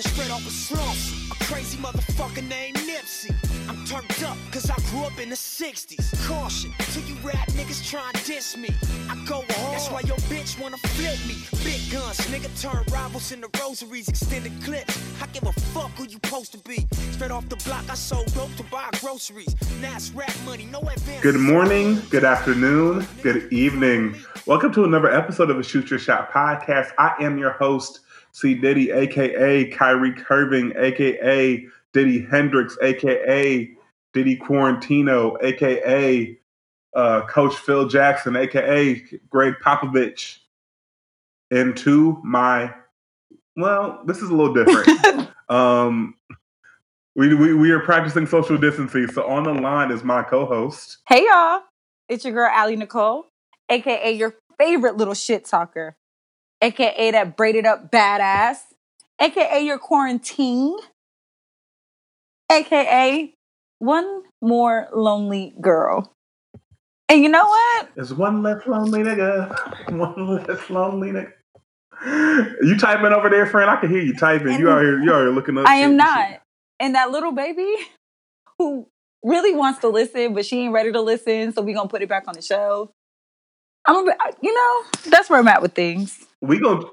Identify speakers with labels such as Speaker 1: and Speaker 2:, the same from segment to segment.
Speaker 1: coming straight off of slumps. A crazy motherfucker named Nipsey. I'm turned up cause I grew up in the 60s. Caution to you rap niggas try and diss me. I go hard. That's why your bitch wanna flip me. Big guns, nigga turn rivals into rosaries, extended clips. I give a fuck who you supposed to be. Straight off the block, I sold dope to buy groceries. Now rap money, no advance.
Speaker 2: Good morning, good afternoon, good evening. Welcome to another episode of the Shoot Your Shot podcast. I am your host, C. Diddy, aka Kyrie Curving, aka Diddy Hendrix, aka Diddy Quarantino, aka uh, Coach Phil Jackson, aka Gregg Popovich. Into my, well, this is a little different. um, we, we we are practicing social distancing. So on the line is my co-host.
Speaker 3: Hey y'all, it's your girl Allie Nicole, aka your favorite little shit talker, aka that braided up badass, aka your quarantine, aka one more lonely girl. And you know what?
Speaker 2: There's one less lonely nigga. One less lonely nigga. You typing over there, friend? I can hear you typing. You are here. You are here looking up.
Speaker 3: I am not.
Speaker 2: shit.
Speaker 3: And that little baby who really wants to listen, but she ain't ready to listen, so we gonna put it back on the shelf. I'm, a, you know, that's where I'm at with things.
Speaker 2: We gonna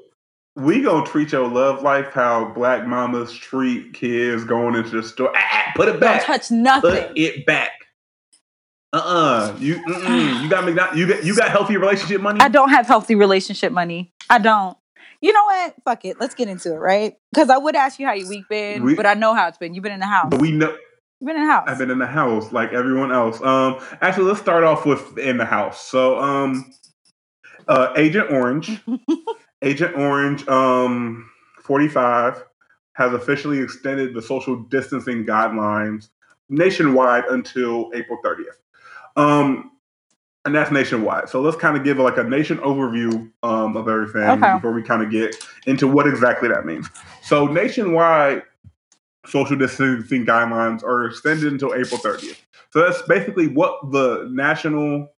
Speaker 2: we gonna treat your love life how black mamas treat kids going into the store. Ah, ah, put it
Speaker 3: Don't
Speaker 2: back.
Speaker 3: touch nothing.
Speaker 2: Put it back. Uh uh You you got McDonald, you got you got healthy relationship money.
Speaker 3: I don't have healthy relationship money. I don't. You know what? Fuck it. Let's get into it, right? Because I would ask you how your week been,
Speaker 2: We-
Speaker 3: but I know how it's been. You've been in the house.
Speaker 2: But we know
Speaker 3: You've been in the house.
Speaker 2: I've been in the house like everyone else. Um, actually, let's start off with in the house. So, um, uh, Agent Orange, Agent Orange, um, forty-five, has officially extended the social distancing guidelines nationwide until April thirtieth. Um, and that's nationwide. So let's kind of give like a nation overview um, of everything
Speaker 3: Okay.
Speaker 2: before we kind of get into what exactly that means. So nationwide, social distancing guidelines are extended until April 30th. So that's basically what the national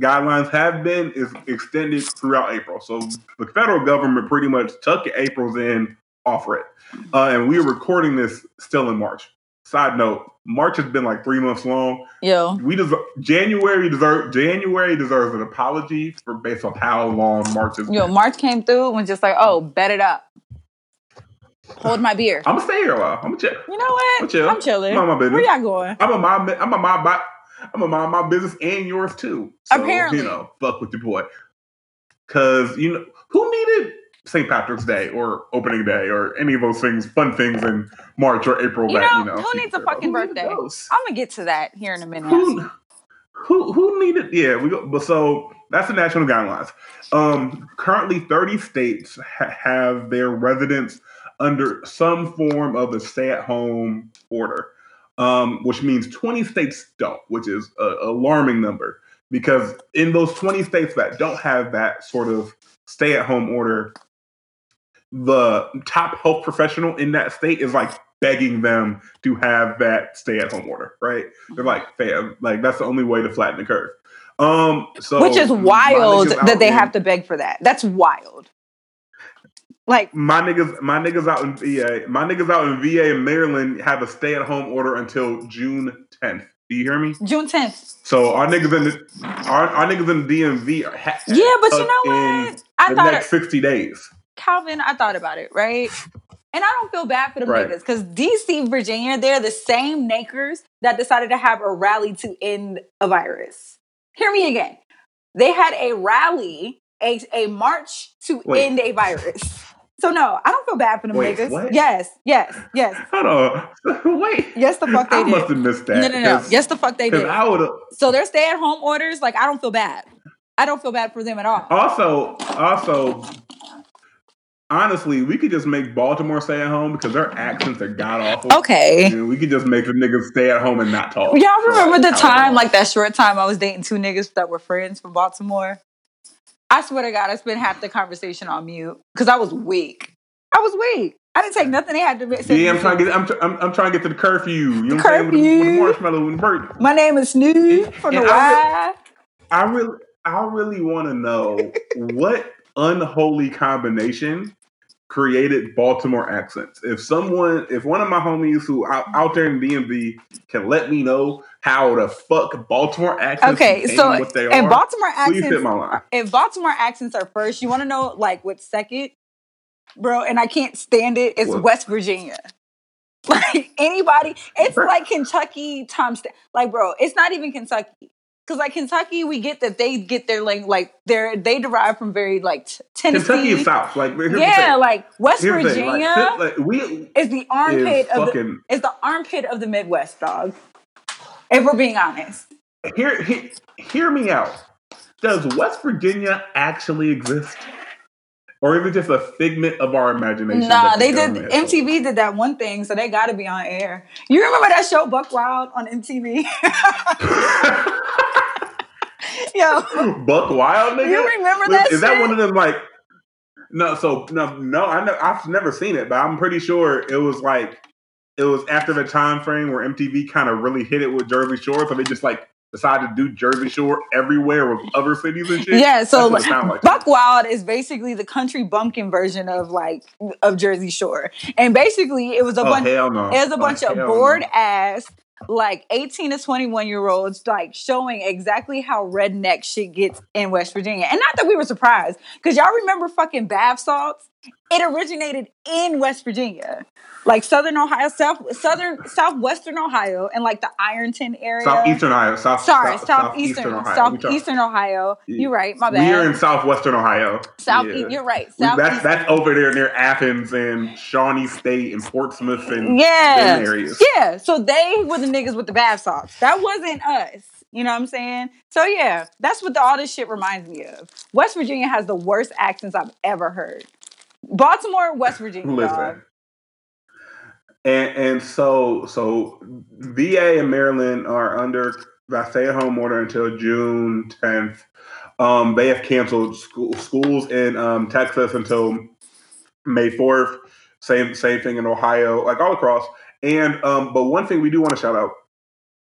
Speaker 2: guidelines have been is extended throughout April. So the federal government pretty much took April's in, offer it. Uh, and we are recording this still in March. Side note, March has been like three months long.
Speaker 3: Yeah.
Speaker 2: We deserve January deserve January deserves an apology for based on how long March has
Speaker 3: yo,
Speaker 2: been.
Speaker 3: March came through and was just like, oh, bet it up. Hold my beer.
Speaker 2: I'm gonna stay here a while. I'm gonna check.
Speaker 3: You know what?
Speaker 2: I'm chill.
Speaker 3: I'm chilling.
Speaker 2: Mind my business.
Speaker 3: Where y'all going?
Speaker 2: I'm a mind. I'm a. My, I'm a mind my business and yours too. So,
Speaker 3: Apparently.
Speaker 2: you know, fuck with your boy. Cause you know who needed St. Patrick's Day or opening day or any of those things, fun things in March or April.
Speaker 3: You
Speaker 2: that
Speaker 3: know,
Speaker 2: you know
Speaker 3: who needs a fucking birthday? I'm gonna get to that here in a minute.
Speaker 2: Who, who who needed? Yeah, we go. But so that's the national guidelines. Um, currently, 30 states ha- have their residents under some form of a stay-at-home order, um, which means 20 states don't, which is an alarming number because in those 20 states that don't have that sort of stay-at-home order, the top health professional in that state is like begging them to have that stay-at-home order, right? They're like, fam, like that's the only way to flatten the curve. Um, so
Speaker 3: Which is wild that they have to beg for that. That's wild. Like,
Speaker 2: My niggas, my niggas out in VA, my niggas out in VA and Maryland have a stay-at-home order until June 10th. Do you hear me?
Speaker 3: June 10th.
Speaker 2: So our niggas in the our, our niggas in the DMV are ha-
Speaker 3: Yeah, but you know what? I
Speaker 2: the
Speaker 3: thought
Speaker 2: next 60 days.
Speaker 3: Calvin, I thought about it, right? And I don't feel bad for the
Speaker 2: Right.
Speaker 3: niggas because DC, Virginia, they're the same nakers that decided to have a rally to end a virus. Hear me again. They had a rally, a, a march to
Speaker 2: Wait.
Speaker 3: end a virus. So no, I don't feel bad for them
Speaker 2: Wait,
Speaker 3: niggas.
Speaker 2: what?
Speaker 3: Yes, yes, yes.
Speaker 2: Hold on. Wait.
Speaker 3: Yes, the fuck they
Speaker 2: I
Speaker 3: did.
Speaker 2: must have missed that.
Speaker 3: No, no, no. Yes, the fuck they did.
Speaker 2: I would.
Speaker 3: So their stay at home orders, like I don't feel bad. I don't feel bad for them at all.
Speaker 2: Also, also, honestly, we could just make Baltimore stay at home because their accents are god awful.
Speaker 3: Okay.
Speaker 2: And we could just make the niggas stay at home and not talk.
Speaker 3: Y'all remember the time, like that short time I was dating two niggas that were friends from Baltimore? I swear to God, I spent half the conversation on mute because I was weak. I was weak. I didn't take nothing they had to say.
Speaker 2: Yeah, I'm trying to get. I'm, I'm, I'm trying to get to the curfew. You know what I'm saying? With the, with the
Speaker 3: Curfew.
Speaker 2: marshmallow and the bird.
Speaker 3: My name is Snoop from the
Speaker 2: I. I really, I really want to know what unholy combination created Baltimore accents. If someone, if one of my homies who out, out there in DMV can let me know how the fuck Baltimore accents
Speaker 3: Okay, so
Speaker 2: what they
Speaker 3: and
Speaker 2: are,
Speaker 3: Baltimore
Speaker 2: please hit
Speaker 3: accents.
Speaker 2: my line.
Speaker 3: If Baltimore accents are first, you want to know like what's second, bro? And I can't stand it. It's
Speaker 2: What?
Speaker 3: West Virginia. Like anybody, it's like Kentucky, Tom. St- like, bro, it's not even Kentucky. Cause like Kentucky, we get that they get their like like they're they derive from very like t- Tennessee.
Speaker 2: Kentucky is south. Like
Speaker 3: yeah, like West
Speaker 2: Here's
Speaker 3: Virginia
Speaker 2: Like, like, we
Speaker 3: is the armpit
Speaker 2: is
Speaker 3: of the, is the armpit of the Midwest, dog. If we're being honest.
Speaker 2: hear, hear hear me out. Does West Virginia actually exist? Or even just a figment of our imagination?
Speaker 3: Nah,
Speaker 2: the
Speaker 3: they did. MTV did that one thing, so they got to be on air. You remember that show Buckwild on MTV? Yo?
Speaker 2: Buckwild, nigga.
Speaker 3: you remember that?
Speaker 2: Is that one of them like? No, so no, no. I know I've never seen it, but I'm pretty sure it was like it was after the time frame where MTV kind of really hit it with Jersey Shore, so they just like decided to do Jersey Shore everywhere with other cities and shit.
Speaker 3: Yeah, so
Speaker 2: That's what it sound like.
Speaker 3: Buck Wild is basically the country bumpkin version of like of Jersey Shore, and basically it was a
Speaker 2: oh
Speaker 3: bunch.
Speaker 2: no!
Speaker 3: It was a
Speaker 2: Oh,
Speaker 3: bunch of bored
Speaker 2: no.
Speaker 3: ass, like 18 to 21 year olds, like showing exactly how redneck shit gets in West Virginia. And not that we were surprised, because y'all remember fucking bath salts? It originated in West Virginia, like Southern Ohio, South Southern Southwestern Ohio, and like the Ironton area.
Speaker 2: Southeastern Ohio. South,
Speaker 3: Sorry,
Speaker 2: south,
Speaker 3: southeastern,
Speaker 2: Ohio.
Speaker 3: Southeastern Ohio. You're right. My bad.
Speaker 2: We are in southwestern Ohio.
Speaker 3: South.
Speaker 2: Yeah.
Speaker 3: You're right.
Speaker 2: We- that's that's over there near Athens and Shawnee State and Portsmouth and
Speaker 3: Yeah.
Speaker 2: areas.
Speaker 3: Yeah, so they were the niggas with the bath salts. That wasn't us. You know what I'm saying? So yeah, that's what the, all this shit reminds me of. West Virginia has the worst accents I've ever heard. Baltimore, West Virginia,
Speaker 2: Listen. And and so so VA and Maryland are under the stay at home order until June 10th. Um, they have canceled school, schools in um, Texas until May 4th. Same same thing in Ohio, like all across. And um, but one thing we do want to shout out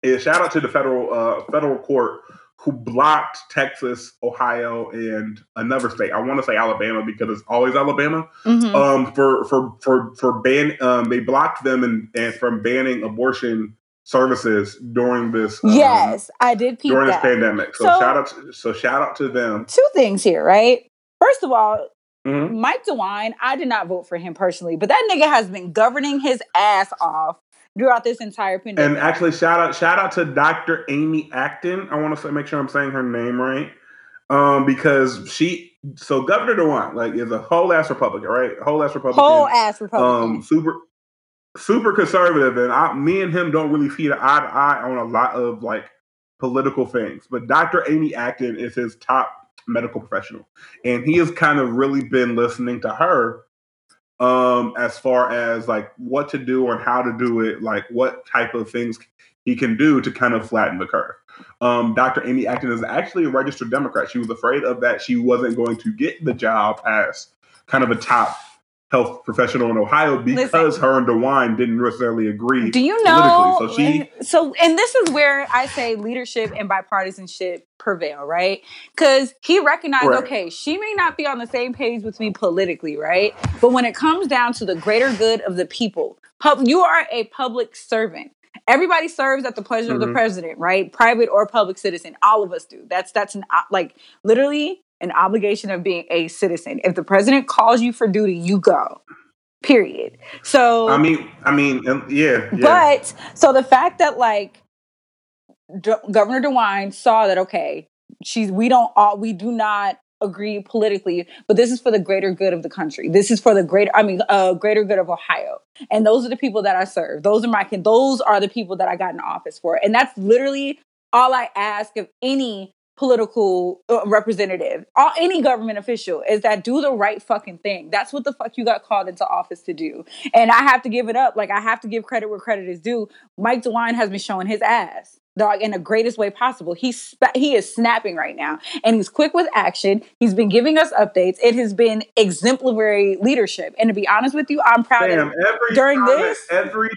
Speaker 2: is shout out to the federal uh, federal court who blocked Texas, Ohio, and another state. I want to say Alabama because it's always Alabama
Speaker 3: Mhm.
Speaker 2: um, for for for for ban. Um, they blocked them and, and from banning abortion services during this. Um,
Speaker 3: yes, I did
Speaker 2: during this pandemic. So,
Speaker 3: So-
Speaker 2: shout out. To, so shout out to them.
Speaker 3: Two things here, right? First of all,
Speaker 2: Mhm.
Speaker 3: Mike DeWine, I did not vote for him personally, but that nigga has been governing his ass off throughout this entire pandemic.
Speaker 2: And actually, shout out shout out to Dr. Amy Acton. I want to say, make sure I'm saying her name right, um, because she. So Governor DeWine, like, is a whole ass Republican, right? Whole ass Republican.
Speaker 3: whole ass Republican.
Speaker 2: um, super super conservative, and I, me and him don't really see eye to eye on a lot of like political things. But Dr. Amy Acton is his top medical professional, and he has kind of really been listening to her um as far as like what to do and how to do it like what type of things he can do to kind of flatten the curve um, Dr. Amy Acton is actually a registered Democrat. She was afraid of that she wasn't going to get the job as kind of a top health professional in Ohio because
Speaker 3: Listen.
Speaker 2: her and DeWine didn't necessarily agree.
Speaker 3: Do you know?
Speaker 2: So she,
Speaker 3: so, and this is where I say leadership and bipartisanship prevail, right? Because he recognized,
Speaker 2: Right.
Speaker 3: okay, she may not be on the same page with me politically, right? But when it comes down to the greater good of the people, pub, you are a public servant. Everybody serves at the pleasure of the
Speaker 2: Mhm.
Speaker 3: president, right? Private or public citizen, all of us do. That's that's an like literally an obligation of being a citizen. If the president calls you for duty, you go. Period. So
Speaker 2: I mean, I mean, um, yeah, yeah.
Speaker 3: but so the fact that like D- Governor DeWine saw that okay, she's we don't all we do not agree politically, but this is for the greater good of the country. This is for the greater I mean uh greater good of Ohio. And those are the people that I serve. Those are my those are the people that I got in office for. And that's literally all I ask of any political uh, representative, all, any government official is that do the right fucking thing. That's what the fuck you got called into office to do. And I have to give it up. Like I have to give credit where credit is due. Mike DeWine has been showing his ass, dog, in the greatest way possible. He's he is snapping right now, and he's quick with action. He's been giving us updates. It has been exemplary leadership. And to be honest with you, I'm proud
Speaker 2: Damn,
Speaker 3: of.
Speaker 2: every
Speaker 3: during this-
Speaker 2: every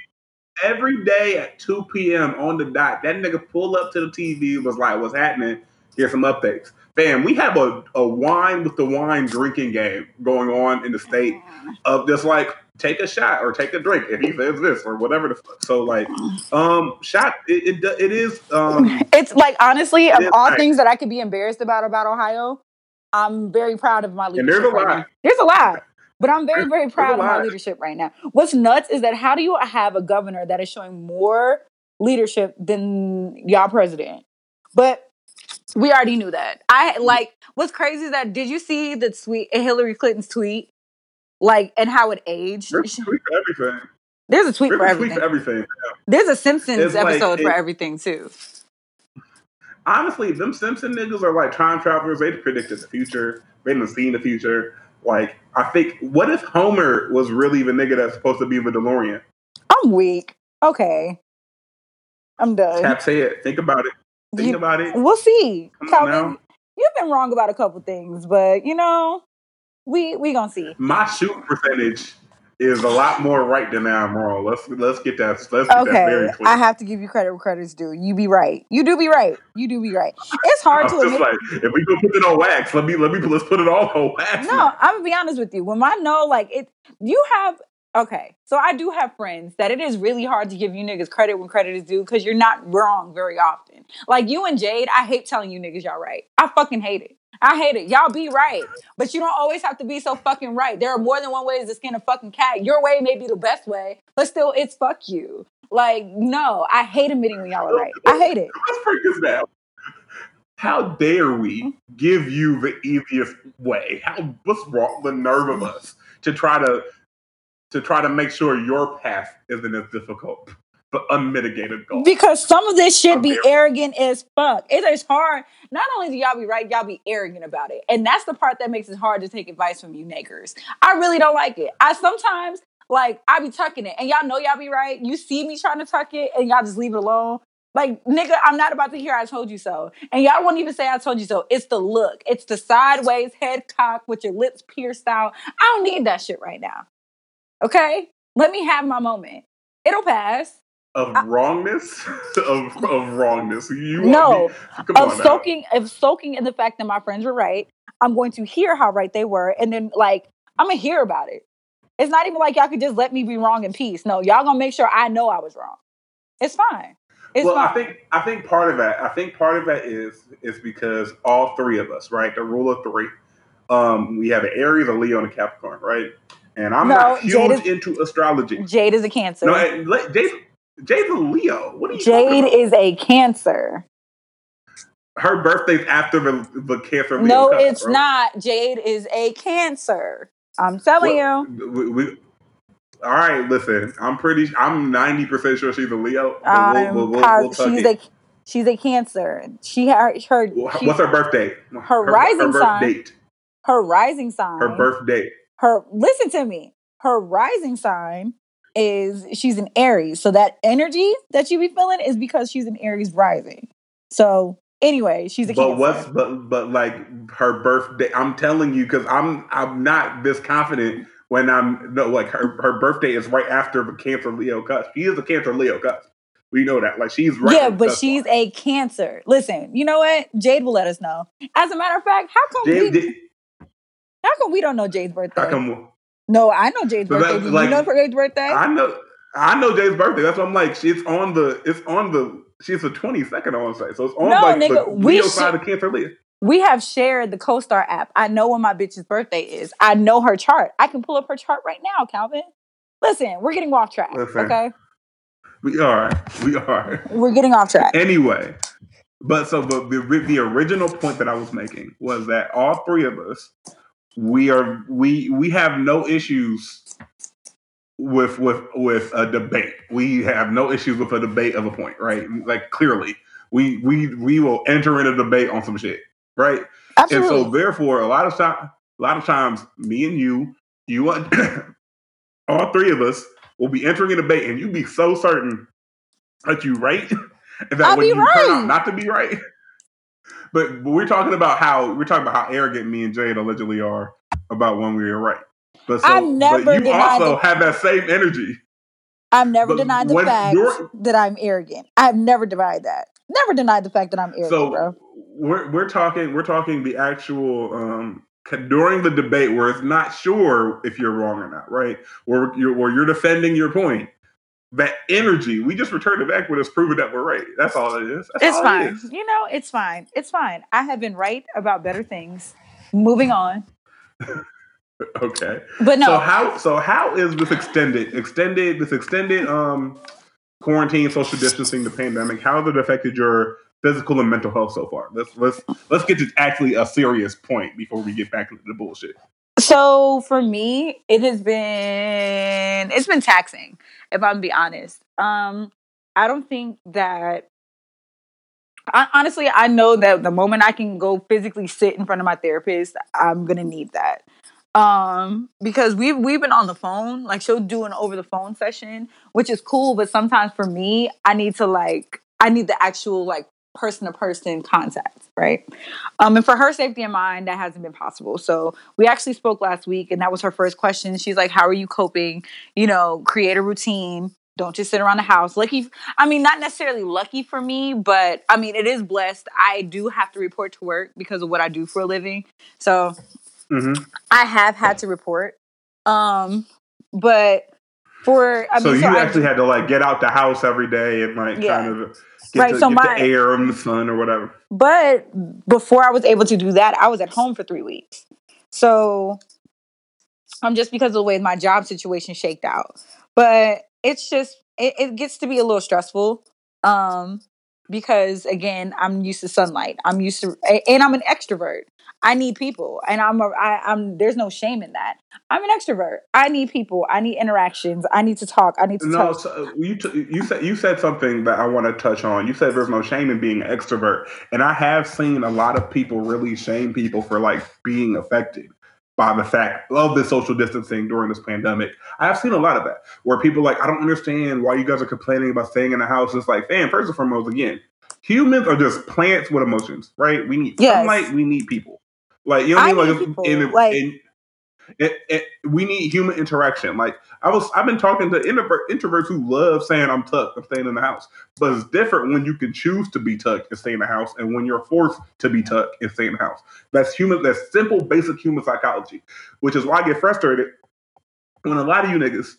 Speaker 2: every day at 2 p.m. on the dot, that nigga pull up to the TV was like, "What's happening?" Here's some updates. Fam, we have a, a wine with the wine drinking game going on in the state of just like take a shot or take a drink if he says this or whatever the fuck. So like, um, shot it it, it is um
Speaker 3: It's like honestly, of all
Speaker 2: nice.
Speaker 3: things that I could be embarrassed about about Ohio, I'm very proud of my
Speaker 2: And
Speaker 3: leadership.
Speaker 2: there's a
Speaker 3: right
Speaker 2: lot.
Speaker 3: now. There's a lot. But I'm very, very proud of my leadership right now. What's nuts is that how do you have a governor that is showing more leadership than y'all president? But we already knew that. I like what's crazy is that did you see the tweet Hillary Clinton's tweet? Like and how it aged?
Speaker 2: There's a tweet for everything.
Speaker 3: There's a tweet
Speaker 2: There's
Speaker 3: for
Speaker 2: a tweet
Speaker 3: everything.
Speaker 2: for everything.
Speaker 3: There's a Simpsons
Speaker 2: It's like-
Speaker 3: episode for everything too.
Speaker 2: Honestly, them Simpson niggas are like time travelers. They predicted the future. They didn't see the future. Like, I think, what if Homer was really the nigga that's supposed to be the DeLorean?
Speaker 3: I'm weak. Okay. I'm done.
Speaker 2: Tap say it. Think about it. Think
Speaker 3: You-
Speaker 2: about it.
Speaker 3: We'll see. Calvin, you've been wrong about a couple things, but you know, we we gonna see.
Speaker 2: My shoot percentage is a lot more right than I'm wrong. Let's let's get that. Let's get that very clear.
Speaker 3: I have to give you credit where credit's due. You be right. You do be right. You do be right. It's hard to
Speaker 2: just
Speaker 3: admit.
Speaker 2: like, if we go put it on wax, let me let me let's put it all on wax.
Speaker 3: no, I'm gonna be honest with you. When I know, like it, you have. Okay, so I do have friends that it is really hard to give you niggas credit when credit is due because you're not wrong very often. Like you and Jade, I hate telling you niggas y'all right. I fucking hate it. I hate it. Y'all be right, but you don't always have to be so fucking right. There are more than one ways to skin a fucking cat. Your way may be the best way, but still, it's fuck you. Like no, I hate admitting when y'all are right. I hate it.
Speaker 2: Let's break this down. How dare we mm-hmm. give you the easiest way? How what's wrong? The nerve of mm-hmm. us to try to to try to make sure your path isn't as difficult, but unmitigated goal.
Speaker 3: Because some of this shit be arrogant as fuck. It is hard. Not only do y'all be right, y'all be arrogant about it. And that's the part that makes it hard to take advice from you niggers. I really don't like it. I sometimes, like, I be tucking it. And y'all know y'all be right. You see me trying to tuck it and y'all just leave it alone. Like, nigga, I'm not about to hear I told you so. And y'all won't even say I told you so. It's the look. It's the sideways head cock with your lips pierced out. I don't need that shit right now. Okay? Let me have my moment. It'll pass.
Speaker 2: of wrongness, of, of wrongness. You
Speaker 3: No,
Speaker 2: me,
Speaker 3: of
Speaker 2: on now.
Speaker 3: soaking of soaking in the fact that my friends were right. I'm going to hear how right they were, and then like I'm gonna hear about it. It's not even like y'all could just let me be wrong in peace. No, y'all gonna make sure I know I was wrong. It's fine. It's
Speaker 2: well,
Speaker 3: fine.
Speaker 2: I think I think part of that I think part of that is is because all three of us, right? The rule of three. Um, we have an Aries, a Leo, and a Capricorn, right? And I'm
Speaker 3: No,
Speaker 2: not huge
Speaker 3: is-
Speaker 2: into astrology.
Speaker 3: Jade is a cancer.
Speaker 2: No, Jade, Jade's a Leo. What are you talking
Speaker 3: Jade is a cancer.
Speaker 2: Her birthday's after the the Cancer. Leo
Speaker 3: No,
Speaker 2: cusp,
Speaker 3: it's
Speaker 2: bro.
Speaker 3: not. Jade is a cancer. I'm telling
Speaker 2: Well,
Speaker 3: you.
Speaker 2: We, we- all right, listen. I'm pretty. I'm ninety percent sure she's a Leo.
Speaker 3: I'm
Speaker 2: we'll, we'll, we'll,
Speaker 3: she's a she's a cancer. She her her
Speaker 2: What's her birthday?
Speaker 3: Her rising
Speaker 2: her birth
Speaker 3: sign.
Speaker 2: date.
Speaker 3: her rising sign.
Speaker 2: Her birth date.
Speaker 3: Her listen to me her rising sign is she's an aries so that energy that you be feeling is because she's an aries rising so anyway she's a
Speaker 2: But
Speaker 3: cancer.
Speaker 2: what's but but like her birthday? I'm telling you because I'm I'm not this confident when I'm no like her her birthday is right after the Cancer Leo cusp. She is a Cancer Leo cusp. We know that. Like she's right.
Speaker 3: yeah but she's
Speaker 2: line.
Speaker 3: a cancer listen you know what jade will let us know as a matter of fact how come
Speaker 2: Jade,
Speaker 3: we
Speaker 2: did-
Speaker 3: how come we don't know jade's birthday
Speaker 2: how come?
Speaker 3: no i know jade's
Speaker 2: So
Speaker 3: birthday
Speaker 2: like-
Speaker 3: you know jade's birthday
Speaker 2: I know I know Jade's birthday. That's what I'm like. She's on the. It's on the. She's the 22nd. I want to say. So it's on
Speaker 3: No,
Speaker 2: like
Speaker 3: nigga,
Speaker 2: the
Speaker 3: we should-
Speaker 2: side of Cancer Leo.
Speaker 3: we have shared the co-star app i know when my bitch's birthday is i know her chart i can pull up her chart right now calvin listen we're getting off track
Speaker 2: Listen.
Speaker 3: okay
Speaker 2: We are. We are.
Speaker 3: we're getting off track
Speaker 2: anyway, but so but the the original point that I was making was that all three of us we are we we have no issues with with with a debate. We have no issues with a debate of a point, right? Like clearly, we we we will enter in a debate on some shit, right?
Speaker 3: Absolutely.
Speaker 2: And so therefore, a lot of time, a lot of times, me and you, you, want- all three of us will be entering a debate, and you be so certain that you right, and that
Speaker 3: I'll
Speaker 2: when
Speaker 3: be
Speaker 2: you turn out not to be right. But, but we're talking about how we're talking about how arrogant me and Jade allegedly are about when we were right. But so,
Speaker 3: I've never
Speaker 2: but you also
Speaker 3: it.
Speaker 2: have that same energy.
Speaker 3: I've never
Speaker 2: but
Speaker 3: denied the fact that I'm arrogant. I've never denied that. Never denied the fact that I'm arrogant,
Speaker 2: So
Speaker 3: bro.
Speaker 2: we're we're talking we're talking the actual um during the debate where it's not sure if you're wrong or not, right? Or you're or you're defending your point. That energy, we just returned it back with us proving that we're right. That's all it is. That's
Speaker 3: it's fine.
Speaker 2: It is.
Speaker 3: You know, it's fine. It's fine. I have been right about better things. Moving on.
Speaker 2: okay.
Speaker 3: But no.
Speaker 2: So how so how is this extended extended this extended um quarantine, social distancing, the pandemic, how has it affected your physical and mental health so far? Let's let's let's get to actually a serious point before we get back into the bullshit.
Speaker 3: So for me, it has been it's been taxing, if I'm be honest. Um, I don't think that I, honestly, I know that the moment I can go physically sit in front of my therapist, I'm gonna need that. Um, because we've we've been on the phone, like she'll do an over the phone session, which is cool, but sometimes for me, I need to like I need the actual like person to person contact, right? Um, and for her safety in mind, that hasn't been possible. So we actually spoke last week, and that was her first question. She's like, "How are you coping? You know, create a routine. Don't just sit around the house." Lucky, I mean, not necessarily lucky for me, but I mean, it is blessed. I do have to report to work because of what I do for a living. So
Speaker 2: mm-hmm.
Speaker 3: I have had to report. Um, but for
Speaker 2: I so mean, you so you actually I, had to like get out the house every day and like yeah. kind of get, right, to, so get my, the air and the sun or whatever.
Speaker 3: But before I was able to do that, I was at home for three weeks. So I'm um, just because of the way my job situation shaked out. But it's just it, it gets to be a little stressful. Um, because again, I'm used to sunlight. I'm used to, and I'm an extrovert. I need people, and I'm a, I, I'm. There's no shame in that. I'm an extrovert. I need people. I need interactions. I need to talk. I need to no,
Speaker 2: So uh, you t- you said you said something that I want to touch on. You said there's no shame in being an extrovert, and I have seen a lot of people really shame people for like being affected by the fact of the social distancing during this pandemic. I've seen a lot of that where people like, I don't understand why you guys are complaining about staying in the house. It's like, man, first and foremost, again, humans are just plants with emotions, right? We need yes. sunlight, we need people. Like you know what I mean? Like, in, like in, it, it, we need human interaction. Like I was, I've been talking to introvert, introverts who love saying I'm tucked, I'm staying in the house. But it's different when you can choose to be tucked and stay in the house, and when you're forced to be tucked and stay in the house. That's human. That's simple, basic human psychology. Which is why I get frustrated when a lot of you niggas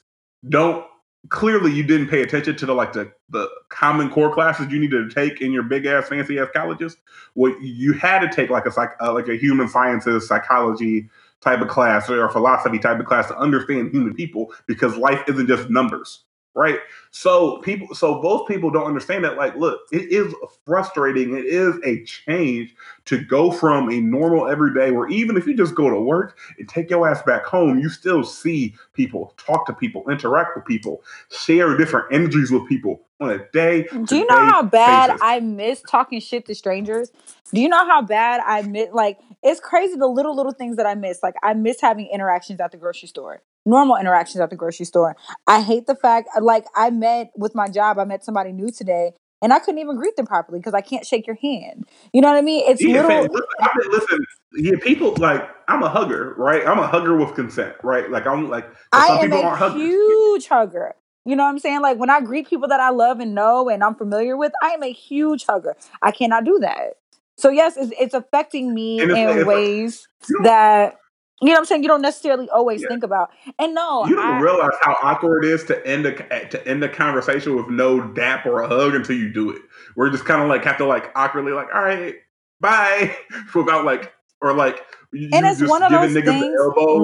Speaker 2: don't. Clearly, you didn't pay attention to the like the the common core classes you needed to take in your big ass fancy ass colleges. What you had to take like a psych, uh, like a human sciences psychology type of class or philosophy type of class to understand human people because life isn't just numbers right? So people so both people don't understand that like look it is frustrating. It is a change to go from a normal everyday where even if you just go to work and take your ass back home you still see people talk to people interact with people share different energies with people on a day
Speaker 3: do you know how bad basis. i miss talking shit to strangers? Do you know how bad i miss like it's crazy the little little things that i miss. Like i miss having interactions at the grocery store normal interactions at the grocery store. I hate the fact, like, I met with my job, I met somebody new today, and I couldn't even greet them properly because I can't shake your hand. You know what I mean? It's yeah, little.
Speaker 2: Listen, listen, yeah, people like I'm a hugger, right? I'm a hugger with consent, right? Like I'm like
Speaker 3: I am a huge hugger. You know what I'm saying? Like when I greet people that I love and know and I'm familiar with, I am a huge hugger. I cannot do that. So yes, it's, it's affecting me in ways that you know what I'm saying? You don't necessarily always yeah. think about. And no,
Speaker 2: you don't I, realize how awkward it is to end a to end a conversation with no dap or a hug until you do it. We're just kind of like have to like awkwardly like, all right, bye, without like or like
Speaker 3: and it's one of those things,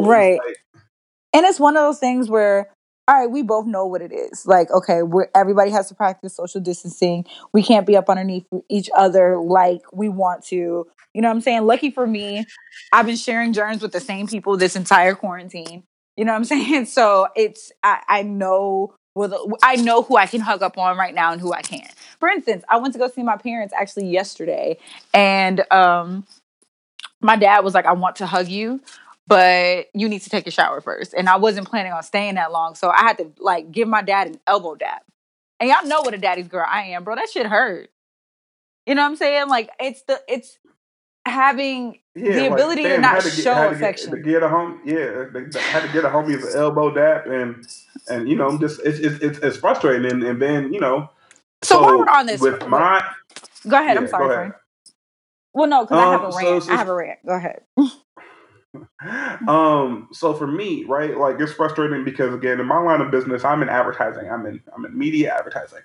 Speaker 3: right? Like, and it's one of those things where all right, we both know what it is. Like, okay, we're, everybody has to practice social distancing. We can't be up underneath each other like we want to. You know what I'm saying? Lucky for me, I've been sharing germs with the same people this entire quarantine. You know what I'm saying? So it's I, I know well, I know who I can hug up on right now and who I can't. For instance, I went to go see my parents actually yesterday, and um, my dad was like, "I want to hug you." But you need to take a shower first. And I wasn't planning on staying that long. So I had to like give my dad an elbow dap. And y'all know what a daddy's girl I am, bro. That shit hurt. You know what I'm saying? Like it's the it's having yeah, the ability to not to get, show affection.
Speaker 2: To get, to get a home, yeah, they had to get a homie with an elbow dap, and and you know, just it's it's, it's frustrating, and, and then you know.
Speaker 3: So, so we're on this,
Speaker 2: with my,
Speaker 3: go ahead. Yeah, I'm sorry. Well, no, because I have a
Speaker 2: Um, so-
Speaker 3: rant.
Speaker 2: so-
Speaker 3: I have a rant. Go ahead.
Speaker 2: um so for me right like it's frustrating because again in my line of business i'm in advertising i'm in i'm in media advertising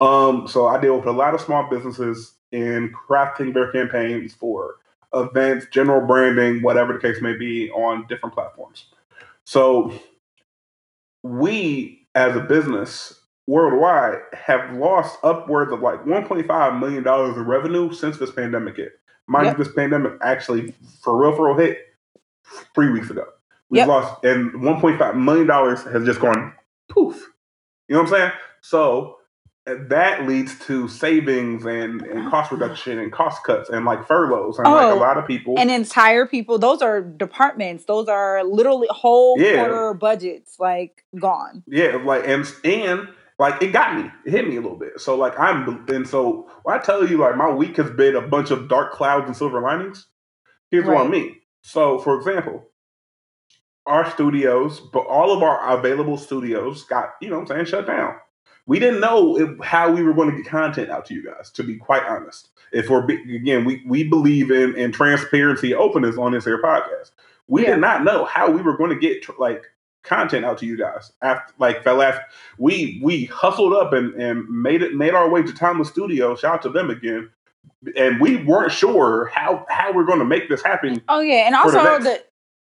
Speaker 2: um so i deal with a lot of small businesses in crafting their campaigns for events general branding whatever the case may be on different platforms so we as a business worldwide have lost upwards of like 1.5 million dollars of revenue since this pandemic hit mind
Speaker 3: Yep.
Speaker 2: you this pandemic actually for real for real hit three weeks ago. We've
Speaker 3: Yep.
Speaker 2: lost, and $1.5 million has just gone poof. You know what I'm saying? So that leads to savings and, and oh. cost reduction and cost cuts and like furloughs. And like
Speaker 3: Oh,
Speaker 2: a lot of people.
Speaker 3: And entire people, those are departments. Those are literally whole
Speaker 2: Yeah.
Speaker 3: quarter budgets, like gone.
Speaker 2: yeah, like, and, and like it got me, it hit me a little bit. So like I'm, and so I tell you like my week has been a bunch of dark clouds and silver linings, here's what I mean. So for example, our studios, but all of our available studios got, you know what I'm saying, shut down. We didn't know if, how we were going to get content out to you guys, to be quite honest. If we're, again, we, we believe in, in transparency, openness on this here podcast. We
Speaker 3: Yeah.
Speaker 2: did not know how we were going to get, tr- like, content out to you guys. After, like, fell after, we, we hustled up and, and made it, made our way to Timeless Studio. Shout out to them again. And we weren't sure how, how we're going to make this happen.
Speaker 3: Oh yeah, and also the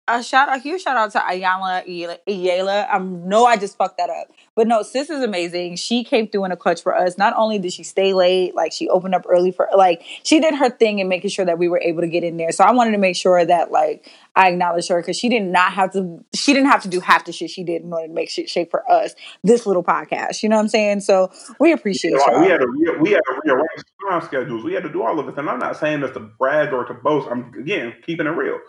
Speaker 3: a shout out huge shout out to Ayala Ayala. I know I just fucked that up, but no, sis is amazing. She came through in a clutch for us. Not only did she stay late, like she opened up early for like she did her thing in making sure that we were able to get in there. So I wanted to make sure that like I acknowledged her because she did not have to. She didn't have to do half the shit she did in order to make shit shake for us. This little podcast, you know what I'm saying? So we appreciate
Speaker 2: Like,
Speaker 3: y'all.
Speaker 2: we had to re- we had to rearrange time schedules. We had to do all of this, and I'm not saying this to brag or to boast. I'm again keeping it real.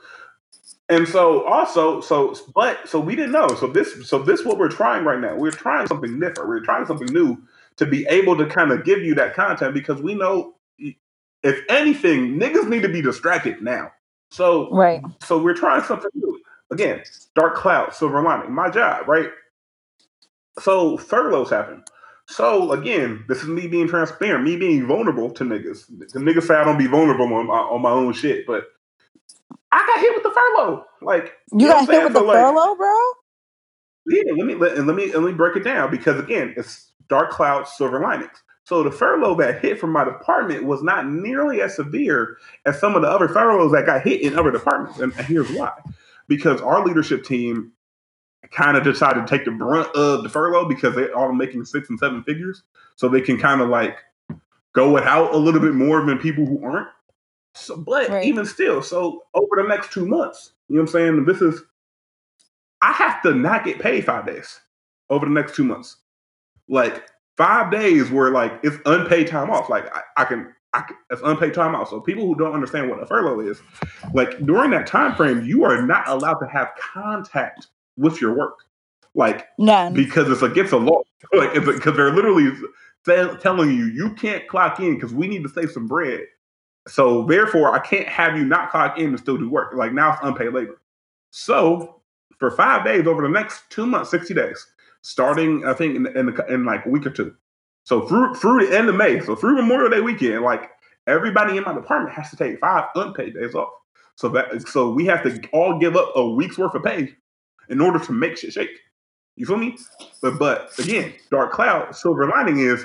Speaker 2: And so also, so but so we didn't know. So this so this what we're trying right now. We're trying something different. We're trying something new to be able to kind of give you that content because we know if anything, niggas need to be distracted now. So
Speaker 3: Right.
Speaker 2: so we're trying something new. Again, dark cloud, silver lining, my job, right? So furloughs happen. So again, this is me being transparent, me being vulnerable to niggas. The niggas say I don't be vulnerable on my, on my own shit, but I got hit with the furlough. Like
Speaker 3: You
Speaker 2: what
Speaker 3: got hit with the
Speaker 2: like,
Speaker 3: furlough, bro.
Speaker 2: yeah, let me let, and let me let me break it down because again, it's dark clouds, silver linings. So the furlough that hit from my department was not nearly as severe as some of the other furloughs that got hit in other departments, and, and here's why: because our leadership team kind of decided to take the brunt of the furlough because they're all making six and seven figures, so they can kind of like go without a little bit more than people who aren't. So, but
Speaker 3: Right.
Speaker 2: even still, so over the next two months, you know what I'm saying? This is I have to not get paid five days over the next two months. Like five days where like it's unpaid time off. Like I, I can I can, it's unpaid time off. So people who don't understand what a furlough is, like during that time frame, you are not allowed to have contact with your work. Like
Speaker 3: None.
Speaker 2: because it's against the law. Like it's because they're literally telling you you can't clock in because we need to save some bread. So therefore, I can't have you not clock in and still do work. Like now it's unpaid labor. So for five days over the next two months, sixty days, starting I think in in, in like a week or two. So through through the end of May, so through Memorial Day weekend, like everybody in my department has to take five unpaid days off. So that so we have to all give up a week's worth of pay in order to make shit shake. You feel me? But but again, dark cloud, silver lining is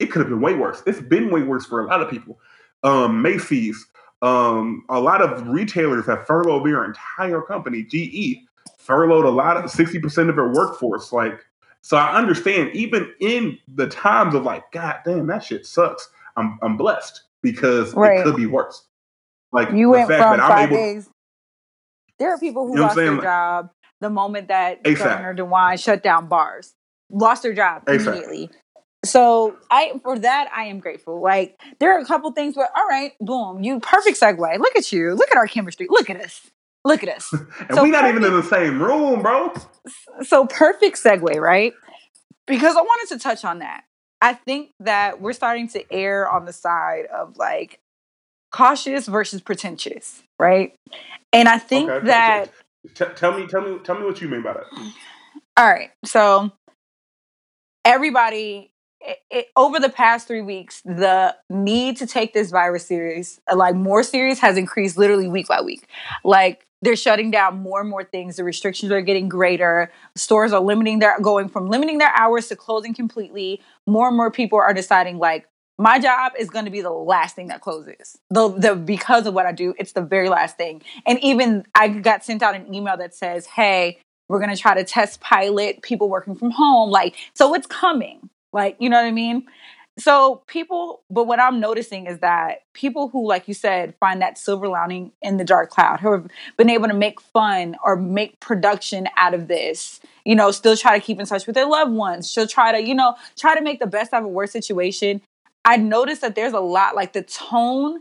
Speaker 2: it could have been way worse. It's been way worse for a lot of people. Um, Macy's, um, a lot of retailers have furloughed their entire company. GE furloughed a lot of sixty percent of their workforce. Like, so I understand. Even in the times of like, God damn, that shit sucks. I'm I'm blessed because
Speaker 3: Right.
Speaker 2: it could be worse. Like
Speaker 3: You went from
Speaker 2: that I'm
Speaker 3: five
Speaker 2: able-
Speaker 3: days. There are people who
Speaker 2: You know
Speaker 3: lost their job the moment that
Speaker 2: ASAP.
Speaker 3: Governor DeWine shut down bars. Lost their job
Speaker 2: ASAP.
Speaker 3: immediately. So I for that I am grateful. Like there are a couple things where all right, boom, you perfect segue. Look at you. Look at our chemistry. Look at us. Look at us.
Speaker 2: and
Speaker 3: So
Speaker 2: we not even in the same room, bro.
Speaker 3: so perfect segue, right? Because I wanted to touch on that. I think that we're starting to err on the side of like cautious versus pretentious, right? And I think
Speaker 2: Okay,
Speaker 3: that
Speaker 2: T- tell me, tell me, tell me what you mean by that.
Speaker 3: all right, so everybody it, it, over the past three weeks, the need to take this virus serious, uh, like more serious, has increased literally week by week. Like they're shutting down more and more things. The restrictions are getting greater. Stores are limiting their going from limiting their hours to closing completely. More and more people are deciding like my job is going to be the last thing that closes. The the because of what I do, it's the very last thing. And even I got sent out an email that says, "Hey, we're going to try to test pilot people working from home." Like, so it's coming. Like, you know what I mean? So people, but what I'm noticing is that people who, like you said, find that silver lining in the dark cloud, who have been able to make fun or make production out of this, you know, still try to keep in touch with their loved ones, still try to, you know, try to make the best out of a worse situation. I noticed that there's a lot like the tone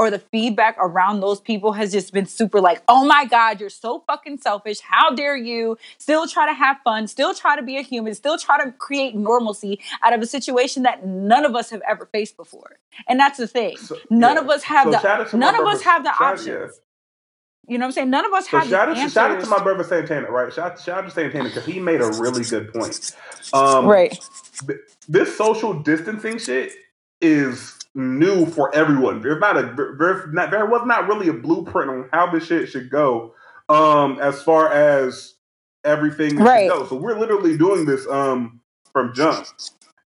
Speaker 3: or the feedback around those people has just been super like, oh my God, you're so fucking selfish. How dare you still try to have fun, still try to be a human, still try to create normalcy out of a situation that none of us have ever faced before. And that's the thing. So, none yeah. of us have so the none of us have the options. Yeah. You know what I'm saying? None of us so have
Speaker 2: shout
Speaker 3: the
Speaker 2: out, shout out to my brother Santana, right? Shout, shout out to Santana because he made a really good point. Um,
Speaker 3: right.
Speaker 2: Th- this social distancing shit is new for everyone. There's not a there, not, there was not really a blueprint on how this shit should go. Um, as far as everything right. should go. So we're literally doing this um from jump.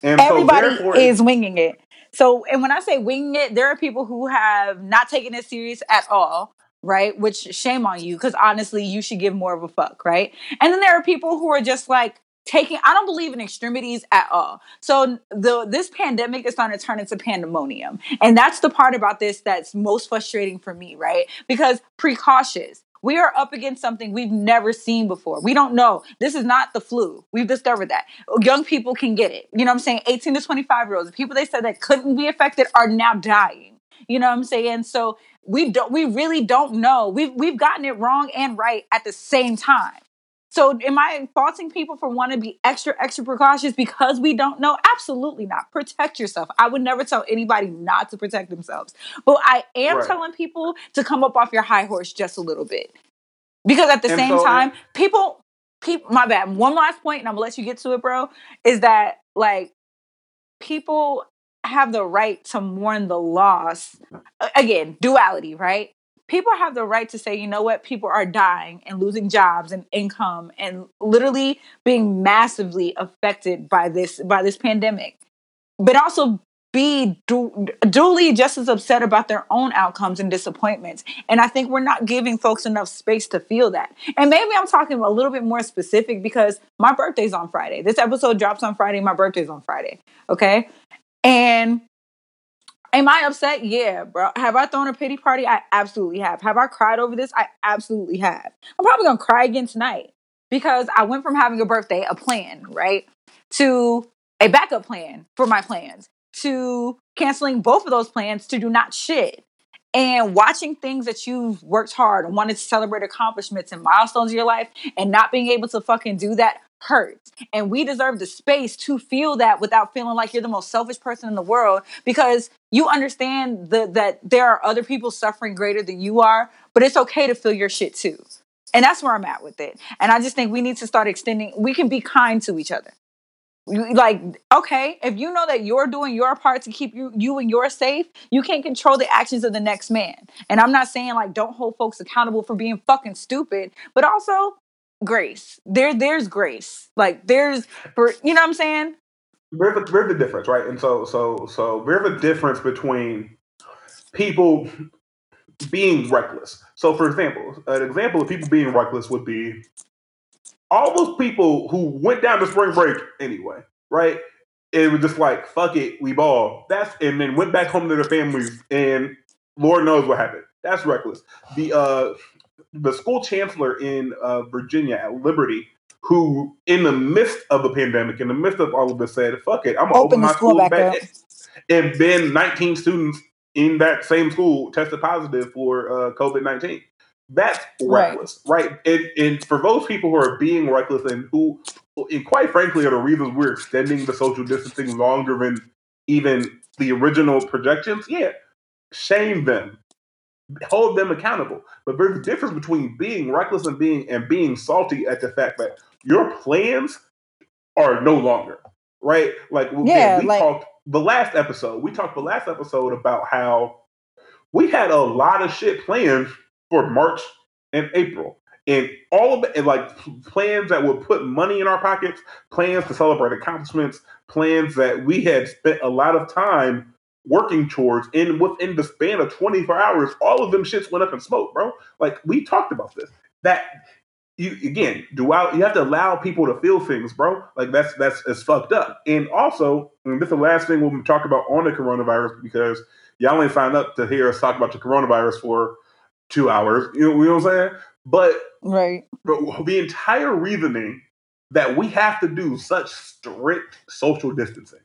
Speaker 3: And everybody so is winging it. So, and when I say winging it, there are people who have not taken it serious at all, right? Which shame on you, because honestly, you should give more of a fuck, right? And then there are people who are just like, taking i don't believe in extremities at all so the this pandemic is starting to turn into pandemonium and that's the part about this that's most frustrating for me right because precautious we are up against something we've never seen before. We don't know. This is not the flu. We've discovered that. Young people can get it. You know what I'm saying? 18 to 25 year olds, the people they said that couldn't be affected are now dying. You know what I'm saying? So we don't we really don't know. We've we've gotten it wrong and right at the same time. So am I faulting people for wanting to be extra, extra precautious because we don't know? Absolutely not. Protect yourself. I would never tell anybody not to protect themselves. But I am right. telling people to come up off your high horse just a little bit. Because at the and same so, time, people people my bad. One last point, and I'm gonna let you get to it, bro, is that like people have the right to mourn the loss. Again, duality, right? People have the right to say, you know what, people are dying and losing jobs and income and literally being massively affected by this by this pandemic. But also be du- duly just as upset about their own outcomes and disappointments. And I think we're not giving folks enough space to feel that. And maybe I'm talking a little bit more specific because my birthday's on Friday. This episode drops on Friday. My birthday's on Friday. Okay. And Am I upset? Yeah, bro. Have I thrown a pity party? I absolutely have. Have I cried over this? I absolutely have. I'm probably gonna cry again tonight because I went from having a birthday, a plan, right, to a backup plan for my plans, to canceling both of those plans to do not shit. And watching things that you've worked hard and wanted to celebrate accomplishments and milestones in your life and not being able to fucking do that hurts. And we deserve the space to feel that without feeling like you're the most selfish person in the world because you understand the, that there are other people suffering greater than you are, but it's okay to feel your shit too. And that's where I'm at with it. And I just think we need to start extending, we can be kind to each other. Like, okay, if you know that you're doing your part to keep you, you and your safe, you can't control the actions of the next man. And I'm not saying like don't hold folks accountable for being fucking stupid, but also grace. There, there's grace. Like there's for you know what I'm saying.
Speaker 2: There's a, there's a difference, right? And so, so, so there's a difference between people being reckless. So, for example, an example of people being reckless would be all those people who went down to spring break anyway, right? It was just like, fuck it, we ball. That's and then went back home to their families, and Lord knows what happened. That's reckless. The uh, the school chancellor in uh, Virginia at Liberty, who in the midst of the pandemic, in the midst of all of this, said, "Fuck it, I'm gonna open, open my school, back." back. And then 19 students in that same school tested positive for uh, COVID 19. That's reckless, right? right? And, and, for those people who are being reckless and who, and quite frankly, are the reasons we're extending the social distancing longer than even the original projections, yeah, shame them hold them accountable. But there's a difference between being reckless and being and being salty at the fact that your plans are no longer. right? Like
Speaker 3: Yeah,
Speaker 2: we
Speaker 3: like-
Speaker 2: talked the last episode. We talked the last episode about how we had a lot of shit planned for March and April. And all of it, and like plans that would put money in our pockets, plans to celebrate accomplishments, plans that we had spent a lot of time working towards. And within the span of 24 hours, all of them shits went up in smoke, bro. Like we talked about this. That you again, do I, you have to allow people to feel things, bro? Like that's that's it's fucked up. And also, and this is the last thing we'll talk about on the coronavirus because y'all ain't signed up to hear us talk about the coronavirus for two hours. You know, you know what I'm saying? But
Speaker 3: Right.
Speaker 2: but the entire reasoning that we have to do such strict social distancing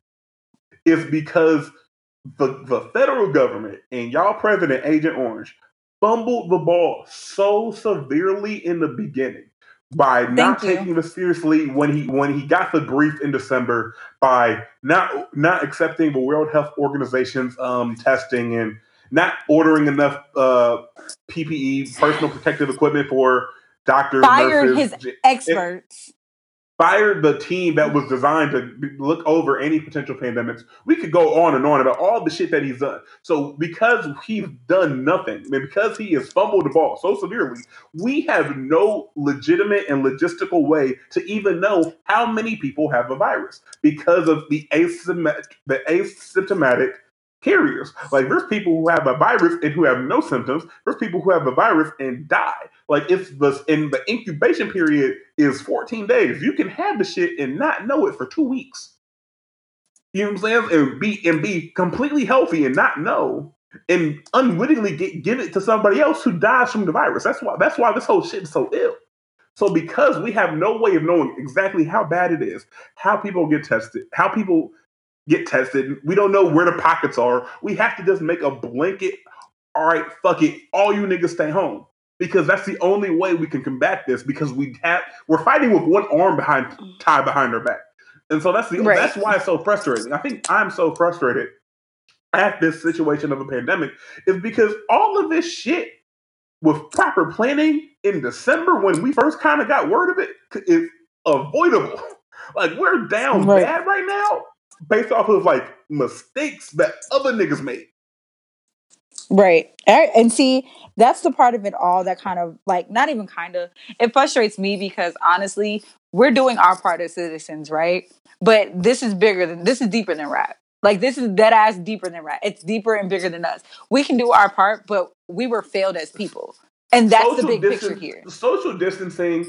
Speaker 2: is because the, the federal government and y'all president agent orange fumbled the ball so severely in the beginning by not
Speaker 3: you.
Speaker 2: taking this seriously when he when he got the brief in December by not not accepting the World Health Organization's um, testing and not ordering enough uh, PPE personal protective equipment for doctors
Speaker 3: Fired
Speaker 2: nurses,
Speaker 3: his Experts.
Speaker 2: Fired the team that was designed to look over any potential pandemics. We could go on and on about all the shit that he's done. So because he's done nothing, and because he has fumbled the ball so severely, we have no legitimate and logistical way to even know how many people have a virus because of the asymptomatic, the asymptomatic carriers. Like there's people who have a virus and who have no symptoms. There's people who have a virus and die. Like it's the in the incubation period is 14 days. You can have the shit and not know it for two weeks. You know what I'm saying? And be and be completely healthy and not know and unwittingly get, give it to somebody else who dies from the virus. That's why that's why this whole shit is so ill. So because we have no way of knowing exactly how bad it is, how people get tested, how people get tested, we don't know where the pockets are. We have to just make a blanket, all right, fuck it, all you niggas stay home. Because that's the only way we can combat this because we have we're fighting with one arm behind tied behind our back. And so that's the
Speaker 3: Right.
Speaker 2: that's why it's so frustrating. I think I'm so frustrated at this situation of a pandemic is because all of this shit with proper planning in December when we first kind of got word of it is avoidable. Like we're down
Speaker 3: Right.
Speaker 2: bad right now based off of like mistakes that other niggas made.
Speaker 3: Right. And see, that's the part of it all that kind of like not even kind of it frustrates me because honestly, we're doing our part as citizens, right? But this is bigger than this is deeper than rap. Like this is dead ass deeper than rap. It's deeper and bigger than us. We can do our part, but we were failed as people. And that's the
Speaker 2: Social
Speaker 3: big picture here.
Speaker 2: Social distancing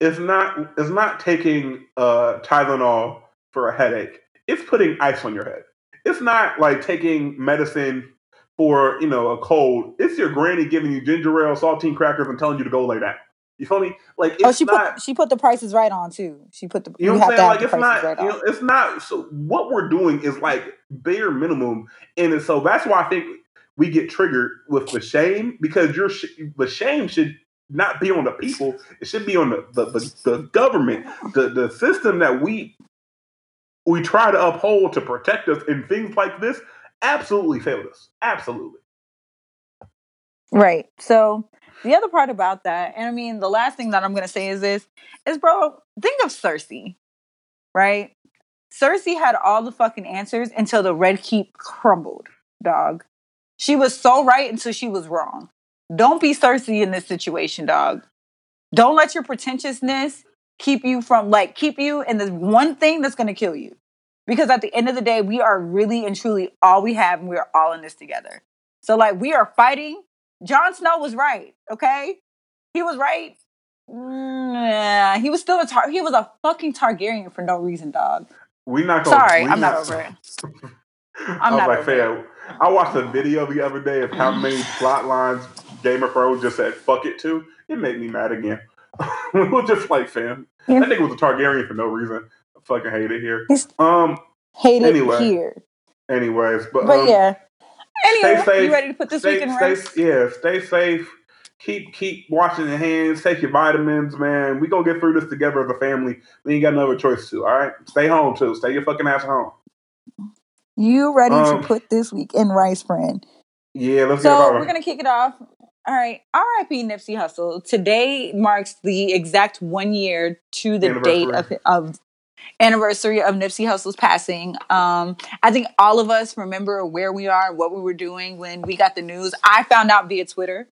Speaker 2: is not is not taking uh Tylenol for a headache. It's putting ice on your head. It's not like taking medicine for you know a cold. It's your granny giving you ginger ale, saltine crackers, and telling you to go lay down. You feel me? Like oh, it's
Speaker 3: Oh, she
Speaker 2: not.
Speaker 3: put she put the prices right on too. She put the
Speaker 2: You know
Speaker 3: you
Speaker 2: what I'm saying? Like it's not.
Speaker 3: right
Speaker 2: You know, it's not. So what we're doing is like bare minimum, and so that's why I think we get triggered with the shame because your sh- the shame should not be on the people. It should be on the the, the, the government, the the system that we we try to uphold to protect us. in things like this absolutely failed us. Absolutely.
Speaker 3: Right. So the other part about that, and I mean, the last thing that I'm gonna say is this: is bro, think of Cersei, right? Cersei had all the fucking answers until the Red Keep crumbled, dog. She was so right until she was wrong. Don't be Cersei in this situation, dog. Don't let your pretentiousness keep you from like keep you in the one thing that's gonna kill you. Because at the end of the day, we are really and truly all we have, and we are all in this together. So like we are fighting. Jon Snow was right, okay? He was right. Mm, yeah, he was still a tar- he was a fucking Targaryen for no reason, dog.
Speaker 2: We not gonna.
Speaker 3: Sorry, I'm not over it.
Speaker 2: i was
Speaker 3: not
Speaker 2: like,
Speaker 3: over
Speaker 2: fam, I watched a video the other day of how many plot lines Game of Thrones just said "fuck it" to. It made me mad again. we were just like, fam,
Speaker 3: Yeah.
Speaker 2: that nigga was a Targaryen for no reason. Fucking hate it here.
Speaker 3: He's-
Speaker 2: Um.
Speaker 3: Hate it
Speaker 2: Anyway,
Speaker 3: here.
Speaker 2: Anyways, but
Speaker 3: But
Speaker 2: um,
Speaker 3: yeah. Anyway,
Speaker 2: safe.
Speaker 3: you ready to put this
Speaker 2: stay,
Speaker 3: week in
Speaker 2: stay,
Speaker 3: rest?
Speaker 2: yeah, stay safe. Keep keep washing your hands. Take your vitamins, man. We gonna get through this together as a family. We ain't got no other choice to. All right, stay home too. Stay your fucking ass home.
Speaker 3: You ready
Speaker 2: Um,
Speaker 3: to put this week in rice, friend?
Speaker 2: Yeah, let's get
Speaker 3: So we're gonna kick it off. All right, R.I.P. Nipsey Hussle. Today marks the exact one year to the date of of anniversary of Nipsey Hussle's passing. Um, I think all of us remember where we are, what we were doing when we got the news. I found out via Twitter,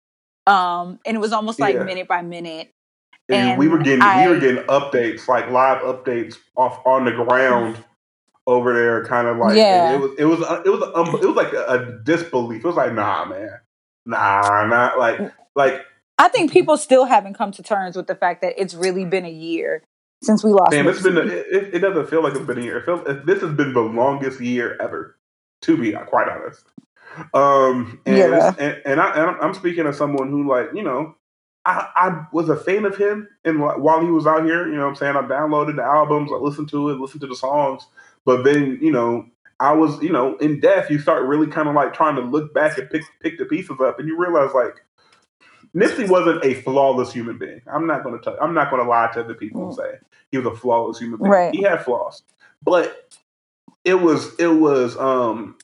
Speaker 3: um, and it was almost like
Speaker 2: Yeah.
Speaker 3: minute by minute.
Speaker 2: And,
Speaker 3: And
Speaker 2: we were getting
Speaker 3: I-
Speaker 2: we were getting updates, like live updates off on the ground over there, kind of like
Speaker 3: Yeah.
Speaker 2: it was it was it was um, it was like a, a disbelief. It was like, nah, man, nah, not like like
Speaker 3: I think people still haven't come to terms with the fact that it's really been a year since we lost.
Speaker 2: damn. It's been a, it, it doesn't feel like it's been a year. Feels, this has been the longest year ever, to be quite honest. Um, and,
Speaker 3: Yeah.
Speaker 2: and, and I and I'm- I'm speaking as someone who like you know. I, I was a fan of him, and while he was out here, you know, what I'm saying I downloaded the albums, I listened to it, listened to the songs, but then you know I was you know in death. You start really kind of like trying to look back and pick pick the pieces up, and you realize like Nipsey wasn't a flawless human being. I'm not going to. I'm not going to lie to the people and say he was a flawless human being.
Speaker 3: Right.
Speaker 2: He had flaws, but it was it was um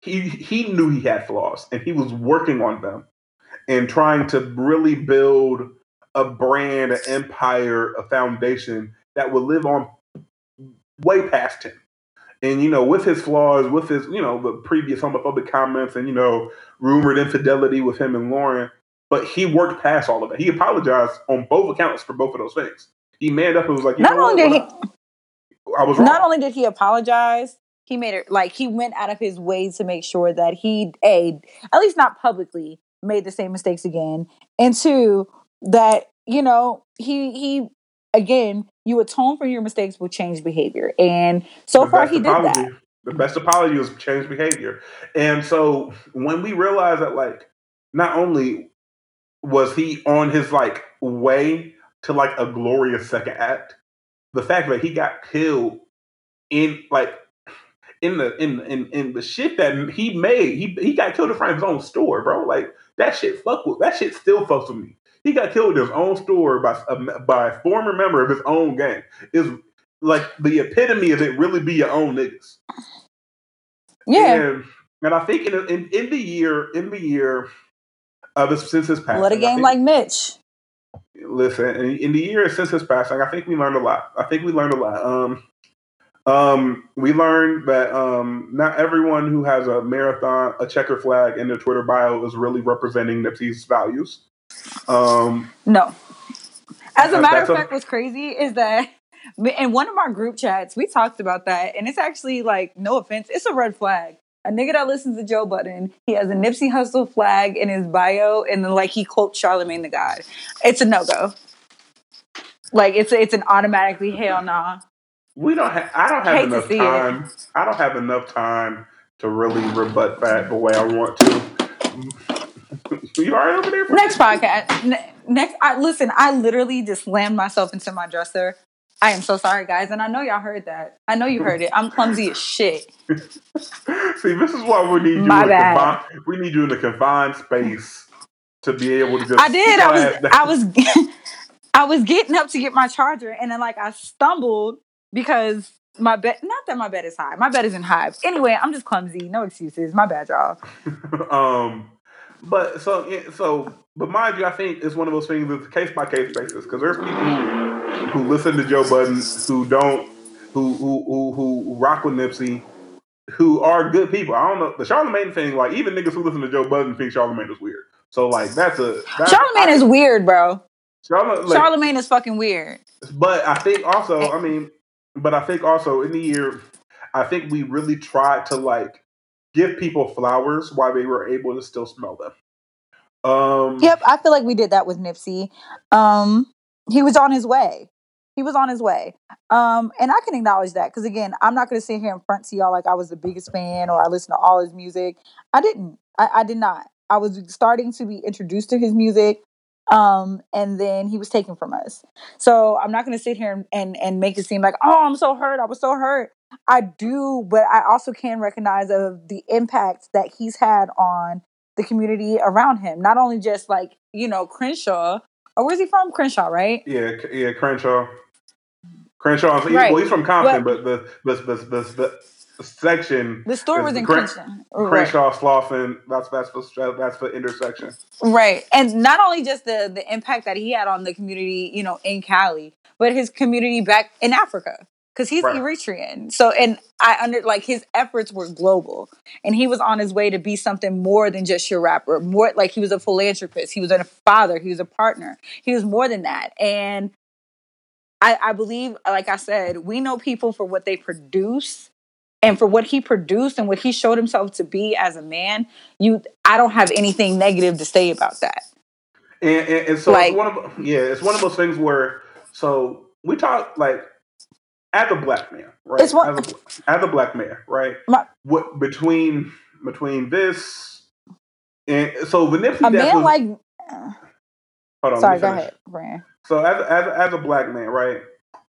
Speaker 2: he he knew he had flaws, and he was working on them and trying to really build a brand, an empire, a foundation that would live on way past him. And you know, with his flaws, with his you know the previous homophobic comments, and you know rumored infidelity with him and Lauren, but he worked past all of that. He apologized on both accounts for both of those things. He manned up and was like, you
Speaker 3: Not
Speaker 2: know
Speaker 3: only did he,
Speaker 2: I was wrong.
Speaker 3: not only did he apologize, he made it like he went out of his way to make sure that he a at least not publicly made the same mistakes again, and two that you know he he again you atone for your mistakes with change behavior, and so
Speaker 2: The
Speaker 3: far he did that.
Speaker 2: The best apology was change behavior. And so when we realized that like not only was he on his like way to like a glorious second act, the fact that he got killed in like in the in in, in the shit that he made, he he got killed in front of his own store, bro. Like that shit fuck with that shit still fucks with me. He got killed in his own store by a, um, by a former member of his own gang. Is like the epitome of it really be your own niggas.
Speaker 3: Yeah,
Speaker 2: And, and I think in, in in the year in the year of his since his passing,
Speaker 3: let a game
Speaker 2: think-
Speaker 3: like Mitch.
Speaker 2: listen in, in the years since his passing, I think we learned a lot. I think we learned a lot. Um, um, we learned that um, not everyone who has a marathon, a checker flag in their Twitter bio is really representing Nipsey's values. Um,
Speaker 3: No. As a
Speaker 2: Uh,
Speaker 3: matter of
Speaker 2: a-
Speaker 3: fact, what's crazy is that in one of our group chats, we talked about that, and it's actually like, no offense, it's a red flag. A nigga that listens to Joe Budden, he has a Nipsey Hussle flag in his bio, and then like he quotes Charlemagne the God. It's a no go. Like it's a, it's an automatically hell nah.
Speaker 2: we don't. Ha- I don't have
Speaker 3: Hate
Speaker 2: enough
Speaker 3: see it.
Speaker 2: time. I don't have enough time to really rebut that the way I want to. you all right over there?
Speaker 3: Next podcast. Ne- next, I listen. I literally just slammed myself into my dresser. I am so sorry, guys, and I know y'all heard that. I know you heard it. I'm clumsy as shit.
Speaker 2: See, this is why we need you.
Speaker 3: My
Speaker 2: in a
Speaker 3: bad.
Speaker 2: confined, we need you in a confined space to be able to just.
Speaker 3: I did. I was. I was. I was getting up to get my charger, and then like I stumbled because my bed. Not that my bed is high. My bed isn't high. Anyway, I'm just clumsy. No excuses. My bad, y'all.
Speaker 2: um, but so yeah, so, but mind you, I think it's one of those things that's case by case basis because there's people who, who listen to Joe Budden who don't, who who who who rock with Nipsey, who are good people. I don't know the Charlemagne thing. Like even niggas who listen to Joe Budden think Charlemagne is weird. So like that's a that's,
Speaker 3: Charlemagne
Speaker 2: I-
Speaker 3: is weird, bro.
Speaker 2: Charlemagne, like,
Speaker 3: Charlemagne is fucking weird.
Speaker 2: But I think also, I mean, but I think also in the year, I think we really tried to like give people flowers while they were able to still smell them. Um,
Speaker 3: Yep, I feel like we did that with Nipsey. Um, he was on his way. He was on his way. Um, and I can acknowledge that because again, I'm not going to sit here in front to y'all like I was the biggest fan or I listened to all his music. I didn't. I, I did not. I was starting to be introduced to his music. Um, and then he was taken from us. So I'm not going to sit here and, and and make it seem like, oh, I'm so hurt. I was so hurt. I do, but I also can recognize of the impact that he's had on the community around him. Not only just like, you know, Crenshaw. Or where's he from? Crenshaw, right?
Speaker 2: yeah, yeah, Crenshaw. Crenshaw. he-
Speaker 3: Right.
Speaker 2: Well, he's from Compton, but, the, the, the, the, the section
Speaker 3: The store was in
Speaker 2: Cren-
Speaker 3: Crenshaw. Right.
Speaker 2: Crenshaw, Slauson. That's that's the that's the intersection.
Speaker 3: Right. And not only just the the impact that he had on the community, you know, in Cali, but his community back in Africa. Because he's
Speaker 2: Right.
Speaker 3: Eritrean. So, and I under like his efforts were global, and he was on his way to be something more than just your rapper. More like he was a philanthropist. He was a father. He was a partner. He was more than that. And I, I believe, like I said, we know people for what they produce. And for what he produced and what he showed himself to be as a man, you, I don't have anything negative to say about that.
Speaker 2: And, and, and so
Speaker 3: Like-
Speaker 2: it's one of yeah, it's one of those things where so we talk like as a black man, right?
Speaker 3: It's one-
Speaker 2: as, a, as a black man, right?
Speaker 3: My-
Speaker 2: what between between this and so the Nipsey
Speaker 3: A man
Speaker 2: was,
Speaker 3: like,
Speaker 2: hold on,
Speaker 3: sorry, go ahead, Brand.
Speaker 2: So as as as a black man, right?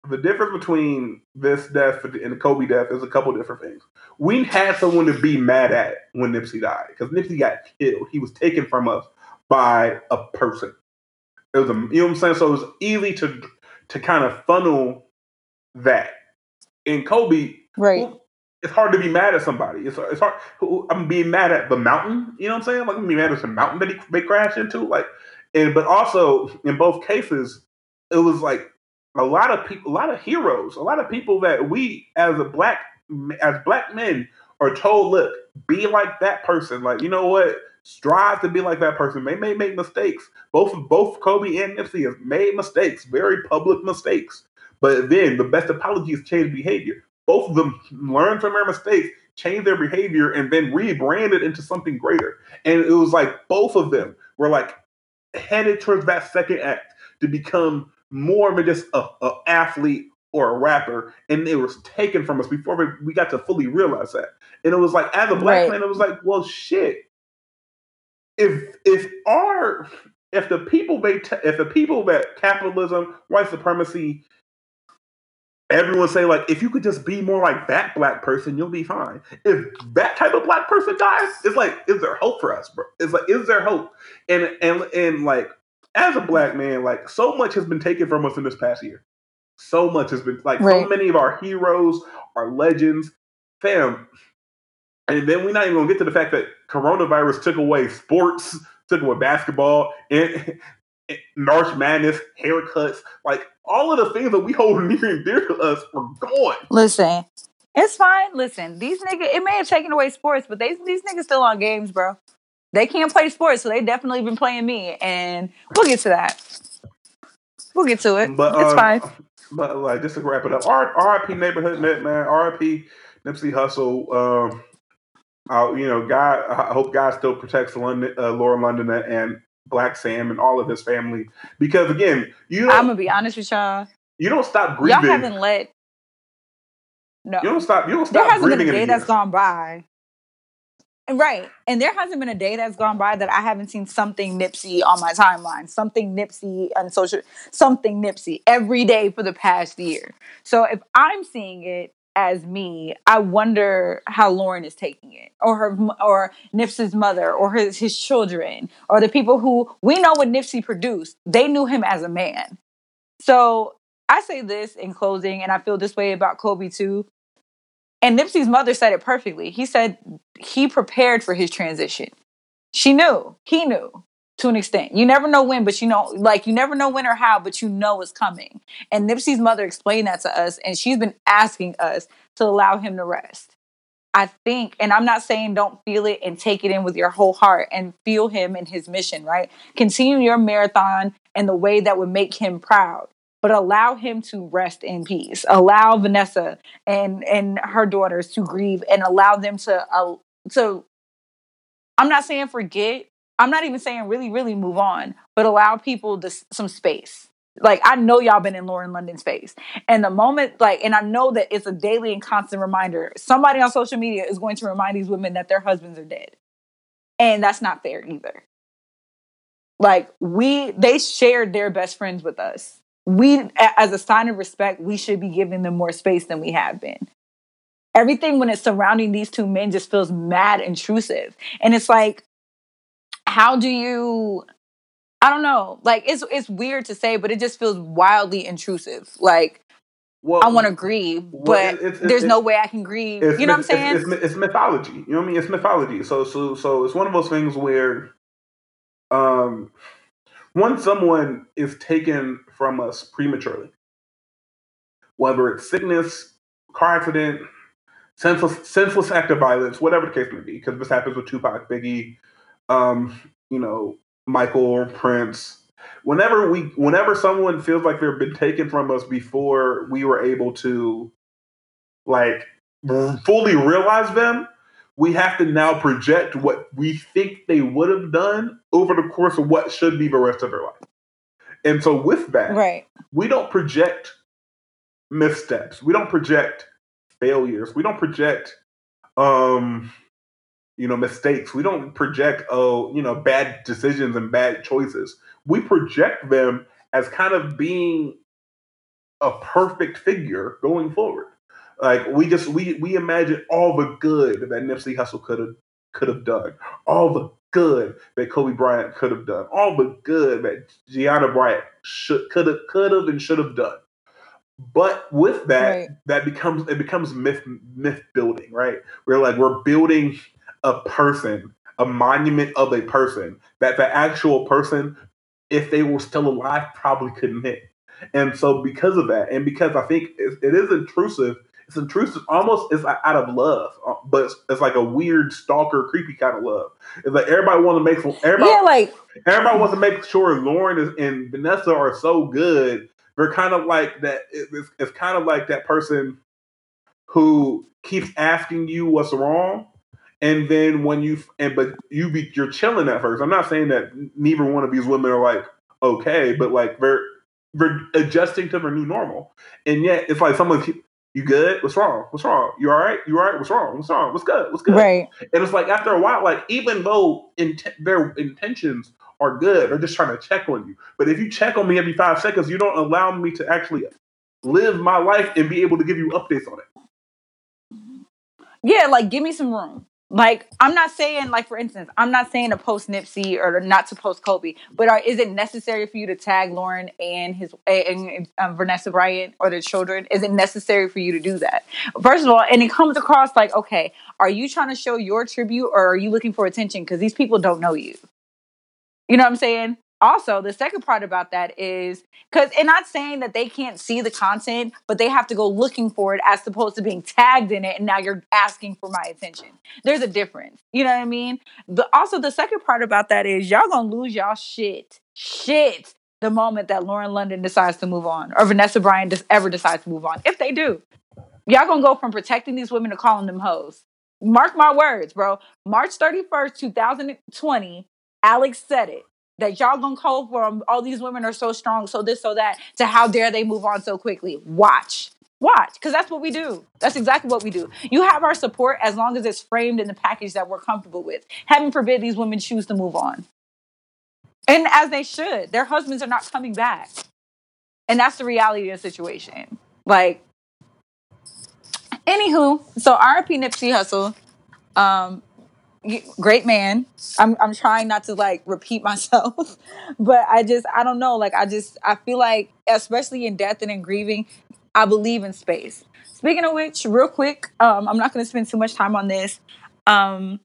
Speaker 2: The difference between this death and the Kobe death is a couple different things. We had someone to be mad at when Nipsey died because Nipsey got killed. He was taken from us by a person. It was a, you know what I'm saying. So it was easy to to kind of funnel that. In Kobe,
Speaker 3: Right.
Speaker 2: it's hard to be mad at somebody. It's it's hard. I'm being mad at the mountain. You know what I'm saying? Like I'm being mad at the mountain that he, they crashed into. Like, and but also in both cases, it was like a lot of people, a lot of heroes, a lot of people that we as a black as black men are told, look, be like that person. Like you know what? Strive to be like that person. They may make mistakes. Both both Kobe and Nipsey have made mistakes, very public mistakes. But then the best apology is change behavior. Both of them learn from their mistakes, change their behavior, and then rebrand it into something greater. And it was like both of them were like headed towards that second act to become more than just a, a athlete or a rapper, and it was taken from us before we, we got to fully realize that. And it was like, as a black
Speaker 3: Right.
Speaker 2: man, it was like, well, shit. If if our if the people they t- if the people that capitalism, white supremacy, everyone say like, if you could just be more like that black person, you'll be fine. If that type of black person dies, it's like, is there hope for us, bro? It's like, is there hope? And and and like, as a black man, like, so much has been taken from us in this past year. So much has been like, so many of our heroes, our legends, fam. And then we're not even gonna get to the fact that coronavirus took away sports, took away basketball, and March Madness, haircuts, like all of the things that we hold near and dear to us are gone.
Speaker 3: Listen, it's fine. Listen, these niggas, it may have taken away sports, but they, these niggas still on games, bro. They can't play sports, so they definitely been playing me, and we'll get to that. We'll get to it.
Speaker 2: But
Speaker 3: it's
Speaker 2: um,
Speaker 3: fine.
Speaker 2: But like just to wrap it up, R- RIP Neighborhood Net, man. RIP Nipsey Hussle. Um, I, you know, God. I hope God still protects London, uh, Lauren London and Blacc Sam and all of his family because again, you
Speaker 3: I'm gonna be honest with y'all.
Speaker 2: you don't stop grieving.
Speaker 3: Y'all haven't let. No,
Speaker 2: you don't stop. You don't stop.
Speaker 3: there hasn't been a day that's gone by. Right. And there hasn't been a day that's gone by that I haven't seen something Nipsey on my timeline, something Nipsey on social, something Nipsey every day for the past year. So if I'm seeing it as me, I wonder how Lauren is taking it, or her, or Nipsey's mother, or his his children, or the people who we know what Nipsey produced. They knew him as a man. So I say this in closing, and I feel this way about Kobe too. And Nipsey's mother said it perfectly. He said he prepared for his transition. She knew. He knew to an extent. You never know when, but you know, like you never know when or how, but you know it's coming. And Nipsey's mother explained that to us, and she's been asking us to allow him to rest. I think, and I'm not saying don't feel it and take it in with your whole heart and feel him and his mission, right? Continue your marathon in the way that would make him proud, but allow him to rest in peace. Allow Vanessa and and her daughters to grieve and allow them to uh, to I'm not saying forget. I'm not even saying really really move on, but allow people to, some space. Like I know y'all been in Lauren London's face. And the moment like and I know that it's a daily and constant reminder. Somebody on social media is going to remind these women that their husbands are dead. And that's not fair either. Like we they shared their best friends with us. We as a sign of respect, we should be giving them more space than we have been everything when it's surrounding these two men just feels mad intrusive and it's like how do you i don't know like it's it's weird to say but it just feels wildly intrusive like
Speaker 2: Well,
Speaker 3: i want to grieve
Speaker 2: well,
Speaker 3: but
Speaker 2: it's- it's-
Speaker 3: there's no way i can grieve you know what i'm saying
Speaker 2: It's, it's, it's mythology. You know what I mean? It's mythology. So so so it's one of those things where, um, once someone is taken from us prematurely, whether it's sickness, car accident, senseless, senseless act of violence, whatever the case may be, because this happens with Tupac, Biggie, um, you know, Michael, Prince. Whenever we, whenever someone feels like they've been taken from us before we were able to, like, fully realize them, we have to now project what we think they would have done over the course of what should be the rest of their life. And so, with that,
Speaker 3: right,
Speaker 2: we don't project missteps. We don't project failures. We don't project, um, you know, mistakes. We don't project, oh, you know, bad decisions and bad choices. We project them as kind of being a perfect figure going forward. Like we just we we imagine all the good that Nipsey Hussle could have could have done, all the good that Kobe Bryant could have done, all the good that Gianna Bryant should could have could have and should have done. But with that, right. that becomes it becomes myth myth building, right? We're like we're building a person, a monument of a person that the actual person, if they were still alive, probably couldn't hit. And so because of that, and because I think it, it is intrusive it's intrusive. Almost it's like out of love, uh, but it's, it's, like a weird stalker, creepy kind of love. It's like everybody wants to make everybody.
Speaker 3: Yeah, like
Speaker 2: everybody wants to make sure Lauren is, and Vanessa are so good. They're kind of like that. It's, it's kind of like that person who keeps asking you what's wrong, and then when you and but you be you're chilling at first. I'm not saying that neither one of these women are like okay, but like they're they're adjusting to their new normal, and yet it's like someone you good? What's wrong? What's wrong? You all right? You all right? What's wrong? What's wrong? What's good? What's good?
Speaker 3: Right.
Speaker 2: And it's like after a while, like even though in their intentions are good, they're just trying to check on you. But if you check on me every five seconds, you don't allow me to actually live my life and be able to give you updates on it.
Speaker 3: Yeah, like give me some room. Like I'm not saying, like for instance, I'm not saying to post Nipsey or not to post Kobe, but are, is it necessary for you to tag Lauren and his and um, Vanessa Bryant or their children? Is it necessary for you to do that? First of all, and it comes across like, okay, are you trying to show your tribute or are you looking for attention? Because these people don't know you. You know what I'm saying? Also the second part about that is because and not saying that they can't see the content but they have to go looking for it as opposed to being tagged in it and now you're asking for my attention. There's a difference you know what i mean? The also the second part about that is y'all gonna lose y'all shit shit the moment that lauren london decides to move on or vanessa bryant just ever decides to move on if they do. Y'all gonna go from protecting these women to calling them hoes. Mark my words bro. March 31st 2020 alex said it that y'all gonna call for them. all these women are so strong, so this, so that, to how dare they move on so quickly. Watch. Watch, because that's what we do. That's exactly what we do. You have our support as long as it's framed in the package that we're comfortable with. Heaven forbid these women choose to move on. And as they should, their husbands are not coming back. And that's the reality of the situation. Like, anywho, so RP Nipsey Hussle. Um, great man. I'm I'm trying not to like repeat myself, but I just I don't know. Like I just I feel like especially in death and in grieving, I believe in space. Speaking of which, real quick, um, I'm not going to spend too much time on this. Um,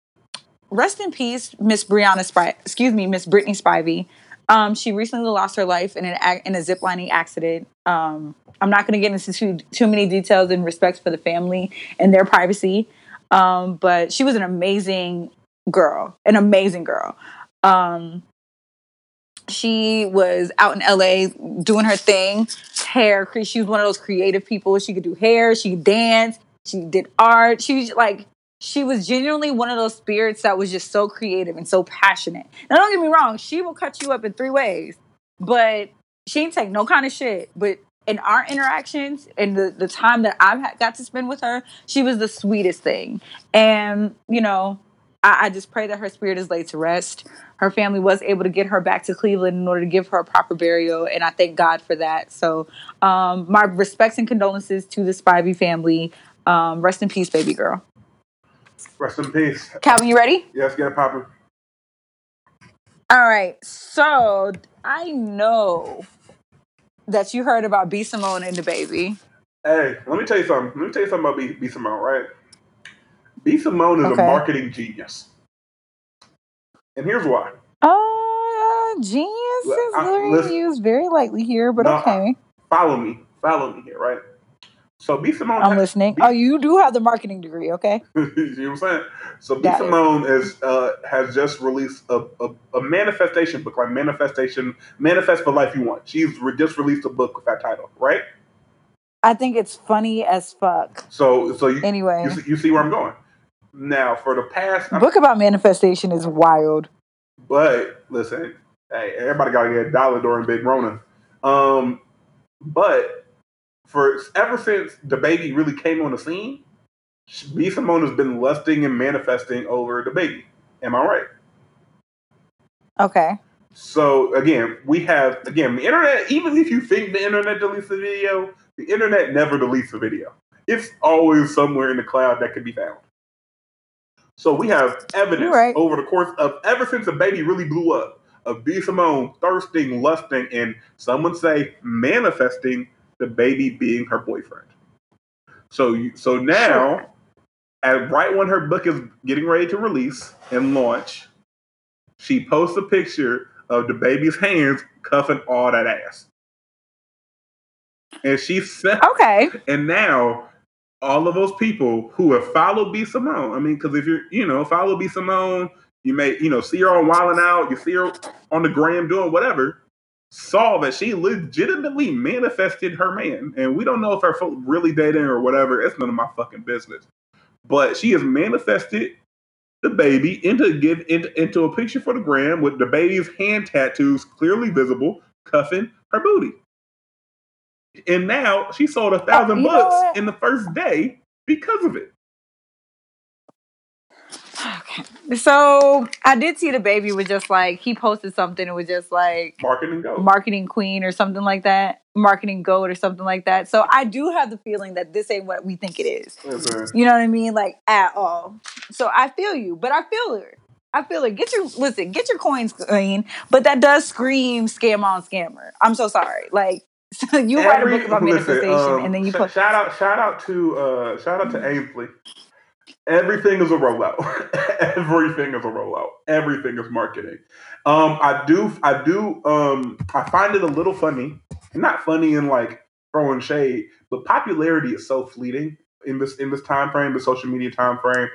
Speaker 3: rest in peace, Miss Brianna Spivey. Excuse me, Miss Brittany Spivey. Um, she recently lost her life in an in a ziplining accident. Um, I'm not going to get into too, too many details in respect for the family and their privacy. Um, but she was an amazing girl, an amazing girl. Um, she was out in LA doing her thing, hair. She was one of those creative people. She could do hair, she could dance, she did art. She was like, she was genuinely one of those spirits that was just so creative and so passionate. Now, don't get me wrong, she will cut you up in three ways, but she ain't take no kind of shit. But in our interactions and the, the time that I've got to spend with her, she was the sweetest thing. And, you know, I, I, just pray that her spirit is laid to rest. Her family was able to get her back to Cleveland in order to give her a proper burial, and I thank God for that. So, um, my respects and condolences to the Spivey family. Um, rest in peace, baby girl.
Speaker 2: Rest in peace.
Speaker 3: Calvin, you ready?
Speaker 2: Yes, get it popping.
Speaker 3: All right. So, I know that you heard about B Simone and the baby?
Speaker 2: Hey, let me tell you something. Let me tell you something about B, B Simone, right? B Simone is okay. a marketing genius. And here's why.
Speaker 3: Uh, genius is very used very lightly here, but okay.
Speaker 2: Follow me. Follow me here, right? So B Simone,
Speaker 3: I'm listening.
Speaker 2: B-
Speaker 3: Oh, you do have the marketing degree, okay?
Speaker 2: you know what I'm saying? So B
Speaker 3: Got it.
Speaker 2: Simone is uh, has just released a, a, a manifestation book, like manifestation, manifest the life you want. She's re- just released a book with that title, right?
Speaker 3: I think it's funny as fuck.
Speaker 2: So so you
Speaker 3: Anyway,
Speaker 2: you, see, you see where I'm going. Now for the past,
Speaker 3: book about manifestation is wild.
Speaker 2: but listen, hey, everybody got to get a dollar during Big Rona. Um, but for ever since the baby really came on the scene, B Simone has been lusting and manifesting over the baby. Am I right?
Speaker 3: Okay.
Speaker 2: So again, we have again the internet. Even if you think the internet deletes the video, the internet never deletes the video. It's always somewhere in the cloud that can be found. So we have evidence
Speaker 3: right.
Speaker 2: over the course of ever since the baby really blew up of B Simone thirsting, lusting, and some would say manifesting the baby being her boyfriend. So so now, at right when her book is getting ready to release and launch, she posts a picture of the baby's hands cuffing all that ass. And she said,
Speaker 3: Okay.
Speaker 2: and now all of those people who have followed B Simone, I mean, because if you're, you know, follow B Simone, you may, you know, see her on Wildin' Out, you see her on the gram doing whatever, saw that she legitimately manifested her man. And we don't know if they're fo- really dating or whatever. It's none of my fucking business. But she has manifested the baby into give into, into a picture for the gram with the baby's hand tattoos clearly visible, cuffing her booty. And now she sold a thousand books in the first day because of it.
Speaker 3: So I did see the baby was just like he posted something. It was just like
Speaker 2: Marketing go.
Speaker 3: marketing queen or something like that, marketing goat or something like that. So I do have the feeling that this ain't what we think it is. You know what I mean? Like at all. So I feel you, but I feel her. I feel it. Get your listen, get your coins clean. But that does scream scam on scammer. I'm so sorry. Like so you write a book about
Speaker 2: listen,
Speaker 3: manifestation
Speaker 2: um,
Speaker 3: and then you put
Speaker 2: shout out shout out to uh shout out to Ainsley. Everything is a rollout. Everything is a rollout. Everything is marketing. Um, I do, I do, um, I find it a little funny. Not funny in like throwing shade, but popularity is so fleeting in this in this time frame, the social media time frame.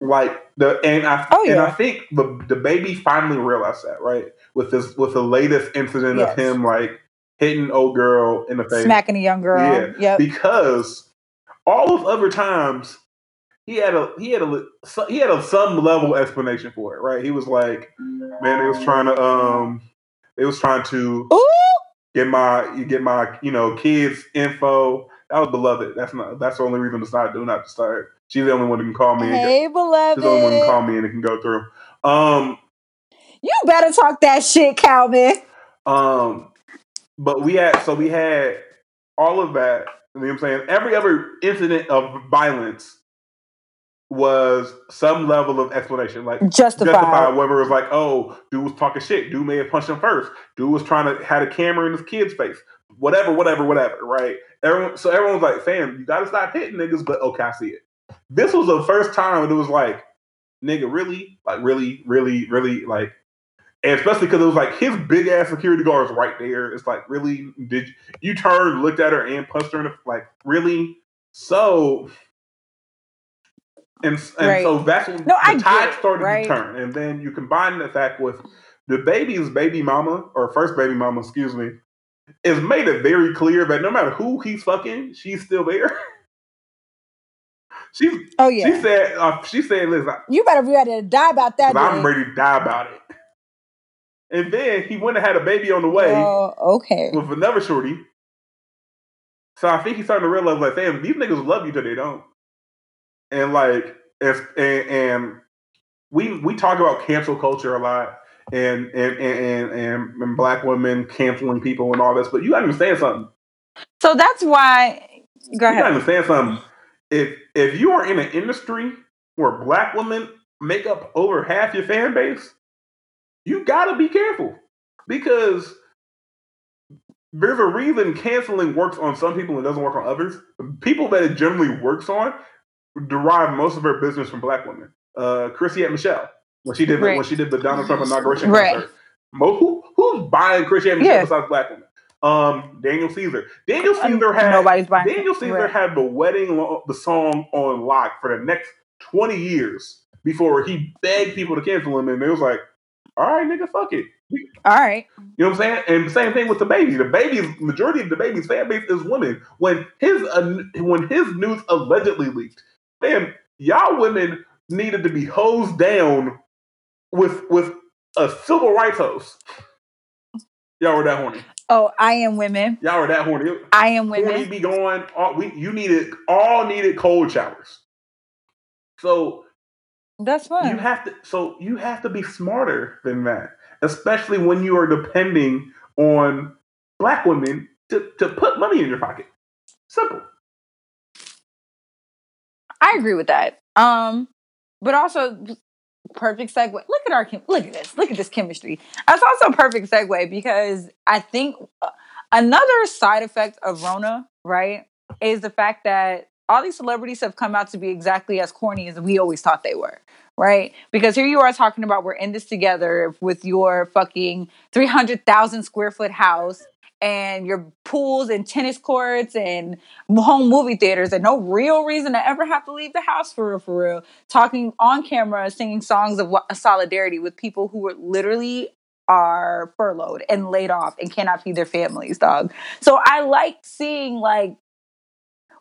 Speaker 2: Like the and I
Speaker 3: Oh,
Speaker 2: and I think the the baby finally realized that right with this with the latest incident
Speaker 3: Yes.
Speaker 2: of him like hitting old girl in the face
Speaker 3: smacking a young girl.
Speaker 2: Yeah.
Speaker 3: Yep.
Speaker 2: because all of other times he had a he had a he had a some level explanation for it, right? He was like, man, they was trying to um they was trying to
Speaker 3: Ooh.
Speaker 2: get my you get my you know kids info. That was beloved. That's not that's the only reason to start do not to start. She's the only one who can call me. and get-
Speaker 3: Hey,
Speaker 2: she's the only one who can call me and it can go through. Um
Speaker 3: You better talk that shit, Calvin.
Speaker 2: Um, but we had so we had all of that. You know what I'm saying? Every other incident of violence was some level of explanation, like
Speaker 3: Justified.
Speaker 2: justified. Whether it was like, oh, dude was talking shit, dude may have punched him first, dude was trying to had a camera in his kid's face, whatever, whatever, whatever. Right? Everyone, so everyone's like, fam, you gotta stop hitting niggas. But okay, I see it. This was the first time it was like, nigga, really, like, really, really, really, like. And especially because it was like his big ass security guard is right there. It's like, really? Did you, you turned, looked at her, and punched her in the like, really? So, and, and
Speaker 3: Right.
Speaker 2: so that's when
Speaker 3: No,
Speaker 2: the
Speaker 3: I
Speaker 2: tide started
Speaker 3: right?
Speaker 2: to turn. And then you combine the fact with the baby's baby mama, or first baby mama, excuse me, is made it very clear that no matter who he's fucking, she's still there. She's
Speaker 3: Oh yeah.
Speaker 2: she said uh, she said, "Listen,
Speaker 3: You better be ready to die about that.
Speaker 2: I'm ready to die about it." And then he went and had a baby on the way
Speaker 3: Oh, okay.
Speaker 2: with another shorty. So I think he's starting to realize, like, damn, these niggas love you till they don't. And like, if and, and we we talk about cancel culture a lot, and and and and, and black women canceling people and all this, but you gotta understand something.
Speaker 3: So that's why. Go ahead.
Speaker 2: You gotta understand something. If if you are in an industry where black women make up over half your fan base, you gotta be careful because there's a reason canceling works on some people and doesn't work on others. People that it generally works on derive most of her business from black women. Uh, Chrisette Michele when she did
Speaker 3: Right.
Speaker 2: when she did the Donald Trump inauguration
Speaker 3: Right.
Speaker 2: concert. Mo, who, who's buying Chrisette Michele
Speaker 3: Yeah.
Speaker 2: besides black women? Um, Daniel Caesar. Daniel
Speaker 3: Uh,
Speaker 2: Caesar had
Speaker 3: nobody's buying
Speaker 2: Daniel Caesar
Speaker 3: right.
Speaker 2: had the wedding lo- the song on lock for the next twenty years before he begged people to cancel him, and it was like, all right, nigga, fuck it.
Speaker 3: All right.
Speaker 2: You know what I'm saying? And the same thing with the baby. The baby's majority of the baby's fan base is women. When his uh, when his news allegedly leaked, man, y'all women needed to be hosed down with with a civil rights hose. Y'all were that horny.
Speaker 3: Oh, I am women.
Speaker 2: Y'all were that horny.
Speaker 3: I am
Speaker 2: Horny
Speaker 3: women.
Speaker 2: be going. All, we you needed all needed cold showers. So
Speaker 3: That's
Speaker 2: you have to so you have to be smarter than that especially when you are depending on black women to, to put money in your pocket simple
Speaker 3: I agree with that. Um, but also perfect segue. Look at our look at this. Look at this chemistry. That's also a perfect segue because I think uh, another side effect of Rona, right, is the fact that all these celebrities have come out to be exactly as corny as we always thought they were. Right? Because here you are talking about we're in this together with your fucking 300,000 square foot house and your pools and tennis courts and home movie theaters and no real reason to ever have to leave the house for real, for real. Talking on camera, singing songs of solidarity with people who were literally are furloughed and laid off and cannot feed their families, dog. So I like seeing like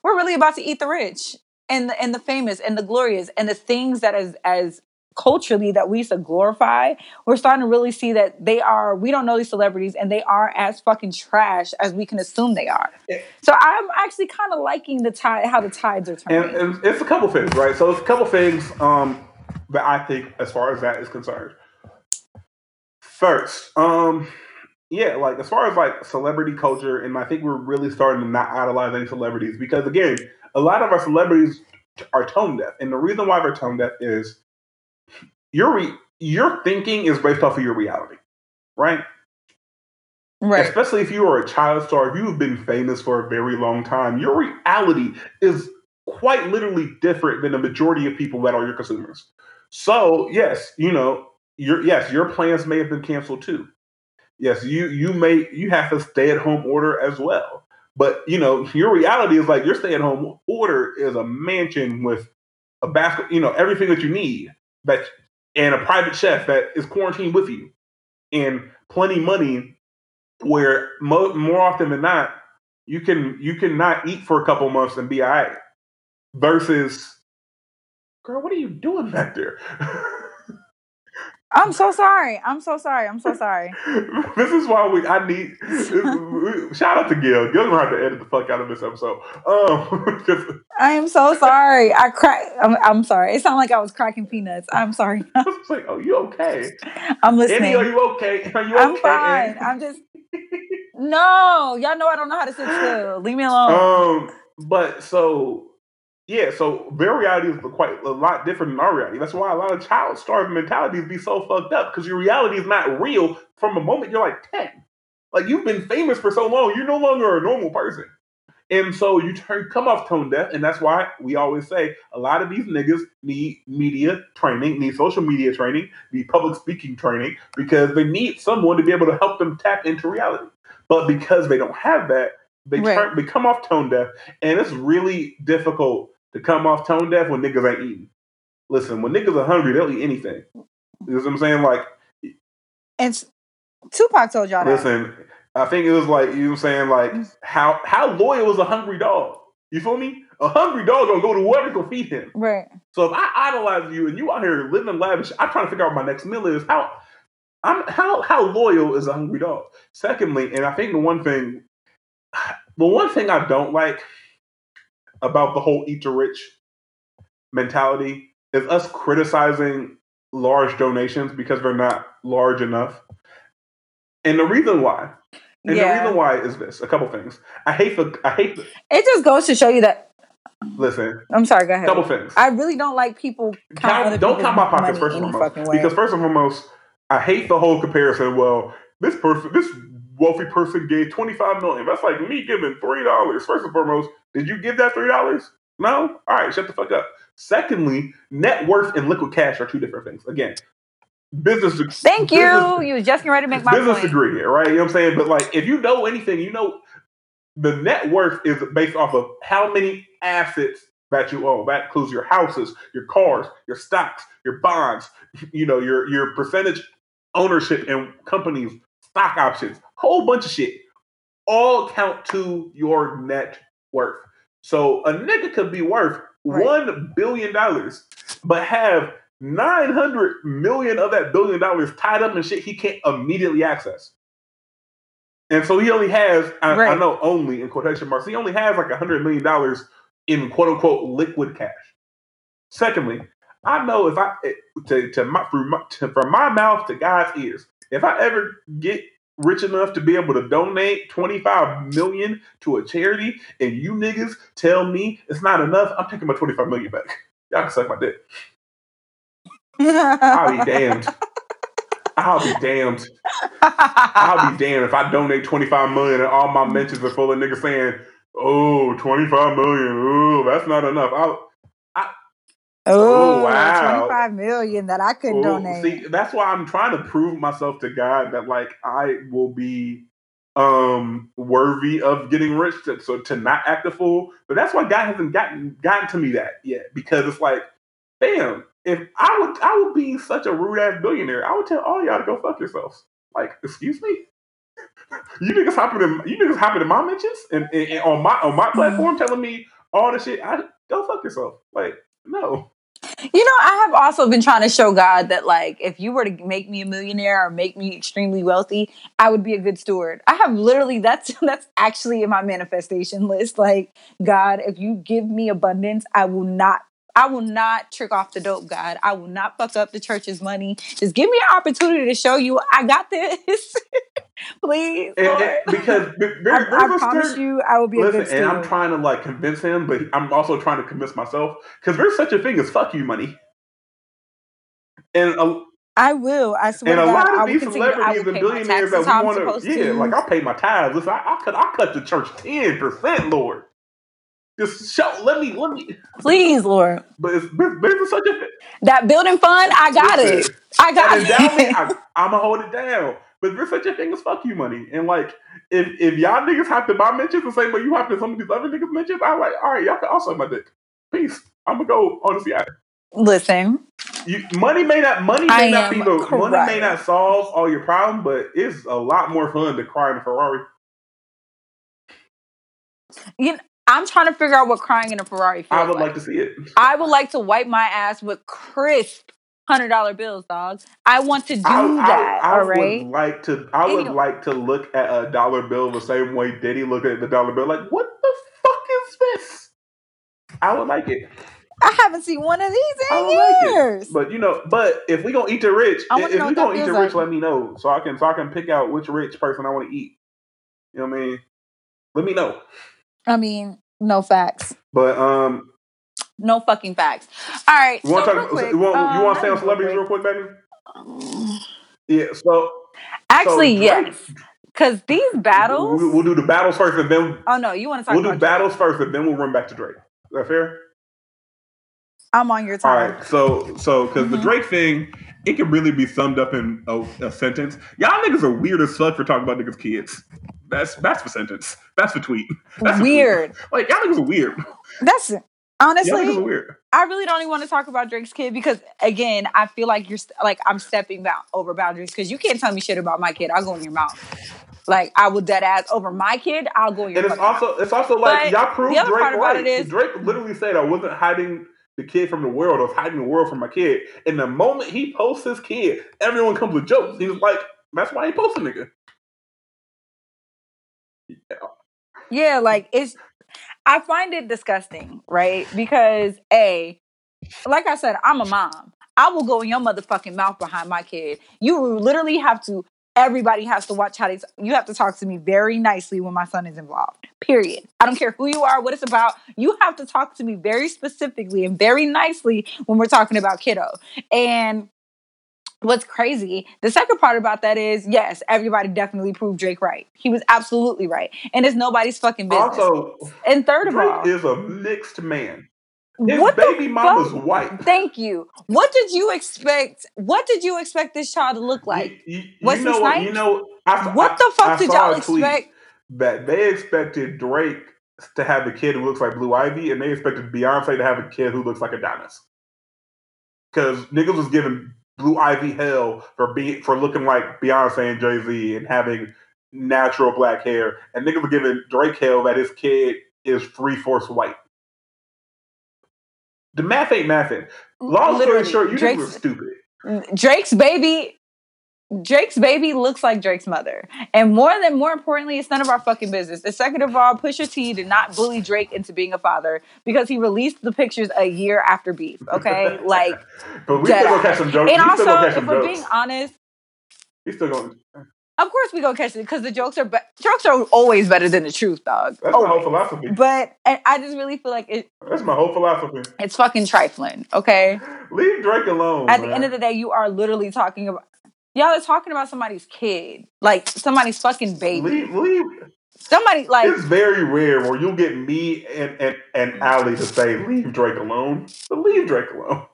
Speaker 3: we're really about to eat the rich and the, and the famous and the glorious and the things that as as culturally that we used to glorify, we're starting to really see that they are, we don't know these celebrities and they are as fucking trash as we can assume they are.
Speaker 2: Yeah.
Speaker 3: So I'm actually kind of liking the tide, how the tides are turning.
Speaker 2: and, and it's a couple things right so it's a couple things um that i think as far as that is concerned first um yeah like as far as like celebrity culture and i think we're really starting to not idolize any celebrities because again a lot of our celebrities are tone deaf and the reason why they're tone deaf is your re- your thinking is based off of your reality right
Speaker 3: right.
Speaker 2: especially if you are a child star, if you've been famous for a very long time, your reality is quite literally different than the majority of people that are your consumers. So, yes, you know, your yes, your plans may have been canceled too. Yes, you you may you have to stay at home order as well. But you know, your reality is like your stay at home order is a mansion with a basket, you know, everything that you need that and a private chef that is quarantined with you and plenty money where mo- more often than not you can you can not eat for a couple months and be all right versus girl what are you doing back there
Speaker 3: I'm so sorry. I'm so sorry. I'm so sorry.
Speaker 2: this is why we i need shout out to gil gil's gonna have to edit the fuck out of this episode um
Speaker 3: I am so sorry. I crack. I'm, I'm sorry. It sounded like I was cracking peanuts. I'm sorry.
Speaker 2: I was like oh you okay
Speaker 3: I'm
Speaker 2: Andy,
Speaker 3: listening.
Speaker 2: are you okay are you
Speaker 3: I'm
Speaker 2: okay
Speaker 3: fine. I'm just no. Y'all know I don't know how to sit still. Leave me alone.
Speaker 2: Um, but so yeah, so their reality is quite a lot different than our reality. That's why a lot of child starving mentalities be so fucked up because your reality is not real from the moment you're like ten. Like you've been famous for so long, you're no longer a normal person. And so you turn come off tone deaf, and that's why we always say a lot of these niggas need media training, need social media training, need public speaking training, because they need someone to be able to help them tap into reality. But because they don't have that, they
Speaker 3: Right.
Speaker 2: turn they come off tone deaf, and it's really difficult to come off tone deaf when niggas ain't eating. Listen, when niggas are hungry, they'll eat anything. You know what I'm saying? Like,
Speaker 3: And Tupac told y'all that.
Speaker 2: listen, I think it was like you know what I'm saying, like mm. how how loyal is a hungry dog? You feel me? A hungry dog gonna go to whoever can feed him.
Speaker 3: Right.
Speaker 2: So if I idolize you and you out here living lavish, I'm trying to figure out what my next meal is. How I'm how how loyal is a hungry dog? Secondly, and I think the one thing the one thing I don't like about the whole eat to rich mentality is us criticizing large donations because they're not large enough. And the reason why, and the reason why is this: a couple things. I hate the, I hate the.
Speaker 3: It just goes to show you that.
Speaker 2: Listen,
Speaker 3: I'm sorry. Go ahead.
Speaker 2: couple things.
Speaker 3: I really don't like people count
Speaker 2: don't count my pockets first and foremost. Because first and foremost, I hate the whole comparison. Well, this person, this wealthy person gave twenty five million. That's like me giving three dollars. First and foremost, did you give that three dollars? No. All right, shut the fuck up. Secondly, net worth and liquid cash are two different things. Again, business.
Speaker 3: Thank you.
Speaker 2: business-
Speaker 3: you was just getting ready to make my
Speaker 2: business
Speaker 3: point.
Speaker 2: degree, right? You know what I'm saying? But like, if you know anything, you know the net worth is based off of how many assets that you own. That includes your houses, your cars, your stocks, your bonds. You know your your percentage ownership in companies, stock options, whole bunch of shit. All count to your net worth. So a nigga could be worth
Speaker 3: Right.
Speaker 2: one billion dollars, but have nine hundred million of that billion dollars tied up in shit he can't immediately access. And so he only has, I, I know only in quotation marks, he only has like a hundred million dollars in quote unquote liquid cash. Secondly, I know if I to to my, through my to, from my mouth to God's ears, if I ever get rich enough to be able to donate 25 million to a charity and you niggas tell me it's not enough, I'm taking my 25 million back. Y'all can suck my dick. I'll be damned. I'll be damned. I'll be damned if I donate 25 million and all my mentions are full of niggas saying, oh, 25 million, oh, that's not enough. I'll,
Speaker 3: oh,
Speaker 2: wow.
Speaker 3: 25 million that I couldn't
Speaker 2: oh,
Speaker 3: donate.
Speaker 2: see, that's why I'm trying to prove myself to God that like I will be um worthy of getting rich to, so to not act a fool. But that's why God hasn't gotten gotten to me that yet because it's like, damn, if I would I would be such a rude ass billionaire, I would tell all y'all to go fuck yourselves. Like, excuse me? You niggas hopping in you niggas hopping in my mentions and, and, and on my on my platform telling me all the shit. I go fuck yourself. Like, no.
Speaker 3: You know, I have also been trying to show God that, like, if you were to make me a millionaire or make me extremely wealthy, I would be a good steward. I have literally that's that's actually in my manifestation list. Like, God, if you give me abundance, I will not. I will not trick off the dope, God. I will not fuck up the church's money. Just give me an opportunity to show you I got this. Please,
Speaker 2: And- and- because
Speaker 3: I,
Speaker 2: there's
Speaker 3: promise you, I will be a
Speaker 2: Listen,
Speaker 3: good
Speaker 2: and I'm trying to like convince him, but I'm also trying to convince myself because there's such a thing as fuck you money. And a,
Speaker 3: I will. I swear
Speaker 2: and a lot
Speaker 3: I
Speaker 2: of these celebrities and billionaires that we want to, yeah,
Speaker 3: to.
Speaker 2: like I'll pay my tithes. Listen, I, I cut, I cut the church ten percent, Lord. Just show, let me, let me.
Speaker 3: Please, Lord.
Speaker 2: But it's, such a
Speaker 3: That building fund, I got it. I got it.
Speaker 2: I, I'm gonna hold it down. But there's such a thing as fuck you money, and like if if y'all niggas have to buy mentions the same way you have to some of these other niggas mentions, I'm like, all right, y'all can also my dick. Peace. I'm gonna go on the side.
Speaker 3: Listen,
Speaker 2: You, money may not money may
Speaker 3: I
Speaker 2: not be the money may not solve all your problems, but it's a lot more fun to cry in a Ferrari.
Speaker 3: you know, I'm trying to figure out what crying in a Ferrari feels
Speaker 2: I would
Speaker 3: like.
Speaker 2: like to see it.
Speaker 3: I would like to wipe my ass with crisp hundred dollar bills, dog. I want to do
Speaker 2: I,
Speaker 3: that.
Speaker 2: I, I
Speaker 3: all right.
Speaker 2: would like to. I would like to look at a dollar bill the same way Diddy looked at the dollar bill. Like, what the fuck is this? I would like it.
Speaker 3: I haven't seen one of these
Speaker 2: I
Speaker 3: in
Speaker 2: like it.
Speaker 3: years.
Speaker 2: But you know, but if we gonna eat the rich,
Speaker 3: I
Speaker 2: if we gonna eat the
Speaker 3: feels
Speaker 2: rich,
Speaker 3: like.
Speaker 2: let me know so I can so I can pick out which rich person I want to eat. You know what I mean? Let me know.
Speaker 3: I mean, no facts.
Speaker 2: But um,
Speaker 3: No fucking facts. All right.
Speaker 2: you want
Speaker 3: so
Speaker 2: to
Speaker 3: real
Speaker 2: talk?
Speaker 3: quick,
Speaker 2: you want
Speaker 3: um,
Speaker 2: you want to stay on celebrities
Speaker 3: real
Speaker 2: quick, baby? Yeah. So
Speaker 3: Actually,
Speaker 2: so Drake-
Speaker 3: yes. Because these battles.
Speaker 2: We'll, we'll do the battles first, and then
Speaker 3: oh no, you want to talk
Speaker 2: we'll do battles first, and then we'll run back to Drake. Is that fair?
Speaker 3: I'm on your time.
Speaker 2: All right. So so because the
Speaker 3: Mhm.
Speaker 2: Drake thing, it can really be summed up in a, a sentence. Y'all niggas are weird as fuck for talking about niggas' kids. That's that's the sentence. That's the tweet. That's the tweet.
Speaker 3: Weird.
Speaker 2: Like y'all niggas are weird.
Speaker 3: That's honestly.
Speaker 2: weird.
Speaker 3: I really don't even want to talk about Drake's kid because again, I feel like you're like I'm stepping ba- over boundaries because you can't tell me shit about my kid. I'll go in your mouth. Like I will dead ass over my kid. I'll go in your.
Speaker 2: And it's
Speaker 3: fucking mouth.
Speaker 2: also it's also like
Speaker 3: But
Speaker 2: y'all proved Drake
Speaker 3: part about
Speaker 2: right.
Speaker 3: it is-
Speaker 2: Drake literally said I wasn't hiding the kid from the world. Was hiding the world from my kid. And the moment he posts his kid, everyone comes with jokes. He's like, "That's why he posted nigga."
Speaker 3: Yeah. Yeah, like it's. I find it disgusting, right? Because a, like I said, I'm a mom. I will go in your motherfucking mouth behind my kid. You literally have to. Everybody has to watch how they. You have to talk to me very nicely when my son is involved. Period. I don't care who you are, what it's about. You have to talk to me very specifically and very nicely when we're talking about kiddo. And what's crazy, the second part about that is yes, everybody definitely proved Drake right. He was absolutely right, and it's nobody's fucking business.
Speaker 2: Also,
Speaker 3: and third of
Speaker 2: Drake
Speaker 3: all,
Speaker 2: is a mixed man. His
Speaker 3: What the
Speaker 2: baby mama's
Speaker 3: fuck?
Speaker 2: white.
Speaker 3: Thank you. What did you expect? What did you expect this child to look like?
Speaker 2: you, you, you
Speaker 3: Wesley
Speaker 2: know? You know I,
Speaker 3: What
Speaker 2: I-
Speaker 3: the fuck
Speaker 2: I
Speaker 3: did y'all expect?
Speaker 2: That they expected Drake to have a kid who looks like Blue Ivy, and they expected Beyonce to have a kid who looks like Adonis. Because niggas was giving Blue Ivy hell for being for looking like Beyonce and Jay Z and having natural black hair, and niggas were giving Drake hell that his kid is three fourths white. The math ain't mathing. Long
Speaker 3: Literally,
Speaker 2: story short, you niggas were stupid.
Speaker 3: Drake's baby. Drake's baby looks like Drake's mother, and more than more importantly, it's none of our fucking business. The second of all, Pusha T did not bully Drake into being a father because he released the pictures a year after beef. Okay, like
Speaker 2: but we still gonna catch some jokes.
Speaker 3: And
Speaker 2: we still gonna
Speaker 3: also, if
Speaker 2: some
Speaker 3: we're being honest,
Speaker 2: he's still gonna.
Speaker 3: Of course we gonna catch it because the jokes are be- jokes are always better than the truth, dog.
Speaker 2: That's my whole philosophy.
Speaker 3: But and I just really feel like it,
Speaker 2: That's my whole philosophy.
Speaker 3: it's fucking trifling. Okay,
Speaker 2: Leave Drake alone.
Speaker 3: at the end of the day, you are literally talking about y'all are talking about somebody's kid, like somebody's fucking baby.
Speaker 2: leave, leave.
Speaker 3: Somebody like
Speaker 2: It's very rare where you'll get me and and and Allie to say leave Drake alone, but leave Drake alone.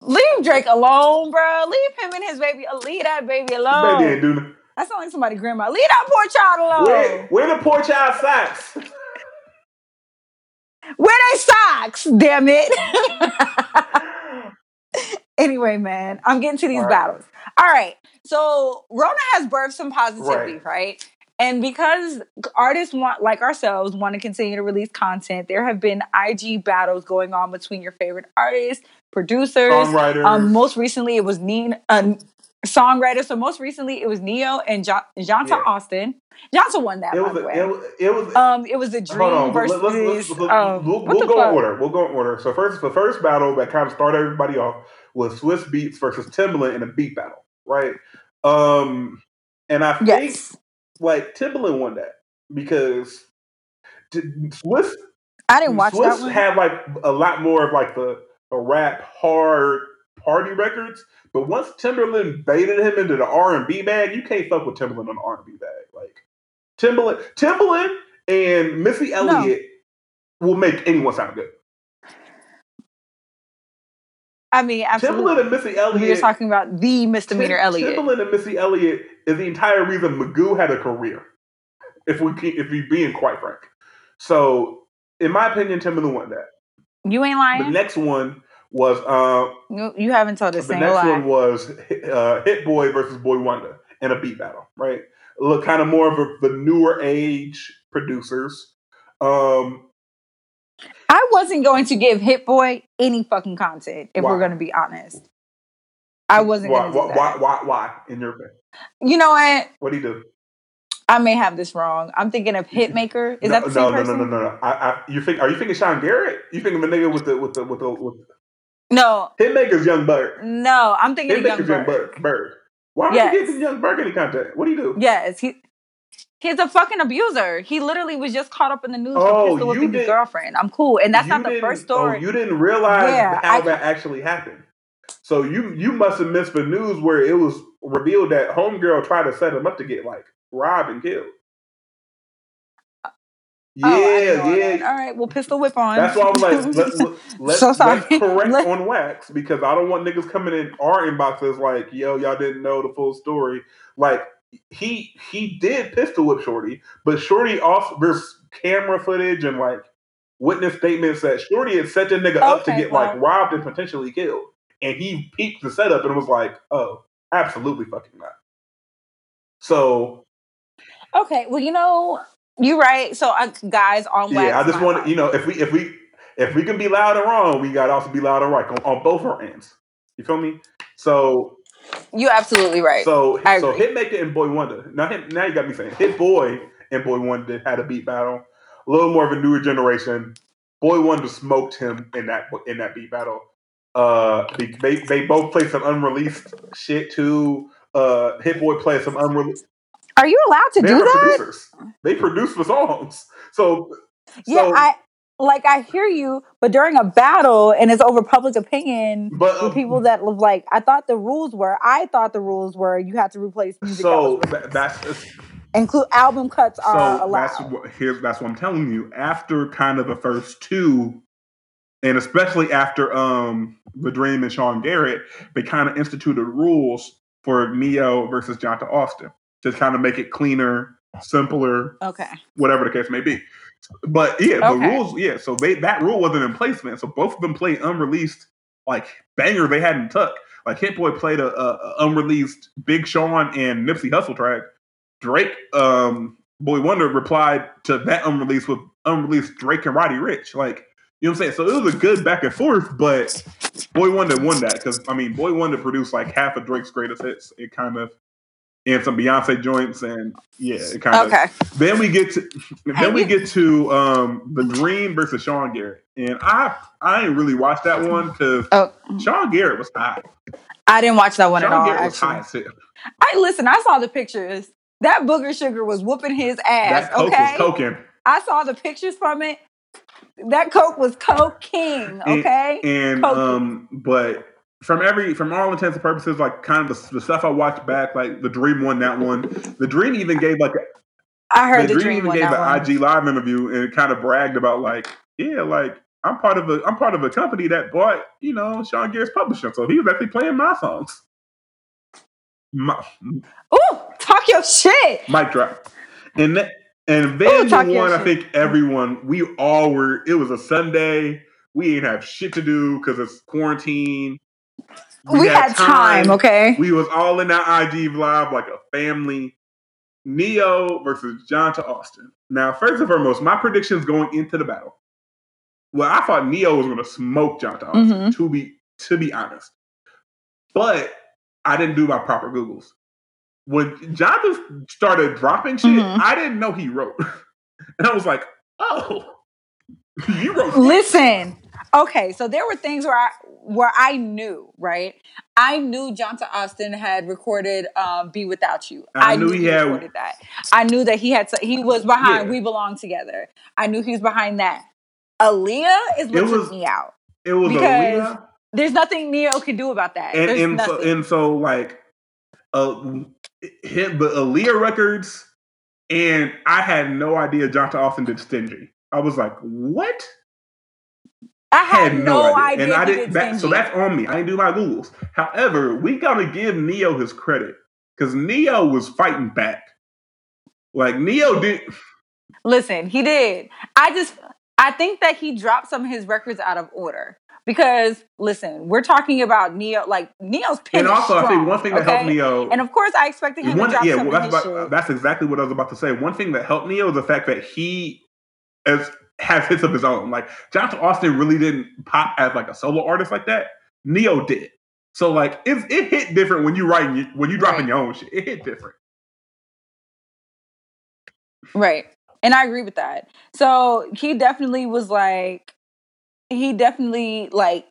Speaker 3: leave Drake alone, bro. Leave him and his baby. Uh, leave that baby alone.
Speaker 2: Baby ain't do.
Speaker 3: That sounds like somebody grandma. Leave that poor child alone.
Speaker 2: Where, where the poor child socks?
Speaker 3: Where they socks? Damn it. anyway, man, I'm getting to these
Speaker 2: All right.
Speaker 3: battles. All right. So Rona has birthed some positivity,
Speaker 2: Right.
Speaker 3: right? And because artists want, like ourselves, want to continue to release content, there have been IG battles going on between your favorite artists, producers.
Speaker 2: Songwriter.
Speaker 3: Um, most recently, it was Neen, uh, songwriter. So most recently, it was Neo and jo- Jonta
Speaker 2: Yeah.
Speaker 3: Austin. Jonta won that,
Speaker 2: it was. A,
Speaker 3: way.
Speaker 2: it was. It was
Speaker 3: um, it was a
Speaker 2: Hold
Speaker 3: dream
Speaker 2: on.
Speaker 3: versus.
Speaker 2: Let's, let's, let's, let's,
Speaker 3: um,
Speaker 2: we'll we'll go
Speaker 3: fuck?
Speaker 2: in order. We'll go in order. So first, the first battle that kind of started everybody off was Swizz Beatz versus Timbaland in a beat battle, right? Um, and I think
Speaker 3: Yes,
Speaker 2: like Timbaland won that because Swiss
Speaker 3: I didn't watch
Speaker 2: Swiss
Speaker 3: that one.
Speaker 2: had like a lot more of like the, the rap hard party records, but once Timbaland baited him into the R and B bag, you can't fuck with Timbaland on the R and B bag. Like Timbaland, Timbaland and Missy Elliott will make anyone sound good.
Speaker 3: I mean, absolutely.
Speaker 2: Timbaland and Missy Elliott.
Speaker 3: Were talking about the misdemeanor
Speaker 2: Tim-
Speaker 3: Elliott.
Speaker 2: Timbaland and Missy Elliott is the entire reason Magoo had a career. If we keep, if we being quite frank, so in my opinion, Timbaland won that.
Speaker 3: You ain't lying.
Speaker 2: The next one was uh,
Speaker 3: You, you haven't told a
Speaker 2: the next
Speaker 3: lie.
Speaker 2: one was uh, Hit Boy versus Boy Wonder in a beat battle, right? Look, kind of more of a, the newer age producers. Um,
Speaker 3: I wasn't going to give Hit Boy any fucking content if
Speaker 2: Why?
Speaker 3: we're going to be honest. I wasn't
Speaker 2: why, why,
Speaker 3: that.
Speaker 2: why, why, why? In your opinion,
Speaker 3: You know what?
Speaker 2: what do you do?
Speaker 3: I may have this wrong. I'm thinking of Hitmaker. Is
Speaker 2: no,
Speaker 3: that the
Speaker 2: no,
Speaker 3: same
Speaker 2: no,
Speaker 3: person?
Speaker 2: no, no, no, no. I, I, you think? Are you thinking Sean Garrett? You thinking of a nigga with the with the with the with
Speaker 3: No,
Speaker 2: Hitmaker's Yung Berg?
Speaker 3: no. I'm thinking of Young
Speaker 2: Hitmaker's Yung
Speaker 3: Berg.
Speaker 2: Bird. Why would
Speaker 3: Yes.
Speaker 2: you give Yung Berg any content? What do you do?
Speaker 3: Yes, he. He's a fucking abuser. He literally was just caught up in the news
Speaker 2: Oh, you
Speaker 3: his
Speaker 2: did-
Speaker 3: girlfriend. I'm cool, and that's not the first oh, story.
Speaker 2: Oh, you didn't realize
Speaker 3: Yeah,
Speaker 2: how
Speaker 3: I-
Speaker 2: that actually happened. So you you must have missed the news where it was revealed that homegirl tried to set him up to get like robbed and killed.
Speaker 3: Oh, yeah, Oh, know all
Speaker 2: yeah.
Speaker 3: All right, well, pistol whip on.
Speaker 2: That's why I was like, let, let, let's,
Speaker 3: So
Speaker 2: let's correct
Speaker 3: Let-
Speaker 2: on wax because I don't want niggas coming in our inboxes like, yo, y'all didn't know the full story. Like he he did pistol whip Shorty, but Shorty also there's camera footage and like witness statements that Shorty had set the nigga up to
Speaker 3: Okay,
Speaker 2: get like robbed and potentially killed, and he peeped the setup and was like, oh, absolutely fucking not. So
Speaker 3: Okay, well, you know, you're right. So, uh, guys, on wax.
Speaker 2: yeah, I just want to, you know, if we if we if we can be loud and wrong, we got to also be loud and right on, on both our ends. You feel me? So
Speaker 3: You're absolutely right.
Speaker 2: so
Speaker 3: I
Speaker 2: so
Speaker 3: agree.
Speaker 2: Hitmaker and Boy Wonder. Now hit, now you got me saying Hit Boy and Boy Wonder had a beat battle. A little more of a newer generation. Boy Wonder smoked him in that in that beat battle. Uh, they they, they both played some unreleased shit too. Uh, Hit Boy played some unreleased.
Speaker 3: Are you allowed to
Speaker 2: They
Speaker 3: do that?
Speaker 2: producers. They produce the songs. So
Speaker 3: Yeah,
Speaker 2: so-
Speaker 3: I like I hear you, but during a battle and it's over public opinion
Speaker 2: but
Speaker 3: with people that live like I thought the rules were I thought the rules were you had to replace music
Speaker 2: so
Speaker 3: that
Speaker 2: that's
Speaker 3: include album cuts are allowed.
Speaker 2: that's what here's that's what I'm telling you. After kind of the first two, and especially after um the Dream and Sean Garrett, they kind of instituted rules for Neo versus Jonta Austin to kind of make it cleaner, simpler,
Speaker 3: Okay.
Speaker 2: whatever the case may be. But yeah, the
Speaker 3: Okay.
Speaker 2: rules, yeah. So they that rule wasn't in place, man. So both of them played unreleased like banger they hadn't took. Like Hit Boy played a, a, a unreleased Big Sean and Nipsey Hussle track. Drake, um, Boy Wonder replied to that unreleased with unreleased Drake and Roddy Ricch. Like you know what I'm saying? So it was a good back and forth, but Boy Wonder won that because I mean Boy Wonder produced like half of Drake's greatest hits. It kind of and some Beyonce joints and yeah, it kind of
Speaker 3: Okay.
Speaker 2: then we get to then we get to um the Dream versus Sean Garrett, and I I ain't really watched that one because
Speaker 3: Oh,
Speaker 2: Sean Garrett was hot.
Speaker 3: I didn't watch that one
Speaker 2: Sean
Speaker 3: at all.
Speaker 2: Garrett
Speaker 3: Actually. I listen. I saw the pictures. That booger sugar was whooping his ass.
Speaker 2: That coke
Speaker 3: okay,
Speaker 2: was coking,
Speaker 3: I saw the pictures from it. That coke was coke king.
Speaker 2: And-
Speaker 3: Okay,
Speaker 2: and
Speaker 3: Coking.
Speaker 2: um, but from every from all intents and purposes, like kind of the, the stuff I watched back, like the Dream won that one. The Dream even gave like
Speaker 3: I heard
Speaker 2: the
Speaker 3: the,
Speaker 2: Dream
Speaker 3: dream
Speaker 2: even gave
Speaker 3: one.
Speaker 2: an IG live interview and kind of bragged about like, yeah, like I'm part of a I'm part of a company that bought you know Sean Garrett's publishing, so he was actually playing my songs. My,
Speaker 3: Ooh, talk your shit.
Speaker 2: mic drop, and and
Speaker 3: Ooh,
Speaker 2: then the
Speaker 3: talk
Speaker 2: one I think everyone we all were. It was a Sunday. We ain't have shit to do because it's quarantine.
Speaker 3: We, had time. Okay.
Speaker 2: We was all in that IG live like a family. Neo versus Jonta Austin. Now, first and foremost, my predictions going into the battle. Well, I thought Neo was going to smoke Jonta Austin.
Speaker 3: Mhm.
Speaker 2: To be to be honest, but I didn't do my proper googles. When Jonta started dropping shit,
Speaker 3: Mhm.
Speaker 2: I didn't know he wrote, and I was like, "Oh, you wrote."
Speaker 3: Listen. Okay, so there were things where I where I knew, right? I knew Jonta Austin had recorded um, "Be Without You."
Speaker 2: I knew he had-
Speaker 3: recorded that. I knew that he had. He was behind
Speaker 2: Yeah.
Speaker 3: "We Belong Together." I knew he was behind that. Aaliyah is what
Speaker 2: It
Speaker 3: took me out.
Speaker 2: It was
Speaker 3: Because
Speaker 2: Aaliyah.
Speaker 3: There's nothing Neo can do about that.
Speaker 2: and and so, and so like uh hit the Aaliyah records and I had no idea Jonta Austin did Stingy. I was like, what?
Speaker 3: I had, no, idea.
Speaker 2: And I didn't
Speaker 3: did
Speaker 2: that, so that's on me. I didn't do my Googles. However, we gotta give Neo his credit. Because Neo was fighting back. Like Neo did
Speaker 3: Listen, he did. I just I think that he dropped some of his records out of order. Because listen, we're talking about Neo like Neo's pen
Speaker 2: and also I
Speaker 3: strong,
Speaker 2: think one thing that
Speaker 3: okay?
Speaker 2: helped Neo
Speaker 3: And of course I expected him
Speaker 2: one,
Speaker 3: to drop
Speaker 2: yeah,
Speaker 3: some
Speaker 2: well, that's, about, that's exactly what I was about to say. One thing that helped Neo is the fact that he as has hits of his own. Like Jonta Austin really didn't pop as like a solo artist like that. Neo did. So like it, it hit different when you writing when you dropping
Speaker 3: Right.
Speaker 2: your own shit. It hit different.
Speaker 3: Right. And I agree with that. So he definitely was like he definitely like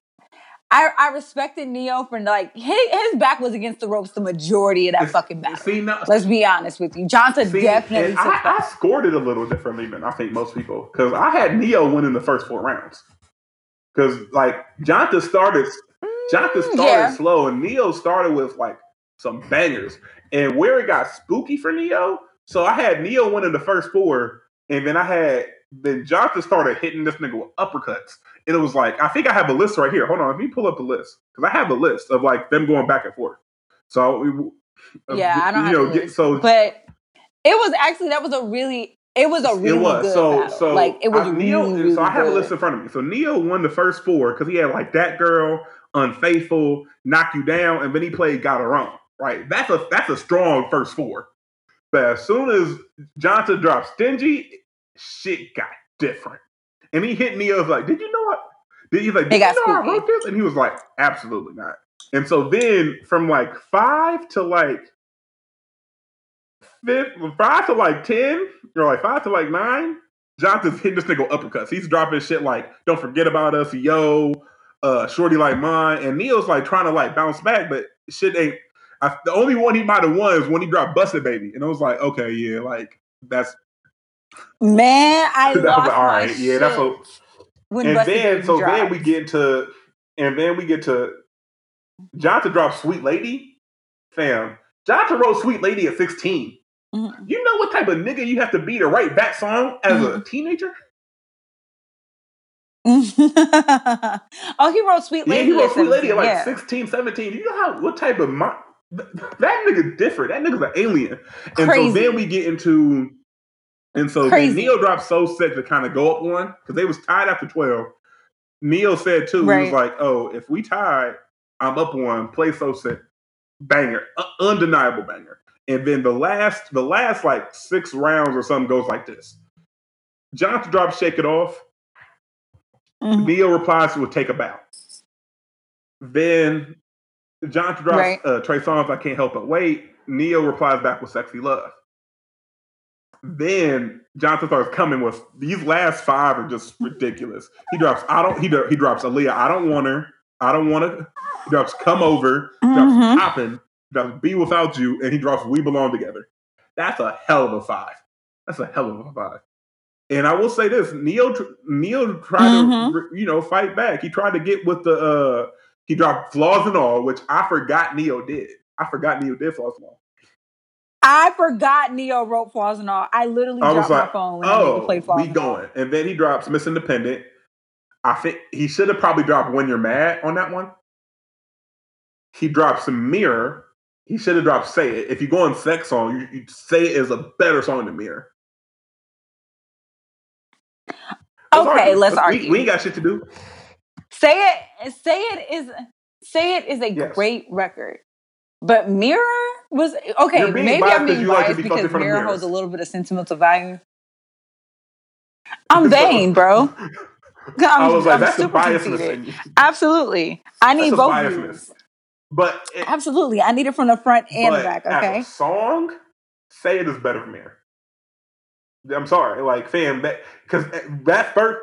Speaker 3: I, I respected Neo for like his, his back was against the ropes the majority of that fucking battle.
Speaker 2: See now,
Speaker 3: Let's be honest with you. Johnson
Speaker 2: see,
Speaker 3: definitely
Speaker 2: I, I scored it a little differently than I think most people because I had Neo winning the first four rounds. Because like Jonta started,
Speaker 3: Mm,
Speaker 2: started
Speaker 3: yeah.
Speaker 2: slow, and Neo started with like some bangers. And where it got spooky for Neo, so I had Neo winning the first four, and then I had then Jonta started hitting this nigga with uppercuts. And it was like, I think I have a list right here. Hold on, let me pull up the list because I have a list of like them going back and forth. So uh, we- uh,
Speaker 3: Yeah, I don't
Speaker 2: you know, get- so
Speaker 3: But it was actually that was a really it was a really
Speaker 2: it was
Speaker 3: good
Speaker 2: so
Speaker 3: battle.
Speaker 2: so
Speaker 3: like it was
Speaker 2: I, Neo,
Speaker 3: really, really
Speaker 2: so I have
Speaker 3: good.
Speaker 2: a list in front of me. So Neo won the first four because he had like that girl, unfaithful, knock you down, and then he played got her on. Right, that's a that's a strong first four. But as soon as Johnson dropped stingy, shit got different. And he hit Neo was like, "Did you know what?" Did he's like, "Did you know I wrote this?" And he was like, "Absolutely not." And so then from like five to like fifth, five to like ten, or like five to like nine, Jonta's hitting this nigga uppercuts. He's dropping shit like "Don't forget about us," yo, uh, "Shorty like mine," and Neil's like trying to like bounce back, but shit ain't. I, the only one he might have won is when he dropped "Busted Baby," and I was like, okay, yeah, like that's
Speaker 3: Man, I lost
Speaker 2: all
Speaker 3: my
Speaker 2: right, yeah, that's what.
Speaker 3: when
Speaker 2: And then so then we get to, and then we get to Jonta dropped "Sweet Lady," fam. Jonta wrote "Sweet Lady" at sixteen.
Speaker 3: Mhm.
Speaker 2: You know what type of nigga you have to be to write that song as a
Speaker 3: Mm-hmm.
Speaker 2: teenager?
Speaker 3: oh, he wrote Sweet Lady.
Speaker 2: Yeah, he wrote Sweet Lady at like
Speaker 3: yeah.
Speaker 2: 16, 17. You know how what type of that nigga different. That nigga's an alien. And
Speaker 3: Crazy.
Speaker 2: so then we get into and so
Speaker 3: Crazy.
Speaker 2: Neo dropped so sick to kind of go up one because they was tied after 12. Neo said too, he was like, Oh, if we tied, I'm up one, play so sick. Banger. U- undeniable banger. And then the last, the last like six rounds or something goes like this. Johnson drops Shake It Off.
Speaker 3: Mhm.
Speaker 2: Neo replies with Take a Bow. Then Johnson drops
Speaker 3: Right.
Speaker 2: uh, Trey Songz, I Can't Help But Wait. Neo replies back with Sexy Love. Then Johnson starts coming with these last five are just ridiculous. He drops I don't he he drops Aaliyah, I don't want her, I don't want to. He drops Come Over, he drops
Speaker 3: Mhm.
Speaker 2: Poppin', he drops Be Without You, and he drops We Belong Together. That's a hell of a five. That's a hell of a five. And I will say this: Neil Neo tried
Speaker 3: Mhm.
Speaker 2: to, you know, fight back. He tried to get with the. uh He dropped flaws and all, which I forgot Neil did. I forgot Neil did flaws and all.
Speaker 3: I forgot Neo wrote Flaws and All. I literally
Speaker 2: I
Speaker 3: dropped
Speaker 2: like,
Speaker 3: my phone when I
Speaker 2: oh,
Speaker 3: played Flaws
Speaker 2: we
Speaker 3: and All.
Speaker 2: going. And then he drops Miss Independent. I think he should have probably dropped When You're Mad on that one. He drops Mirror. He should have dropped Say It. If you go on sex song, you, you Say It is a better song than Mirror.
Speaker 3: Okay, let's
Speaker 2: we,
Speaker 3: argue.
Speaker 2: We ain't got shit to do.
Speaker 3: Say it. Say it is. Say it is a
Speaker 2: Yes.
Speaker 3: great record. But Mirror was okay. Maybe
Speaker 2: biased
Speaker 3: I'm being
Speaker 2: you like
Speaker 3: biased
Speaker 2: be
Speaker 3: because Mirror holds a little bit of sentimental value. I'm vain, bro. I'm,
Speaker 2: I was like,
Speaker 3: I'm
Speaker 2: that's a
Speaker 3: super
Speaker 2: biasness
Speaker 3: conceited. Absolutely, I need both
Speaker 2: biasness. But, it,
Speaker 3: Absolutely, I need it from the front and the back. Okay.
Speaker 2: a song, Say It is better from Mirror. I'm sorry, like fam, that because eh, that first.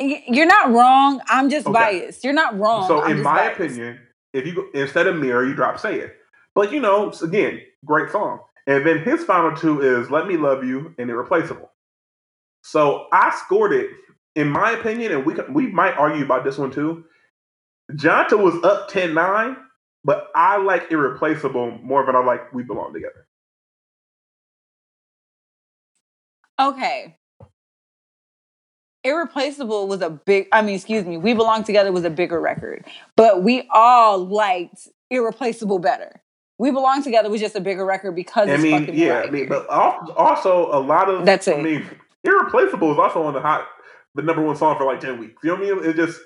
Speaker 3: You're not wrong. I'm just
Speaker 2: Okay.
Speaker 3: biased. You're not wrong.
Speaker 2: So,
Speaker 3: I'm
Speaker 2: in my
Speaker 3: biased.
Speaker 2: opinion, if you go, instead of Mirror, you drop Say It. But you know, again, great song. And then his final two is Let Me Love You and Irreplaceable. So I scored it, in my opinion, and we we might argue about this one too. Jonta was up 10 9, but I like Irreplaceable more than I like We Belong Together.
Speaker 3: Okay. Irreplaceable was a big, I mean, excuse me, We Belong Together was a bigger record, but we all liked Irreplaceable better. We Belong Together was just a bigger record because
Speaker 2: I
Speaker 3: it's
Speaker 2: mean,
Speaker 3: fucking
Speaker 2: yeah, I mean, but also a lot of
Speaker 3: That's it.
Speaker 2: I
Speaker 3: it.
Speaker 2: mean, Irreplaceable was also on the hot, the number one song for like ten weeks. You know what I mean? It just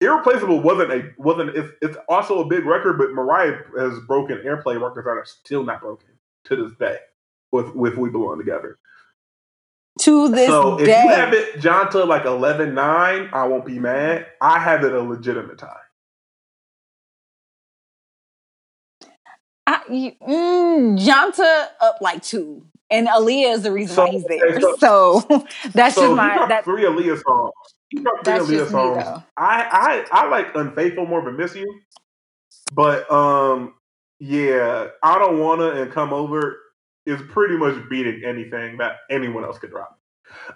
Speaker 2: Irreplaceable wasn't a wasn't. It's, it's also a big record, but Mariah has broken airplay records that are still not broken to this day. With with We Belong Together.
Speaker 3: To this
Speaker 2: so if
Speaker 3: day.
Speaker 2: you have it Jonta like 11-9, I won't be mad. I have it a legitimate tie.
Speaker 3: I, you- mm, Jonta up like two. And Aaliyah is the reason
Speaker 2: So-
Speaker 3: why he's there.
Speaker 2: so-
Speaker 3: So, that's
Speaker 2: so
Speaker 3: just my that
Speaker 2: three Aaliyah songs. He dropped three
Speaker 3: That's
Speaker 2: Aaliyah
Speaker 3: me,
Speaker 2: songs.
Speaker 3: though.
Speaker 2: I, I I like Unfaithful more than Miss You, but um yeah, I don't wanna and come over is pretty much beating anything that anyone else could drop.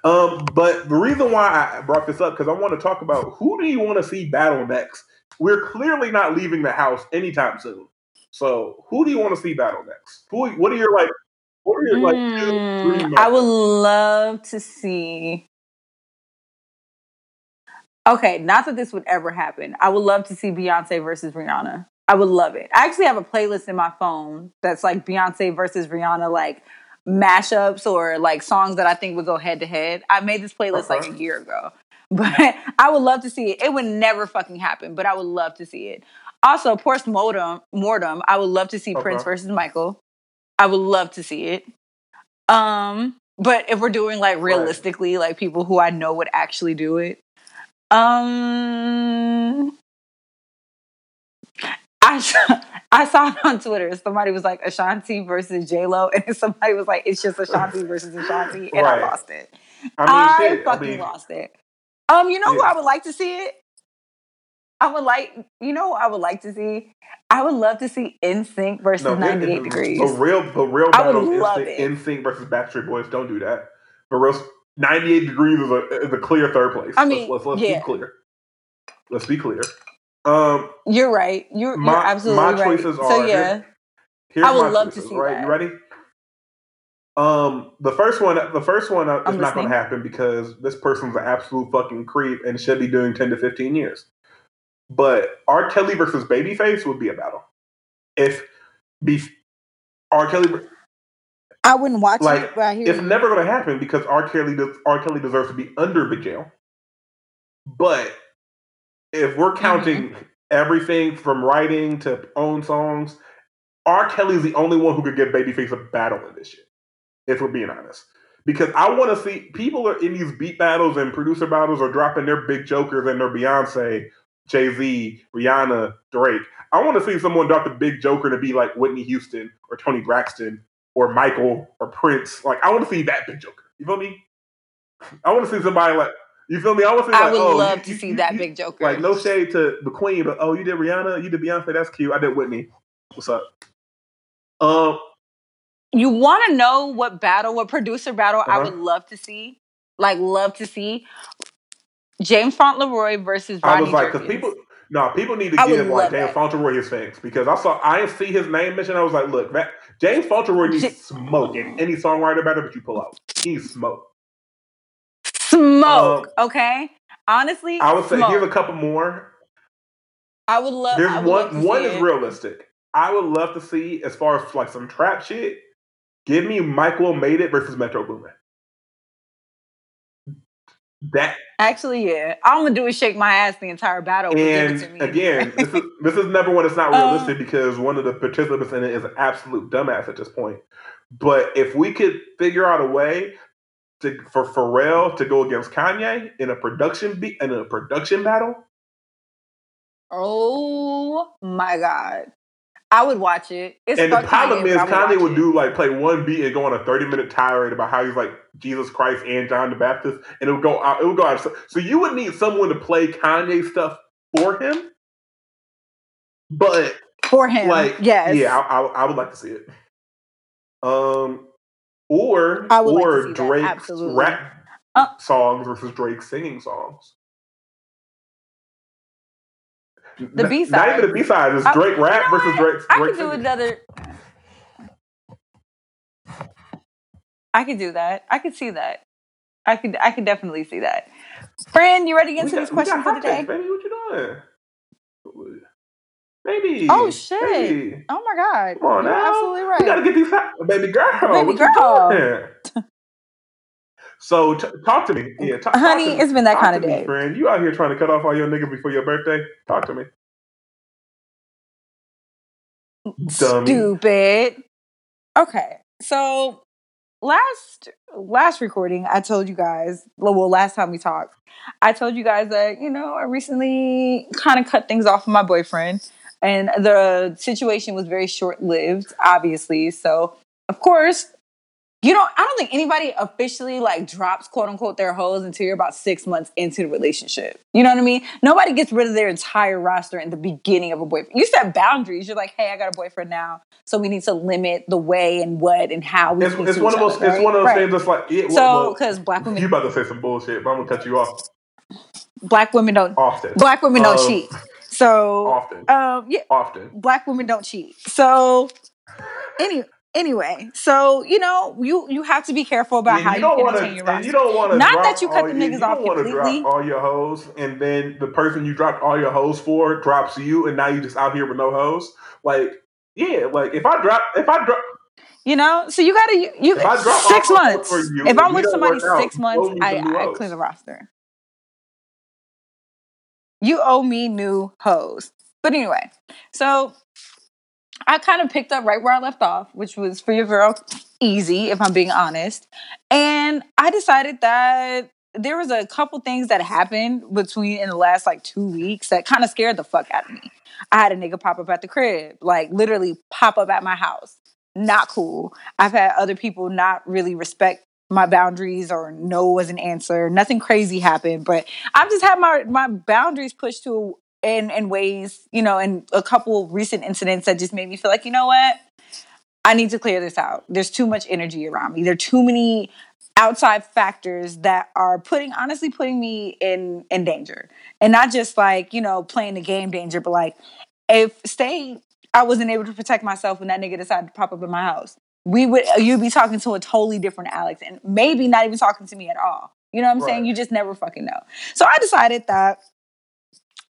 Speaker 2: Um, but the reason why I brought this up because I want to talk about who do you want to see battle next. We're clearly not leaving the house anytime soon. So who do you want to see battle next? Who? What are your like? What are your like two, three?
Speaker 3: Mm, I would love to see. Okay, not that this would ever happen. I would love to see Beyonce versus Rihanna. I would love it. I actually have a playlist in my phone that's like Beyonce versus Rihanna, like mashups or like songs that I think would go head to head. I made this playlist like a year ago, but I would love to see it. It would never fucking happen, but I would love to see it. Also, post mortem, mortem. I would love to see
Speaker 2: Okay.
Speaker 3: Prince versus Michael. I would love to see it. Um, but if we're doing like
Speaker 2: Right.
Speaker 3: realistically, like people who I know would actually do it, um, I saw, I saw it on Twitter. Somebody was like Ashanti versus J Lo, and somebody was like, "It's just Ashanti versus Ashanti," and
Speaker 2: Right.
Speaker 3: I lost it.
Speaker 2: I
Speaker 3: I,
Speaker 2: mean, shit. I
Speaker 3: fucking
Speaker 2: mean,
Speaker 3: lost it. Um, you know who I would like to see it? I would like, you know, I would like to see. I would love to see NSYNC versus
Speaker 2: No,
Speaker 3: 98
Speaker 2: it-
Speaker 3: Degrees.
Speaker 2: A real, the real
Speaker 3: I would
Speaker 2: battle
Speaker 3: love
Speaker 2: is
Speaker 3: it.
Speaker 2: NSYNC versus Backstreet Boys. Don't do that. For real, 98 degrees is a, is a clear third place.
Speaker 3: I mean,
Speaker 2: let's, let's, let's
Speaker 3: yeah.
Speaker 2: be clear. Let's be clear. Um,
Speaker 3: You're right. You're,
Speaker 2: My-
Speaker 3: you're absolutely
Speaker 2: my
Speaker 3: right.
Speaker 2: choices
Speaker 3: so yeah,
Speaker 2: here's
Speaker 3: I would love to
Speaker 2: choices,
Speaker 3: see
Speaker 2: right?
Speaker 3: that.
Speaker 2: You ready? Um, the first one, the first one uh, is
Speaker 3: I'm
Speaker 2: not going to happen because this person's an absolute fucking creep and should be doing ten to fifteen years. But R. Kelly versus Babyface would be a battle. If be R. Kelly,
Speaker 3: I wouldn't watch
Speaker 2: Like,
Speaker 3: it, but
Speaker 2: it's
Speaker 3: you.
Speaker 2: never going to happen because R. Kelly, does, R. Kelly deserves to be under the jail. But if we're counting
Speaker 3: Mm-hmm.
Speaker 2: everything from writing to own songs, R. Kelly's the only one who could give Babyface a battle in this shit. If we're being honest, because I want to see people are in these beat battles and producer battles are dropping their big jokers and their Beyonce, Jay Z, Rihanna, Drake. I want to see someone drop the big joker to be like Whitney Houston or Toni Braxton or Michael or Prince. Like I want to see that big joker. You feel me? I want to see somebody like you feel me. I to see.
Speaker 3: I
Speaker 2: like,
Speaker 3: would
Speaker 2: oh,
Speaker 3: love
Speaker 2: you-
Speaker 3: to
Speaker 2: you-
Speaker 3: see
Speaker 2: you-
Speaker 3: that big Joker.
Speaker 2: Like no shade to the Queen, but oh, you did Rihanna, you did Beyonce. That's cute. I did Whitney. What's up? Um,
Speaker 3: you want to know what battle, what producer battle I
Speaker 2: Uh-huh.
Speaker 3: would love to see? Like, love to see James Fauntleroy versus
Speaker 2: I was like, because people, no, people need to
Speaker 3: I would
Speaker 2: give like James
Speaker 3: that.
Speaker 2: Fauntleroy his thanks because I saw I didn't see his name mentioned. I was like, look, that James Fauntleroy needs
Speaker 3: J-
Speaker 2: smoke in any songwriter battle but you pull out. He needs smoke.
Speaker 3: Smoke, okay? Honestly,
Speaker 2: Um, I would say
Speaker 3: smoke.
Speaker 2: here's a couple more.
Speaker 3: I would love.
Speaker 2: There's
Speaker 3: would love
Speaker 2: one.
Speaker 3: to
Speaker 2: One
Speaker 3: see
Speaker 2: is
Speaker 3: it.
Speaker 2: realistic. I would love to see as far as like some trap shit. Give me Mike Will Made-It versus Metro Boomin. That
Speaker 3: Actually, yeah. All I'm gonna do is shake my ass the entire battle.
Speaker 2: and again, this is this is never one. it's not
Speaker 3: Uh,
Speaker 2: realistic because one of the participants in it is an absolute dumbass at this point. But if we could figure out a way to for Pharrell to go against Kanye in a production beat in a production battle,
Speaker 3: oh my god, I would watch it. It's
Speaker 2: and the problem is Kanye would do like play one beat and go on a thirty minute tirade about how he's like Jesus Christ and John the Baptist, and it would go out. It would go out. So, so you would need someone to play Kanye stuff for him, but
Speaker 3: for him.
Speaker 2: like
Speaker 3: yes,
Speaker 2: yeah I, I, I would like to see it um or
Speaker 3: I would like to
Speaker 2: or
Speaker 3: see
Speaker 2: drake's
Speaker 3: absolutely.
Speaker 2: rap
Speaker 3: Uh,
Speaker 2: songs versus drake singing songs
Speaker 3: The
Speaker 2: B
Speaker 3: side.
Speaker 2: not even the b-side it's
Speaker 3: I-
Speaker 2: drake
Speaker 3: you
Speaker 2: rap
Speaker 3: know
Speaker 2: versus drake
Speaker 3: I
Speaker 2: drake
Speaker 3: could do another. I could do that. I could see that. I could. I could definitely see that. Friend, you ready to get
Speaker 2: We
Speaker 3: into this question for
Speaker 2: hot
Speaker 3: the day?
Speaker 2: baby what you doing baby
Speaker 3: Oh, shit.
Speaker 2: baby.
Speaker 3: Oh my god!
Speaker 2: come on
Speaker 3: You're
Speaker 2: now
Speaker 3: absolutely right.
Speaker 2: we gotta get these baby girl
Speaker 3: Baby girl.
Speaker 2: you so t- talk to me yeah talk, talk
Speaker 3: Honey,
Speaker 2: to me.
Speaker 3: it's been that
Speaker 2: Talk
Speaker 3: kind of
Speaker 2: me,
Speaker 3: day.
Speaker 2: friend. You out here trying to cut off all your niggas before your birthday? Talk to me. Mm, Dummy.
Speaker 3: Stupid. Okay, so last last recording, I told you guys. Well, well, last time we talked, I told you guys that you know I recently kind of cut things off with my boyfriend, and the situation was very short lived, obviously. So of course. You don't. I don't think anybody officially like drops quote unquote their hoes until you're about six months into the relationship. You know what I mean? Nobody gets rid of their entire roster in the beginning of a boyfriend. You set boundaries. You're like, hey, I got a boyfriend now, so we need to limit the way and what and how we.
Speaker 2: It's, it's one of those.
Speaker 3: other,
Speaker 2: It's
Speaker 3: right?
Speaker 2: one of those
Speaker 3: Right.
Speaker 2: things that's like. Yeah,
Speaker 3: So,
Speaker 2: well,
Speaker 3: because black
Speaker 2: you
Speaker 3: women,
Speaker 2: about to say some bullshit, but I'm gonna cut you off
Speaker 3: black women don't,
Speaker 2: often.
Speaker 3: black women don't
Speaker 2: Um,
Speaker 3: cheat. So,
Speaker 2: Often,
Speaker 3: um, yeah,
Speaker 2: often.
Speaker 3: black women don't cheat. So, any, anyway, so you know, you you have to be careful about
Speaker 2: Yeah,
Speaker 3: how
Speaker 2: you
Speaker 3: you,
Speaker 2: don't
Speaker 3: can
Speaker 2: want
Speaker 3: maintain your roster.
Speaker 2: You don't want to.
Speaker 3: Not that you cut the niggas
Speaker 2: you
Speaker 3: off
Speaker 2: don't
Speaker 3: completely.
Speaker 2: Drop all your hoes, and then the person you dropped all your hoes for drops you, and now you just out here with no hoes. Like, yeah, like if I drop, if I drop,
Speaker 3: You know, so you gotta you, you
Speaker 2: If I drop
Speaker 3: six months.
Speaker 2: for you
Speaker 3: if I'm with somebody
Speaker 2: work out,
Speaker 3: six months, I, I clear the roster. You owe me new hoes. But anyway, so I kind of picked up right where I left off, which was for your girl easy, if I'm being honest. And I decided that there was a couple things that happened between in the last like two weeks that kind of scared the fuck out of me. I had a nigga pop up at the crib, like literally pop up at my house. Not cool. I've had other people not really respect my boundaries or no was an answer. Nothing crazy happened, but I've just had my my boundaries pushed to in in ways, you know, and a couple recent incidents that just made me feel like, you know what? I need to clear this out. There's too much energy around me. There are too many outside factors that are putting honestly putting me in in danger. And not just like, you know, playing the game danger, but like if say I wasn't able to protect myself when that nigga decided to pop up in my house. We would uh, you'd be talking to a totally different Alex and maybe not even talking to me at all. You know what I'm right. saying? You just never fucking know. So I decided that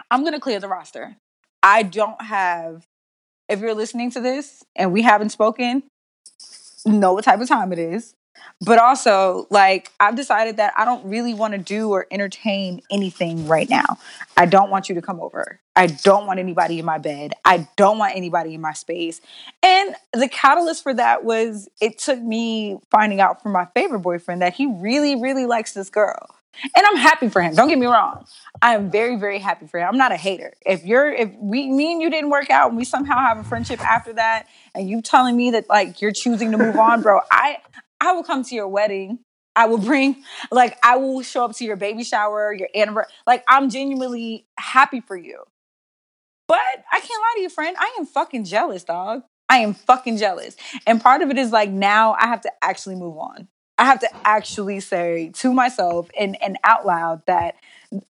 Speaker 3: I'm gonna clear the roster. I don't have if you're listening to this and we haven't spoken, know what type of time it is. But also, like, I've decided that I don't really want to do or entertain anything right now. I don't want you to come over. I don't want anybody in my bed. I don't want anybody in my space. And the catalyst for that was it took me finding out from my favorite boyfriend that he really, really likes this girl. And I'm happy for him. Don't get me wrong. I am very, very happy for him. I'm not a hater. If you're, if we, me and you didn't work out and we somehow have a friendship after that, and you telling me that like you're choosing to move on, bro, I, I will come to your wedding. I will bring, like, I will show up to your baby shower, your anniversary. Like, I'm genuinely happy for you. But I can't lie to you, friend. I am fucking jealous, dog. I am fucking jealous. And part of it is like now I have to actually move on. I have to actually say to myself and, and out loud that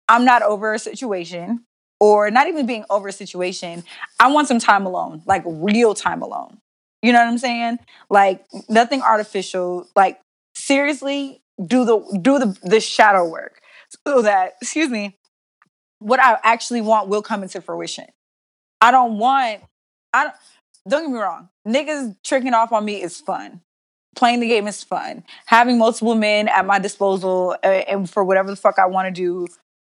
Speaker 3: I'm not over a situation or not even being over a situation. I want some time alone, like real time alone. You know what I'm saying? Like nothing artificial. Like seriously, do the do the the shadow work so that excuse me, what I actually want will come into fruition. I don't want. I don't. Don't get me wrong. Niggas tricking off on me is fun. Playing the game is fun. Having multiple men at my disposal uh, and for whatever the fuck I want to do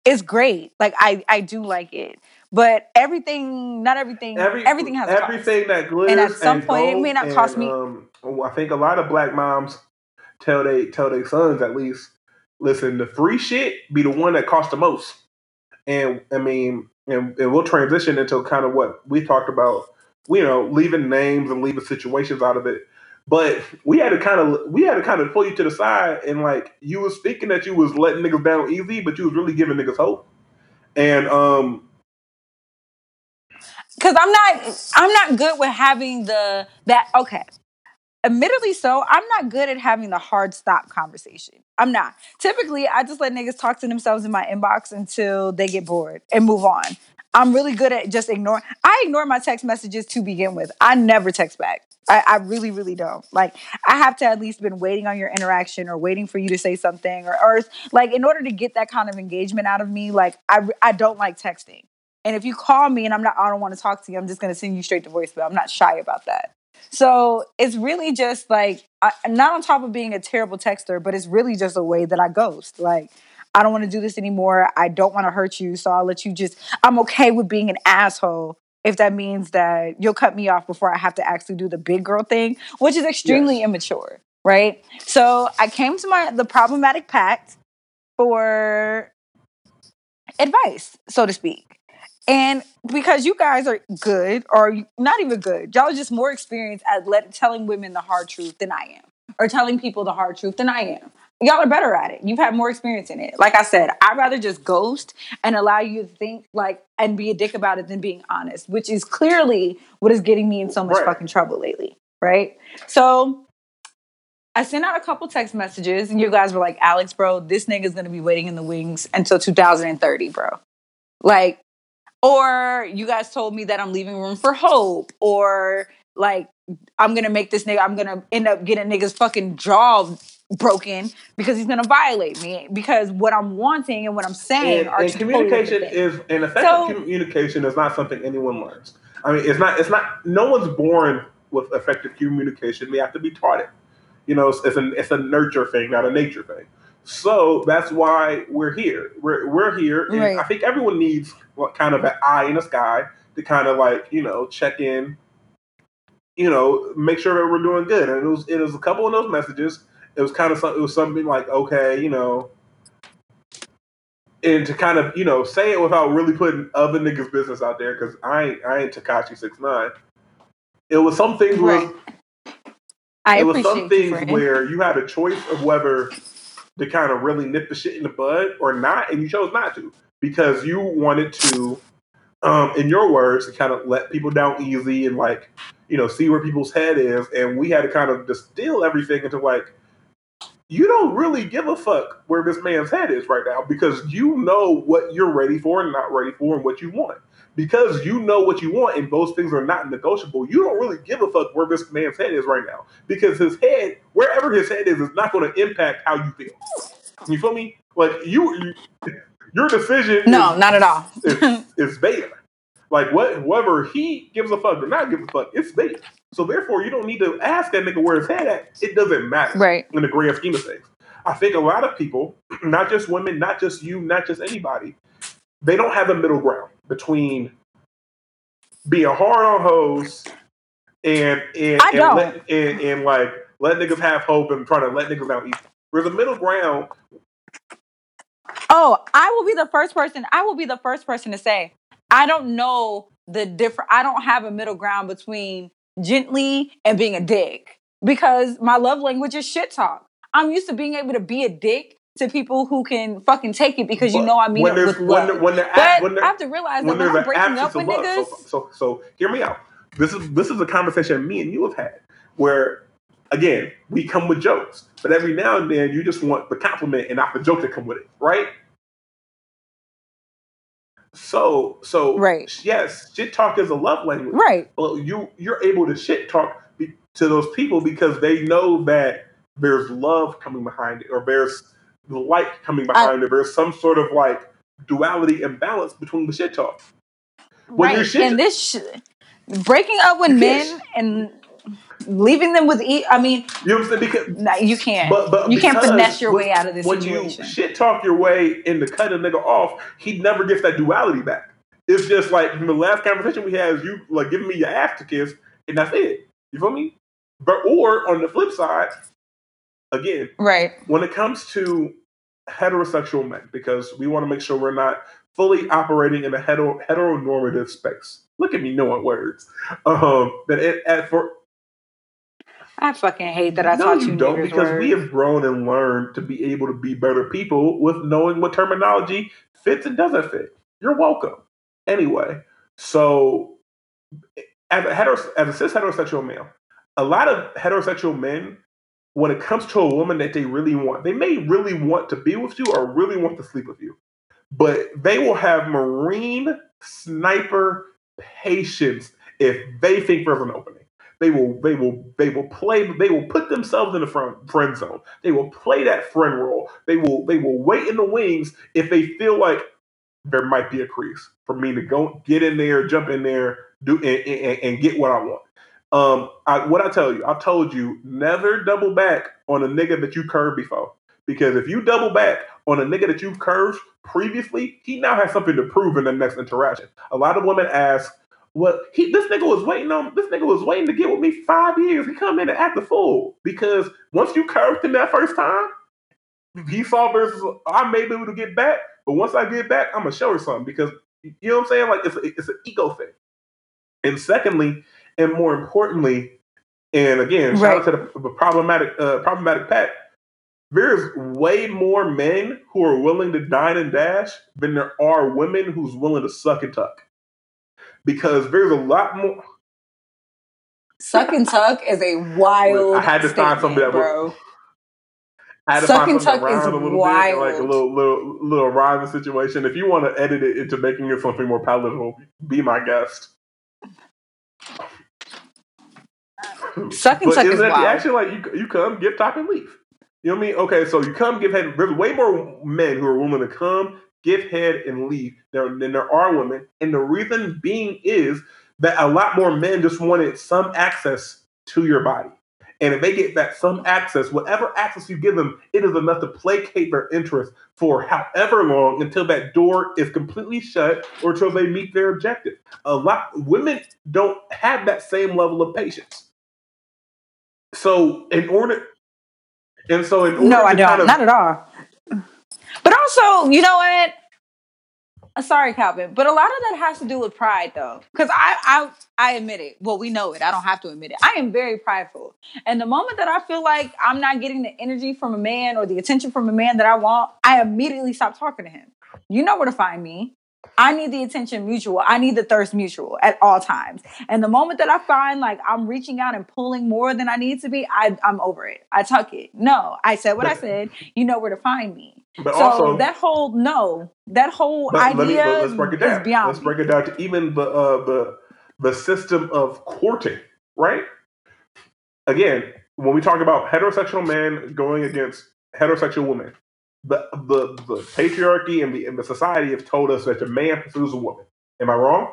Speaker 3: is great. Like I I do like it. But everything, not everything, Every, everything has cost.
Speaker 2: everything that glitters.
Speaker 3: And at some and point, it may not cost me.
Speaker 2: Um, I think a lot of black moms tell they tell their sons at least, listen, the free shit be the one that costs the most. And I mean, and, and we'll transition into kind of what we talked about. You know, leaving names and leaving situations out of it. But we had to kind of we had to kind of pull you to the side and like you was thinking that you was letting niggas down easy, but you was really giving niggas hope. And um
Speaker 3: because I'm not I'm not good with having the that okay. Admittedly so, I'm not good at having the hard stop conversation. I'm not. Typically, I just let niggas talk to themselves in my inbox until they get bored and move on. I'm really good at just ignoring. I ignore my text messages to begin with. I never text back. I, I, really, really don't. Like, I have to at least been waiting on your interaction or waiting for you to say something or, or like in order to get that kind of engagement out of me. Like, I I don't like texting. And if you call me and I'm not, I don't want to talk to you, I'm just going to send you straight to voicemail. I'm not shy about that. So it's really just like, I, not on top of being a terrible texter, but it's really just a way that I ghost. Like, I don't want to do this anymore. I don't want to hurt you. So I'll let you just, I'm okay with being an asshole if that means that you'll cut me off before I have to actually do the big girl thing, which is extremely yes. immature, right? So I came to my the problematic pact for advice, so to speak. And because you guys are good, or not even good, y'all are just more experienced at let, telling women the hard truth than I am, or telling people the hard truth than I am. Y'all are better at it. You've had more experience in it. Like I said, I'd rather just ghost and allow you to think like and be a dick about it than being honest, which is clearly what is getting me in so much right. fucking trouble lately. Right. So I sent out a couple text messages, and you guys were like, Alex, bro, this nigga's gonna be waiting in the wings until 2030, bro. Like, or you guys told me that I'm leaving room for hope, or like I'm gonna make this nigga, I'm gonna end up getting niggas fucking jaw broken because he's gonna violate me because what I'm wanting and what I'm saying
Speaker 2: and,
Speaker 3: are
Speaker 2: and communication is an effective so, communication is not something anyone learns. I mean, it's not. It's not. No one's born with effective communication. They have to be taught it. You know, it's, it's a it's a nurture thing, not a nature thing. So that's why we're here. We're we're here, and right. I think everyone needs what kind of an eye in the sky to kind of like you know check in, you know, make sure that we're doing good. And it was it was a couple of those messages. It was kind of it was something like okay, you know, and to kind of you know say it without really putting other niggas' business out there because I ain't I ain't Tekashi six nine. It was something right. where I it was some things where you had a choice of whether to kind of really nip the shit in the bud or not, and you chose not to because you wanted to, um, in your words, to kind of let people down easy and like, you know, see where people's head is, and we had to kind of distill everything into like, you don't really give a fuck where this man's head is right now because you know what you're ready for and not ready for and what you want. Because you know what you want and those things are not negotiable, you don't really give a fuck where this man's head is right now. Because his head, wherever his head is, is not going to impact how you feel. You feel me? Like you, you your decision
Speaker 3: No,
Speaker 2: is,
Speaker 3: not at all.
Speaker 2: is Vader. Like what whether he gives a fuck or not gives a fuck, it's Vader. So therefore you don't need to ask that nigga where his head at. It doesn't matter
Speaker 3: Right.
Speaker 2: in the grand scheme of things. I think a lot of people, not just women, not just you, not just anybody, they don't have a middle ground between being hard on hoes and and and, let, and, and like let niggas have hope and trying to let niggas out easy. There's a middle ground.
Speaker 3: Oh, I will be the first person. I will be the first person to say I don't know the different. I don't have a middle ground between gently and being a dick because my love language is shit talk. I'm used to being able to be a dick to people who can fucking take it because you know I mean
Speaker 2: when
Speaker 3: it with
Speaker 2: when,
Speaker 3: love.
Speaker 2: when they're
Speaker 3: but
Speaker 2: when
Speaker 3: I have to realize that
Speaker 2: when
Speaker 3: when I'm breaking up with
Speaker 2: love.
Speaker 3: niggas,
Speaker 2: So, so, so hear me out. This is this is a conversation me and you have had where again we come with jokes, but every now and then you just want the compliment and not the joke to come with it, right? So, so
Speaker 3: Right.
Speaker 2: yes, shit talk is a love language.
Speaker 3: right?
Speaker 2: Well, you you're able to shit talk be, to those people because they know that there's love coming behind it, or there's the light coming uh, behind it. There's some sort of like duality and balance between the shit talk. When
Speaker 3: right.
Speaker 2: shit-
Speaker 3: and this sh- breaking up with men
Speaker 2: can't-
Speaker 3: and leaving them with e- I mean,
Speaker 2: You know what I'm saying? Because
Speaker 3: nah, you can't.
Speaker 2: But, but
Speaker 3: you can't finesse your
Speaker 2: when-
Speaker 3: way out of this
Speaker 2: when
Speaker 3: situation.
Speaker 2: you shit talk your way into cut a nigga off, he never gets that duality back. It's just like from the last conversation we had, is you like giving me your ass to kiss, and that's it. You feel me? But or on the flip side, again,
Speaker 3: right.
Speaker 2: when it comes to heterosexual men, because we want to make sure we're not fully operating in a hetero, heteronormative space. Look at me knowing words. Um, but it, at, for
Speaker 3: I fucking hate that I
Speaker 2: no,
Speaker 3: taught
Speaker 2: you
Speaker 3: you
Speaker 2: don't,
Speaker 3: niggers
Speaker 2: because we have grown and learned to be able to be better people with knowing what terminology fits and doesn't fit. You're welcome. Anyway, so as a hetero, as a cis heterosexual male, a lot of heterosexual men, when it comes to a woman that they really want, they may really want to be with you or really want to sleep with you, but they will have marine sniper patience if they think there's an opening. They will, they will, they will play. They will put themselves in the front friend zone. They will play that friend role. They will, they will wait in the wings if they feel like there might be a crease for me to go get in there, jump in there, do and, and, and get what I want. Um, I, what I tell you, I've told you, never double back on a nigga that you curved before. Because if you double back on a nigga that you've curved previously, he now has something to prove in the next interaction. A lot of women ask, "Well, he this nigga was waiting on this nigga was waiting to get with me five years. He come in and act a fool because once you curved him that first time, he saw versus I may be able to get back, but once I get back, I'm gonna show her something because you know what I'm saying. Like it's a, it's an ego thing. And secondly, and more importantly, and again, shout out to the, the problematic uh, problematic Pat. There's way more men who are willing to dine and dash than there are women who's willing to suck and tuck. Because there's a lot more.
Speaker 3: Suck and tuck is a wild.
Speaker 2: I had to find something that
Speaker 3: bro.
Speaker 2: I had to
Speaker 3: Suck
Speaker 2: find
Speaker 3: and tuck is
Speaker 2: a little bit,
Speaker 3: wild.
Speaker 2: like a little little little rhyming situation. If you want to edit it into making it something more palatable, be my guest.
Speaker 3: Suck and
Speaker 2: But isn't
Speaker 3: is
Speaker 2: that
Speaker 3: wild.
Speaker 2: action? Like you, you come, give top, and leave. You know what I mean? Okay, so you come, give head. There's way more men who are willing to come, give head, and leave than, than there are women. And the reason being is that a lot more men just wanted some access to your body. And if they get that some access, whatever access you give them, it is enough to placate their interest for however long until that door is completely shut or until they meet their objective. A lot women don't have that same level of patience. So in order, and so in order
Speaker 3: No, I don't.
Speaker 2: kind of,
Speaker 3: Not at all. But also, you know what? Uh, Sorry, Calvin, but a lot of that has to do with pride, though. Because I, I, I admit it. Well, we know it. I don't have to admit it. I am very prideful, and the moment that I feel like I'm not getting the energy from a man or the attention from a man that I want, I immediately stop talking to him. You know where to find me. I need the attention mutual. I need the thirst mutual at all times. And the moment that I find like I'm reaching out and pulling more than I need to be, I, I'm over it. I tuck it. No, I said what I said. You know where to find me.
Speaker 2: But
Speaker 3: so
Speaker 2: also,
Speaker 3: that whole no, that whole
Speaker 2: but let me,
Speaker 3: idea
Speaker 2: let, us break it
Speaker 3: is
Speaker 2: down.
Speaker 3: beyond.
Speaker 2: Let's break it down to even the uh, the the system of courting, right? Again, when we talk about heterosexual men going against heterosexual women, the the, the patriarchy and the and the society have told us that a man pursues a woman. Am I wrong?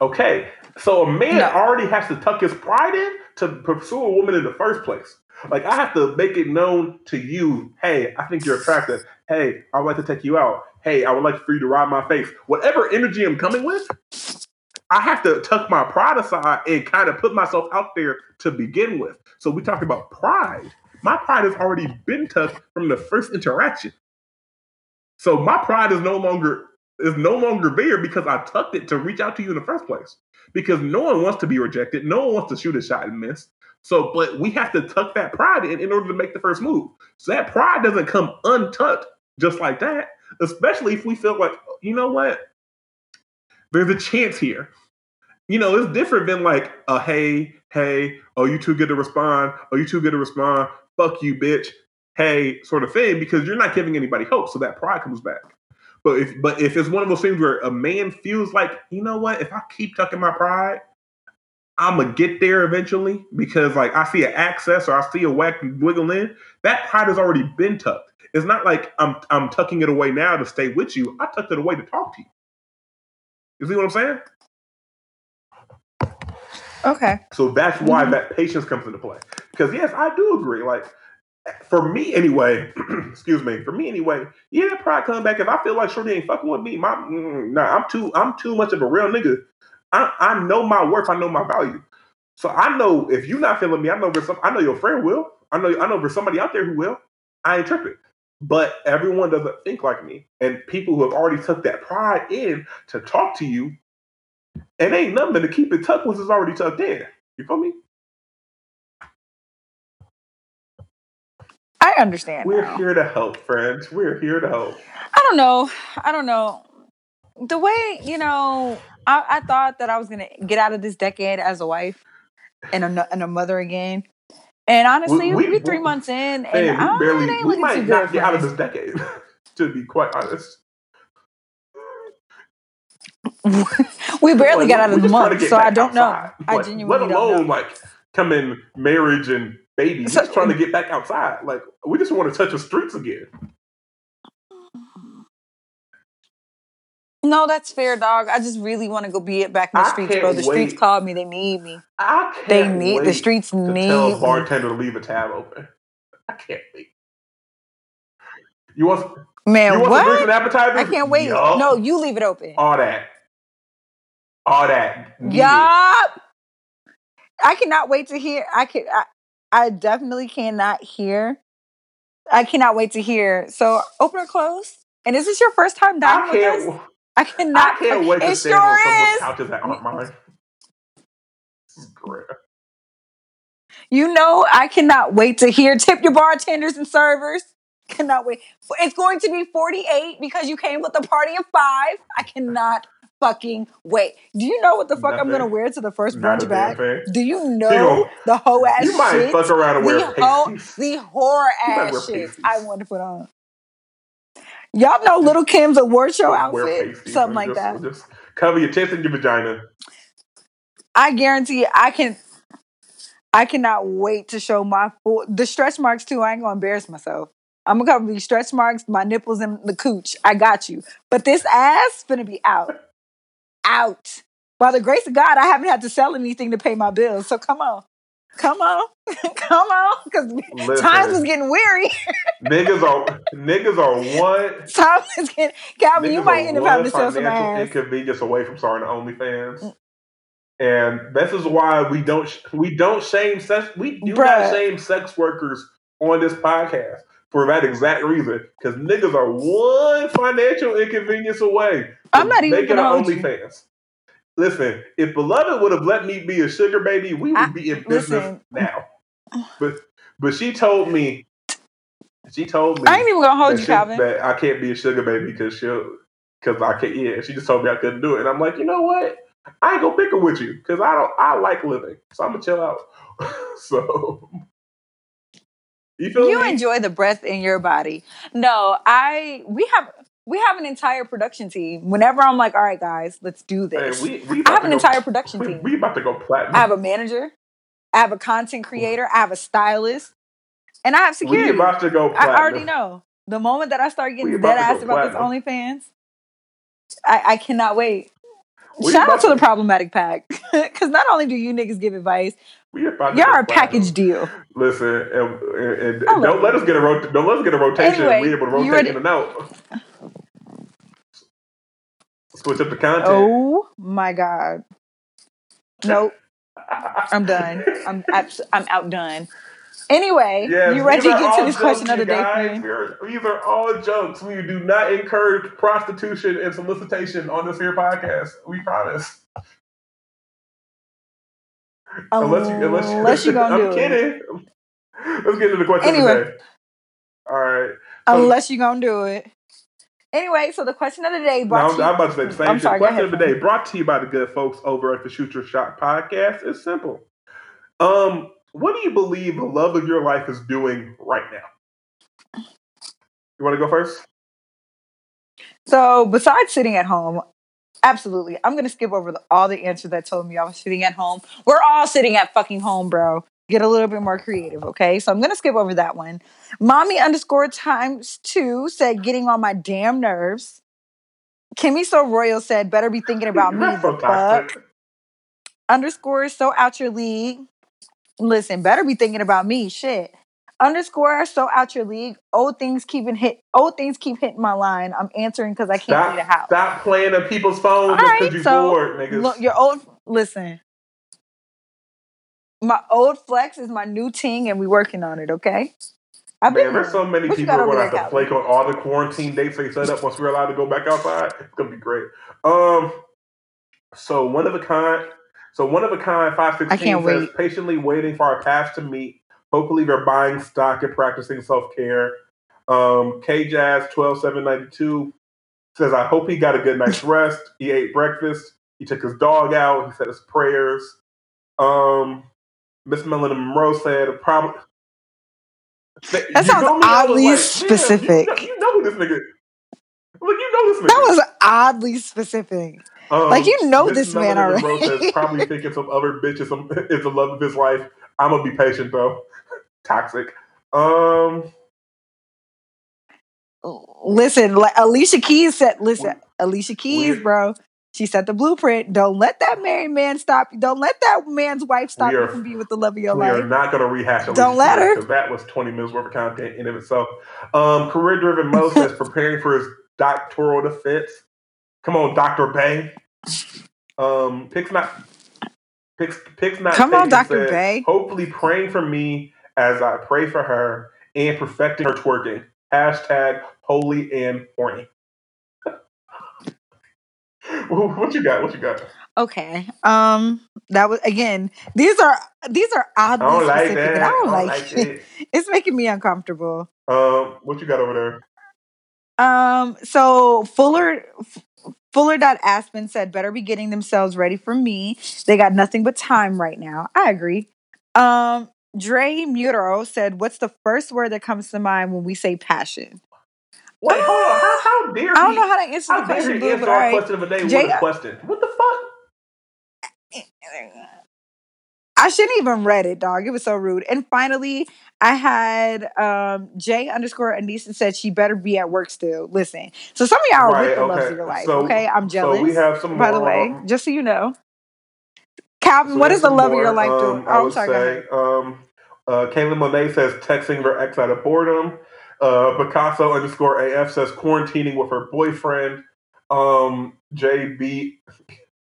Speaker 2: Okay, so a man
Speaker 3: No.
Speaker 2: already has to tuck his pride in to pursue a woman in the first place. Like I have to make it known to you, hey, I think you're attractive. Hey, I would like to take you out. Hey, I would like for you to ride my face. Whatever energy I'm coming with, I have to tuck my pride aside and kind of put myself out there to begin with. So we talk about pride. My pride has already been tucked from the first interaction. So my pride is no longer is no longer there because I tucked it to reach out to you in the first place. Because no one wants to be rejected. No one wants to shoot a shot and miss. So, but we have to tuck that pride in in order to make the first move. So that pride doesn't come untucked just like that. Especially if we feel like, you know what? There's a chance here. You know, it's different than like a hey, hey, oh, you too good to respond. Oh, you too good to respond. Fuck you, bitch. Hey, sort of thing, because you're not giving anybody hope. So that pride comes back. But if but if it's one of those things where a man feels like, you know what, if I keep tucking my pride, I'm gonna get there eventually because like I see an access or I see a whack wiggle in, that pride has already been tucked. It's not like I'm I'm tucking it away now to stay with you. I tucked it away to talk to you. You see what I'm saying?
Speaker 3: Okay.
Speaker 2: So that's why
Speaker 3: Mhm.
Speaker 2: that patience comes into play. Because yes, I do agree. Like for me anyway, excuse me, for me anyway, yeah, pride come back. If I feel like Shorty ain't fucking with me, my mm, nah, I'm too I'm too much of a real nigga. I, I know my worth. I know my value. So I know if you're not feeling me, I know some. I know your friend will. I know I know there's somebody out there who will. I tripping. But everyone doesn't think like me, and people who have already took that pride in to talk to you, it ain't nothing to keep it tucked once it's already tucked in. You feel me?
Speaker 3: I understand.
Speaker 2: We're
Speaker 3: now.
Speaker 2: here to help, friends. We're here to help.
Speaker 3: I don't know. I don't know. The way, you know, I, I thought that I was going to get out of this decade as a wife and a, and a mother again. And honestly,
Speaker 2: We-
Speaker 3: we,
Speaker 2: we-
Speaker 3: three months in, and
Speaker 2: Man,
Speaker 3: I,
Speaker 2: we barely,
Speaker 3: ain't
Speaker 2: we might
Speaker 3: too
Speaker 2: not
Speaker 3: good.
Speaker 2: get out of this decade, to be quite honest.
Speaker 3: we barely
Speaker 2: Like,
Speaker 3: got out of the month, so I don't know.
Speaker 2: outside.
Speaker 3: I
Speaker 2: Like,
Speaker 3: genuinely
Speaker 2: let
Speaker 3: don't
Speaker 2: alone
Speaker 3: know.
Speaker 2: like come in marriage and baby. Just trying to get back outside. Like we just want to touch the streets again.
Speaker 3: No, that's fair, dog. I just really want to go be it back in the streets, bro. The streets
Speaker 2: wait.
Speaker 3: called me. They need me.
Speaker 2: I can't
Speaker 3: They need
Speaker 2: wait
Speaker 3: the streets
Speaker 2: to
Speaker 3: need
Speaker 2: tell a
Speaker 3: me.
Speaker 2: bartender to leave a tab open. I can't wait. You want
Speaker 3: Man,
Speaker 2: you want some
Speaker 3: what?
Speaker 2: and appetizers?
Speaker 3: I can't wait.
Speaker 2: Yup.
Speaker 3: No, you leave it open.
Speaker 2: all that, all that.
Speaker 3: Yup. I cannot wait to hear. I can. I, I definitely cannot hear. I cannot wait to hear. So open or close. And is this your first time
Speaker 2: I
Speaker 3: dining with us? I cannot.
Speaker 2: I can't wait to
Speaker 3: it
Speaker 2: stand on someone's couches that aren't mine. This is great.
Speaker 3: You know, I cannot wait to hear. Tip your bartenders and servers. Cannot wait. It's going to be 48 because you came with a party of five. I cannot fucking wait. Do you know what the fuck I'm gonna wear to the first brunch back? Do you
Speaker 2: gonna-
Speaker 3: know the hoe ass
Speaker 2: You might
Speaker 3: shit?
Speaker 2: fuck around and wear
Speaker 3: the hoe, the
Speaker 2: might
Speaker 3: ass shit. I want to put on. Y'all know Little Kim's award show outfit,
Speaker 2: pasties.
Speaker 3: something
Speaker 2: Like, just,
Speaker 3: that.
Speaker 2: Just cover your tits and your vagina.
Speaker 3: I guarantee I can. I cannot wait to show my full the stretch marks too. I ain't gonna embarrass myself. I'm gonna cover these stretch marks, my nipples, and the cooch. I got you. But this ass finna be out, out. By the grace of God, I haven't had to sell anything to pay my bills. So come on, come on, come on, because times was getting weary.
Speaker 2: niggas are niggas are one.
Speaker 3: Time is getting. Calvin, you might end up having to sell some ass.
Speaker 2: inconvenience away from starting
Speaker 3: Mm.
Speaker 2: OnlyFans. And this is why we don't we don't shame sex we do
Speaker 3: Bruh.
Speaker 2: not shame sex workers on this podcast for that exact reason because niggas are one financial inconvenience away.
Speaker 3: I'm not even
Speaker 2: making
Speaker 3: hold.
Speaker 2: OnlyFans. Listen, if Beloved would have let me be a sugar baby, we would
Speaker 3: I-
Speaker 2: be in business
Speaker 3: listen.
Speaker 2: now. But but she told me, she told me
Speaker 3: I ain't even gonna hold you,
Speaker 2: she-
Speaker 3: Calvin.
Speaker 2: that I can't be a sugar baby because she'll because I can't. Yeah, she just told me I couldn't do it, and I'm like, you know what? I ain't gonna pick her with you because I don't. I like living, so I'm gonna chill out. so You feel
Speaker 3: you enjoy the breath in your body. No, I we have we have an entire production team. Whenever I'm like, all right, guys, let's do
Speaker 2: Hey,
Speaker 3: this.
Speaker 2: we, we
Speaker 3: I have an
Speaker 2: go-
Speaker 3: entire production
Speaker 2: we,
Speaker 3: team.
Speaker 2: we about to go platinum.
Speaker 3: I have a manager. I have a content creator. I have a stylist, and I have security.
Speaker 2: we about to go
Speaker 3: I already know. The moment that I start getting dead ass about this
Speaker 2: platinum.
Speaker 3: OnlyFans, I, I cannot wait. Shout out to the problematic pack, because not only do you niggas give advice, y'all are a package deal.
Speaker 2: Listen, and, and, and
Speaker 3: oh,
Speaker 2: don't let us get a rot- don't let us get a rotation.
Speaker 3: Anyway,
Speaker 2: we able to rotate in and out. Switch up the content.
Speaker 3: Oh my god! Nope, I'm done. I'm abs- I'm outdone. Anyway,
Speaker 2: Yes,
Speaker 3: you ready to get to this question of the day?
Speaker 2: guys. These are all jokes. We do not encourage prostitution and solicitation on this here podcast. We promise. Unless you, unless you,
Speaker 3: Unless you gonna
Speaker 2: I'm
Speaker 3: do it.
Speaker 2: kidding. Let's get into the question
Speaker 3: Anyway.
Speaker 2: of the day. All right.
Speaker 3: Unless you gonna do it. Anyway, so the question of the day brought
Speaker 2: I'm,
Speaker 3: to
Speaker 2: I'm about to say the same
Speaker 3: I'm
Speaker 2: shit.
Speaker 3: sorry,
Speaker 2: question
Speaker 3: ahead,
Speaker 2: of the day brought to you by the good folks over at the Shoot Your Shot podcast. It's simple. Um, what do you believe the love of your life is doing right now? You want to go first?
Speaker 3: So besides sitting at home, absolutely, I'm gonna skip over the, all the answers that told me I was sitting at home. We're all sitting at fucking home, bro. Get a little bit more creative, okay? So I'm gonna skip over that one. Mommy underscore times two said getting on my damn nerves. Kimmy So Royal said better be thinking about me. The fuck underscore so out your league. Listen, better be thinking about me. Shit. Underscore so out your league. Old things keeping hit. Old things keep hitting my line. I'm answering because I can't
Speaker 2: Stop,
Speaker 3: leave the house.
Speaker 2: stop playing on people's phones just
Speaker 3: right,
Speaker 2: because you're
Speaker 3: so
Speaker 2: bored, niggas.
Speaker 3: look, your old listen. My old flex is my new ting, and we working on it. Okay. I've
Speaker 2: Man,
Speaker 3: been
Speaker 2: there's so many
Speaker 3: What
Speaker 2: people who are going to have to flake on all the quarantine dates they set up once we're allowed to go back outside. It's going to be great. Um, so one of a kind. So one of a kind. five sixteen says
Speaker 3: wait.
Speaker 2: patiently waiting for our paths to meet. Hopefully, they're buying stock and practicing self care. Um, K Jazz twelve seven ninety two says I hope he got a good night's rest. He ate breakfast. He took his dog out. He said his prayers. Um, Miss Melinda Monroe said probably.
Speaker 3: That sounds oddly specific.
Speaker 2: You know, you know who this nigga. Look, you know this nigga.
Speaker 3: That was oddly specific.
Speaker 2: Um,
Speaker 3: like, you know
Speaker 2: Miss
Speaker 3: this man already.
Speaker 2: probably thinking some other bitches some- is the love of his life. I'm gonna be patient though. Toxic. Um,
Speaker 3: Listen, Alicia Keys said. Listen, Alicia Keys,
Speaker 2: we-
Speaker 3: bro. She set the blueprint. Don't let that married man stop you. Don't let that man's wife stop
Speaker 2: We
Speaker 3: you from being with the love of your life.
Speaker 2: we are not gonna rehash. Alicia
Speaker 3: Don't let her.
Speaker 2: 'cause That was 20 minutes worth of content in of itself. Um, career driven Mo says preparing for his doctoral defense. Come on, Doctor Bay. Um, picks not. Picks, picks not.
Speaker 3: Come on, Dr.
Speaker 2: said,
Speaker 3: Bay.
Speaker 2: Hopefully, praying for me as I pray for her and perfecting her twerking. Hashtag holy and horny. what you got? What you got?
Speaker 3: Okay. Um, that was again. These are these are
Speaker 2: I
Speaker 3: oddly
Speaker 2: don't like
Speaker 3: specific,
Speaker 2: that.
Speaker 3: I don't,
Speaker 2: I don't
Speaker 3: like,
Speaker 2: like
Speaker 3: it. It's making me uncomfortable.
Speaker 2: Um, what you got over there?
Speaker 3: Um, so Fuller Fuller dot Aspen said, "Better be getting themselves ready for me. They got nothing but time right now." I agree. Um, Dre Muro said, "What's the first word that comes to mind when we say passion?"
Speaker 2: Wait, hold on. How, how dare
Speaker 3: I don't
Speaker 2: he-
Speaker 3: know how to answer
Speaker 2: How
Speaker 3: the
Speaker 2: dare
Speaker 3: question,
Speaker 2: he
Speaker 3: Blue,
Speaker 2: answer our
Speaker 3: right.
Speaker 2: question of the day
Speaker 3: Jay-
Speaker 2: with a question? What the fuck? Eh, eh, eh.
Speaker 3: I shouldn't even read it, dog. It was so rude. And finally, I had um J underscore Anissa said she better be at work still. Listen. So some of y'all are
Speaker 2: Right,
Speaker 3: with the loves of your life.
Speaker 2: So-
Speaker 3: okay. I'm jealous.
Speaker 2: So we have some
Speaker 3: by
Speaker 2: more.
Speaker 3: the way, just so you know. Calvin,
Speaker 2: So
Speaker 3: what is the love of your life
Speaker 2: Um,
Speaker 3: doing?
Speaker 2: I
Speaker 3: Oh, I'm
Speaker 2: would
Speaker 3: sorry,
Speaker 2: say, um, uh, Kayla Monet says texting her ex out of boredom. Uh, Picasso underscore AF says quarantining with her boyfriend. Um, JB,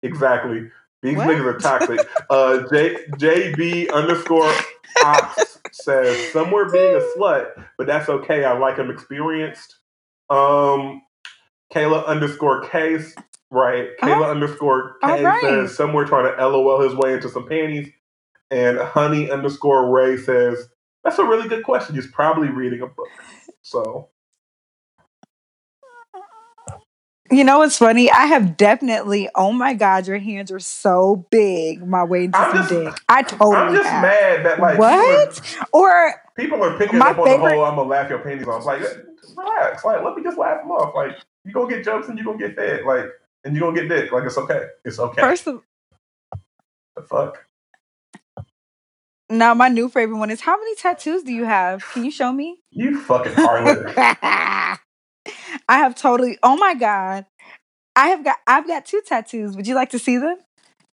Speaker 2: exactly. These
Speaker 3: What?
Speaker 2: niggas are toxic. uh, J, JB underscore Ops says somewhere being a slut, but that's okay. I like him experienced. Um, Kayla underscore case, right? Kayla
Speaker 3: Oh,
Speaker 2: underscore K
Speaker 3: right.
Speaker 2: says somewhere trying to LOL his way into some panties. And honey underscore Ray says that's a really good question. He's probably reading a book. So
Speaker 3: You know what's funny? I have definitely. Oh my god, your hands are so big. My way into
Speaker 2: I'm
Speaker 3: some
Speaker 2: just-
Speaker 3: dick. I totally.
Speaker 2: I'm just
Speaker 3: have.
Speaker 2: mad that like
Speaker 3: what? Or
Speaker 2: People are, people are picking up on
Speaker 3: favorite-
Speaker 2: the whole "I'm gonna laugh your panties off." Like, relax. Like, let me just laugh them off. Like, you gonna get jokes and you gonna get fed. Like, and you gonna get dick. Like, it's okay. It's okay.
Speaker 3: first of
Speaker 2: the fuck.
Speaker 3: now, my new favorite one is how many tattoos do you have? Can you show me?
Speaker 2: You fucking harlot.
Speaker 3: I have totally. Oh my god, I have got. I've got two tattoos. Would you like to see them?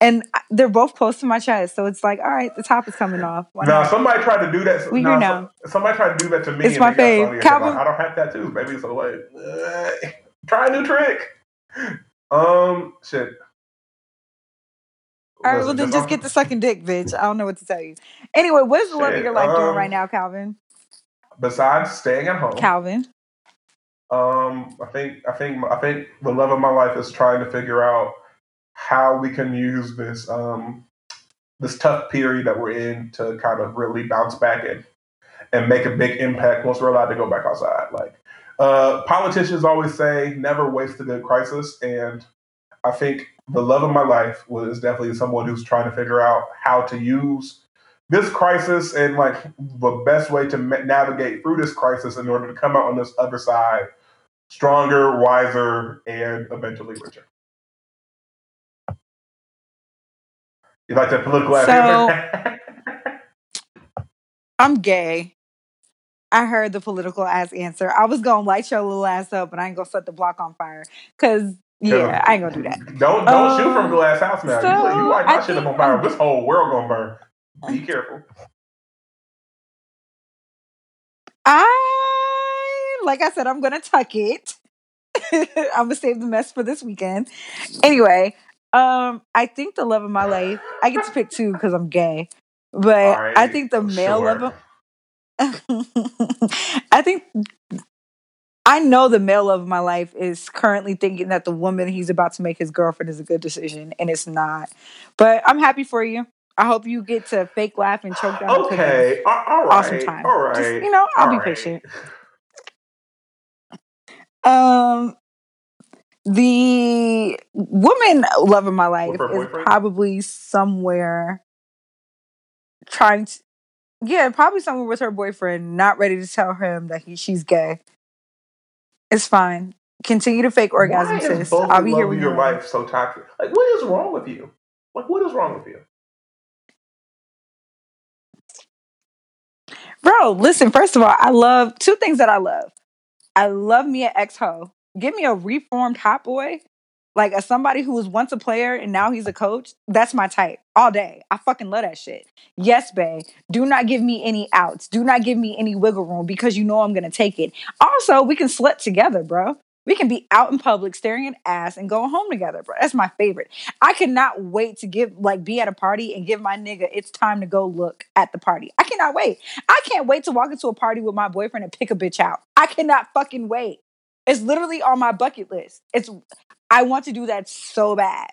Speaker 3: And they're both close to my chest, so it's like, all right, the top is coming off. Why
Speaker 2: now,
Speaker 3: not?
Speaker 2: somebody tried to do that.
Speaker 3: We
Speaker 2: nah,
Speaker 3: now.
Speaker 2: somebody tried to do that to me.
Speaker 3: It's
Speaker 2: and
Speaker 3: my fave.
Speaker 2: funny and said,
Speaker 3: Calvin-
Speaker 2: like, I don't have tattoos, baby. So like, uh, try a new trick. Um, shit.
Speaker 3: All right, well then
Speaker 2: just off-
Speaker 3: get the sucking dick, bitch. I don't know what to tell you. Anyway, what is the love of your life doing
Speaker 2: um,
Speaker 3: right now, Calvin?
Speaker 2: Besides staying at home,
Speaker 3: Calvin.
Speaker 2: Um, I think I think I think the love of my life is trying to figure out how we can use this um this tough period that we're in to kind of really bounce back and and make a big impact once we're allowed to go back outside. Like uh, politicians always say, never waste a good crisis, and I think the love of my life was definitely someone who's trying to figure out how to use this crisis and like the best way to navigate through this crisis in order to come out on this other side stronger, wiser, and eventually richer. You like that political ass
Speaker 3: So-
Speaker 2: answer?
Speaker 3: I'm gay. I heard the political ass answer. I was gonna light your little ass up, but I ain't gonna set the block on fire. Cause yeah, I ain't gonna do that.
Speaker 2: Don't don't shoot from
Speaker 3: Um,
Speaker 2: glass house now. you,
Speaker 3: so
Speaker 2: you light my shit up on fire. This whole world gonna burn. Be careful.
Speaker 3: I like I said, I'm gonna tuck it. I'm gonna save the mess for this weekend. Anyway, um, I think the love of my life. I get to pick two because I'm gay, but
Speaker 2: All
Speaker 3: I think the male
Speaker 2: sure.
Speaker 3: love of I think I know the male love of my life is currently thinking that the woman he's about to make his girlfriend is a good decision, and it's not. But I'm happy for you. I hope you get to fake laugh and choke down.
Speaker 2: Okay. All right.
Speaker 3: Awesome time.
Speaker 2: All right.
Speaker 3: Just, you know, I'll
Speaker 2: all
Speaker 3: be
Speaker 2: right.
Speaker 3: patient. Um, the woman love of my life
Speaker 2: With her
Speaker 3: is
Speaker 2: boyfriend?
Speaker 3: probably somewhere trying to, yeah, probably somewhere with her boyfriend, not ready to tell him that he she's gay. It's fine. Continue to fake orgasm,
Speaker 2: Why is
Speaker 3: sis.
Speaker 2: both
Speaker 3: I'll be
Speaker 2: love
Speaker 3: here
Speaker 2: of
Speaker 3: when
Speaker 2: your
Speaker 3: you're
Speaker 2: life so toxic. Like, what is wrong with you? Like, what is wrong with you?
Speaker 3: Bro, listen, first of all, I love two things that I love. I love me an ex ho. Give me a reformed hot boy, like a somebody who was once a player and now he's a coach. That's my type all day. I fucking love that shit. Yes, bae. Do not give me any outs. Do not give me any wiggle room because you know I'm gonna take it. Also, we can slut together, bro. We can be out in public staring at ass and go home together, bro. That's my favorite. I cannot wait to give like be at a party and give my nigga it's time to go look at the party. I cannot wait. I can't wait to walk into a party with my boyfriend and pick a bitch out. I cannot fucking wait. It's literally on my bucket list. It's I want to do that so bad.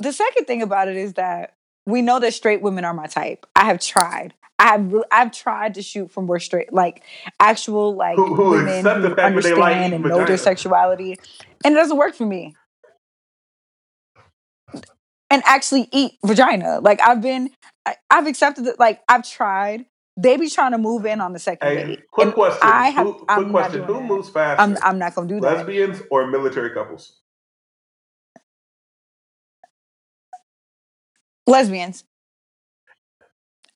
Speaker 3: The second thing about it is that we know that straight women are my type. I have tried. I have I've tried to shoot from where straight like actual like
Speaker 2: Who- who
Speaker 3: women
Speaker 2: accept the
Speaker 3: who
Speaker 2: fact that they like
Speaker 3: understand
Speaker 2: eating
Speaker 3: and know their sexuality, and it doesn't work for me. And actually eat vagina. Like I've been, I, I've accepted it. Like I've tried. They be trying to move in on the second
Speaker 2: Hey,
Speaker 3: date.
Speaker 2: quick
Speaker 3: And
Speaker 2: question.
Speaker 3: I have.
Speaker 2: Who, quick
Speaker 3: I'm
Speaker 2: question. Who
Speaker 3: that.
Speaker 2: moves faster?
Speaker 3: I'm. I'm not gonna do that.
Speaker 2: lesbians or military couples?
Speaker 3: Lesbians.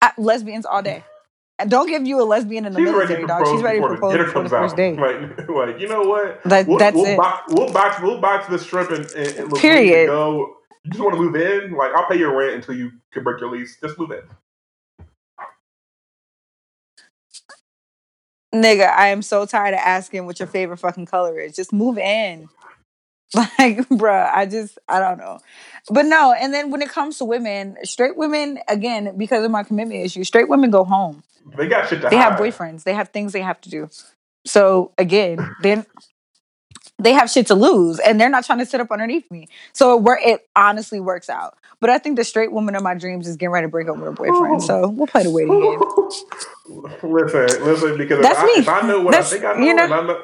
Speaker 3: I, lesbians all day. Mm. And don't give you a lesbian in the
Speaker 2: She's
Speaker 3: military, dog. She's ready to propose before the first
Speaker 2: out.
Speaker 3: date.
Speaker 2: Like, like, you know what? We'll,
Speaker 3: that's
Speaker 2: we'll,
Speaker 3: it.
Speaker 2: box, we'll box we'll box the shrimp and, and, and
Speaker 3: Period.
Speaker 2: Go. You just want to move in? Like, I'll pay your rent until you can break your lease. Just move in.
Speaker 3: Nigga, I am so tired of asking what your favorite fucking color is. Just move in. Like, bruh, I just, I don't know. But no, and then when it comes to women, straight women, again, because of my commitment issue, straight women go home.
Speaker 2: They got shit to
Speaker 3: They have boyfriends. They have things they have to do. So again, then they have shit to lose, and they're not trying to sit up underneath me. So it, wor- it honestly works out. But I think the straight woman of my dreams is getting ready to break up with her boyfriend. So we'll play the waiting game.
Speaker 2: listen, listen, because
Speaker 3: That's
Speaker 2: if, I, if I know what
Speaker 3: That's-
Speaker 2: I think I know,
Speaker 3: you know-
Speaker 2: and I know,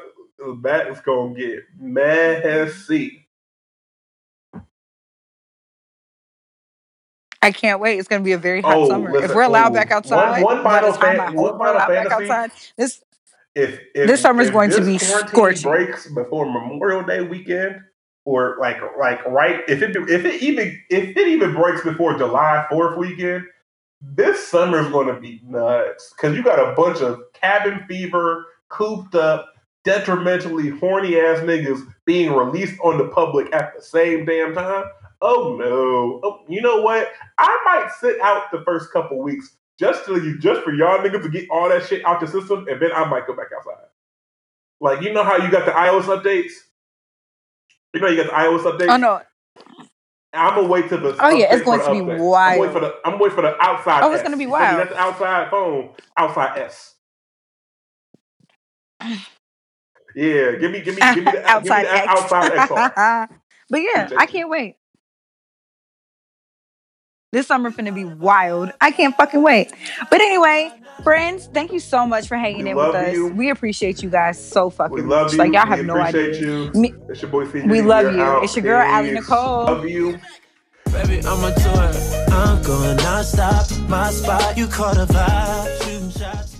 Speaker 2: That's gonna get messy.
Speaker 3: I can't wait. It's going to be a very hot
Speaker 2: Oh,
Speaker 3: summer.
Speaker 2: listen,
Speaker 3: if we're allowed
Speaker 2: oh,
Speaker 3: back outside,
Speaker 2: one
Speaker 3: by
Speaker 2: final
Speaker 3: the
Speaker 2: fan- one final
Speaker 3: allowed back
Speaker 2: fantasy.
Speaker 3: outside. This
Speaker 2: If, if
Speaker 3: This summer
Speaker 2: is
Speaker 3: going to be scorching.
Speaker 2: breaks before Memorial Day weekend, or like like right if it if it even if it even breaks before July Fourth weekend, this summer is going to be nuts because you got a bunch of cabin fever, cooped up, detrimentally horny ass niggas being released on the public at the same damn time. Oh no! Oh, you know what? I might sit out the first couple weeks just to you, just for y'all niggas to get all that shit out the system, and then I might go back outside. Like you know how you got the iOS updates. You know you got the iOS updates.
Speaker 3: oh no,
Speaker 2: I'm gonna wait till the.
Speaker 3: Oh, yeah, it's going to be
Speaker 2: update. I'm
Speaker 3: wild.
Speaker 2: waiting for the. I'm waiting for the outside.
Speaker 3: Oh, it's
Speaker 2: S.
Speaker 3: gonna be wild.
Speaker 2: That's the outside phone. Outside S. Yeah, give me, give me, give me the
Speaker 3: outside
Speaker 2: give me the
Speaker 3: X.
Speaker 2: outside XR.
Speaker 3: but yeah, I can't wait. This summer finna be wild. I can't fucking wait. But anyway, friends, thank you so much for hanging
Speaker 2: We
Speaker 3: in with us.
Speaker 2: you.
Speaker 3: We appreciate you guys so fucking
Speaker 2: We love
Speaker 3: much.
Speaker 2: you.
Speaker 3: Like y'all
Speaker 2: we
Speaker 3: have no
Speaker 2: appreciate
Speaker 3: idea.
Speaker 2: you.
Speaker 3: Me-
Speaker 2: it's your boy CJ.
Speaker 3: we love you.
Speaker 2: out.
Speaker 3: It's your girl, Allie Nicole.
Speaker 2: Love you.
Speaker 1: Baby, I'm a tour. I'm going non-stop. My spot, you caught a vibe.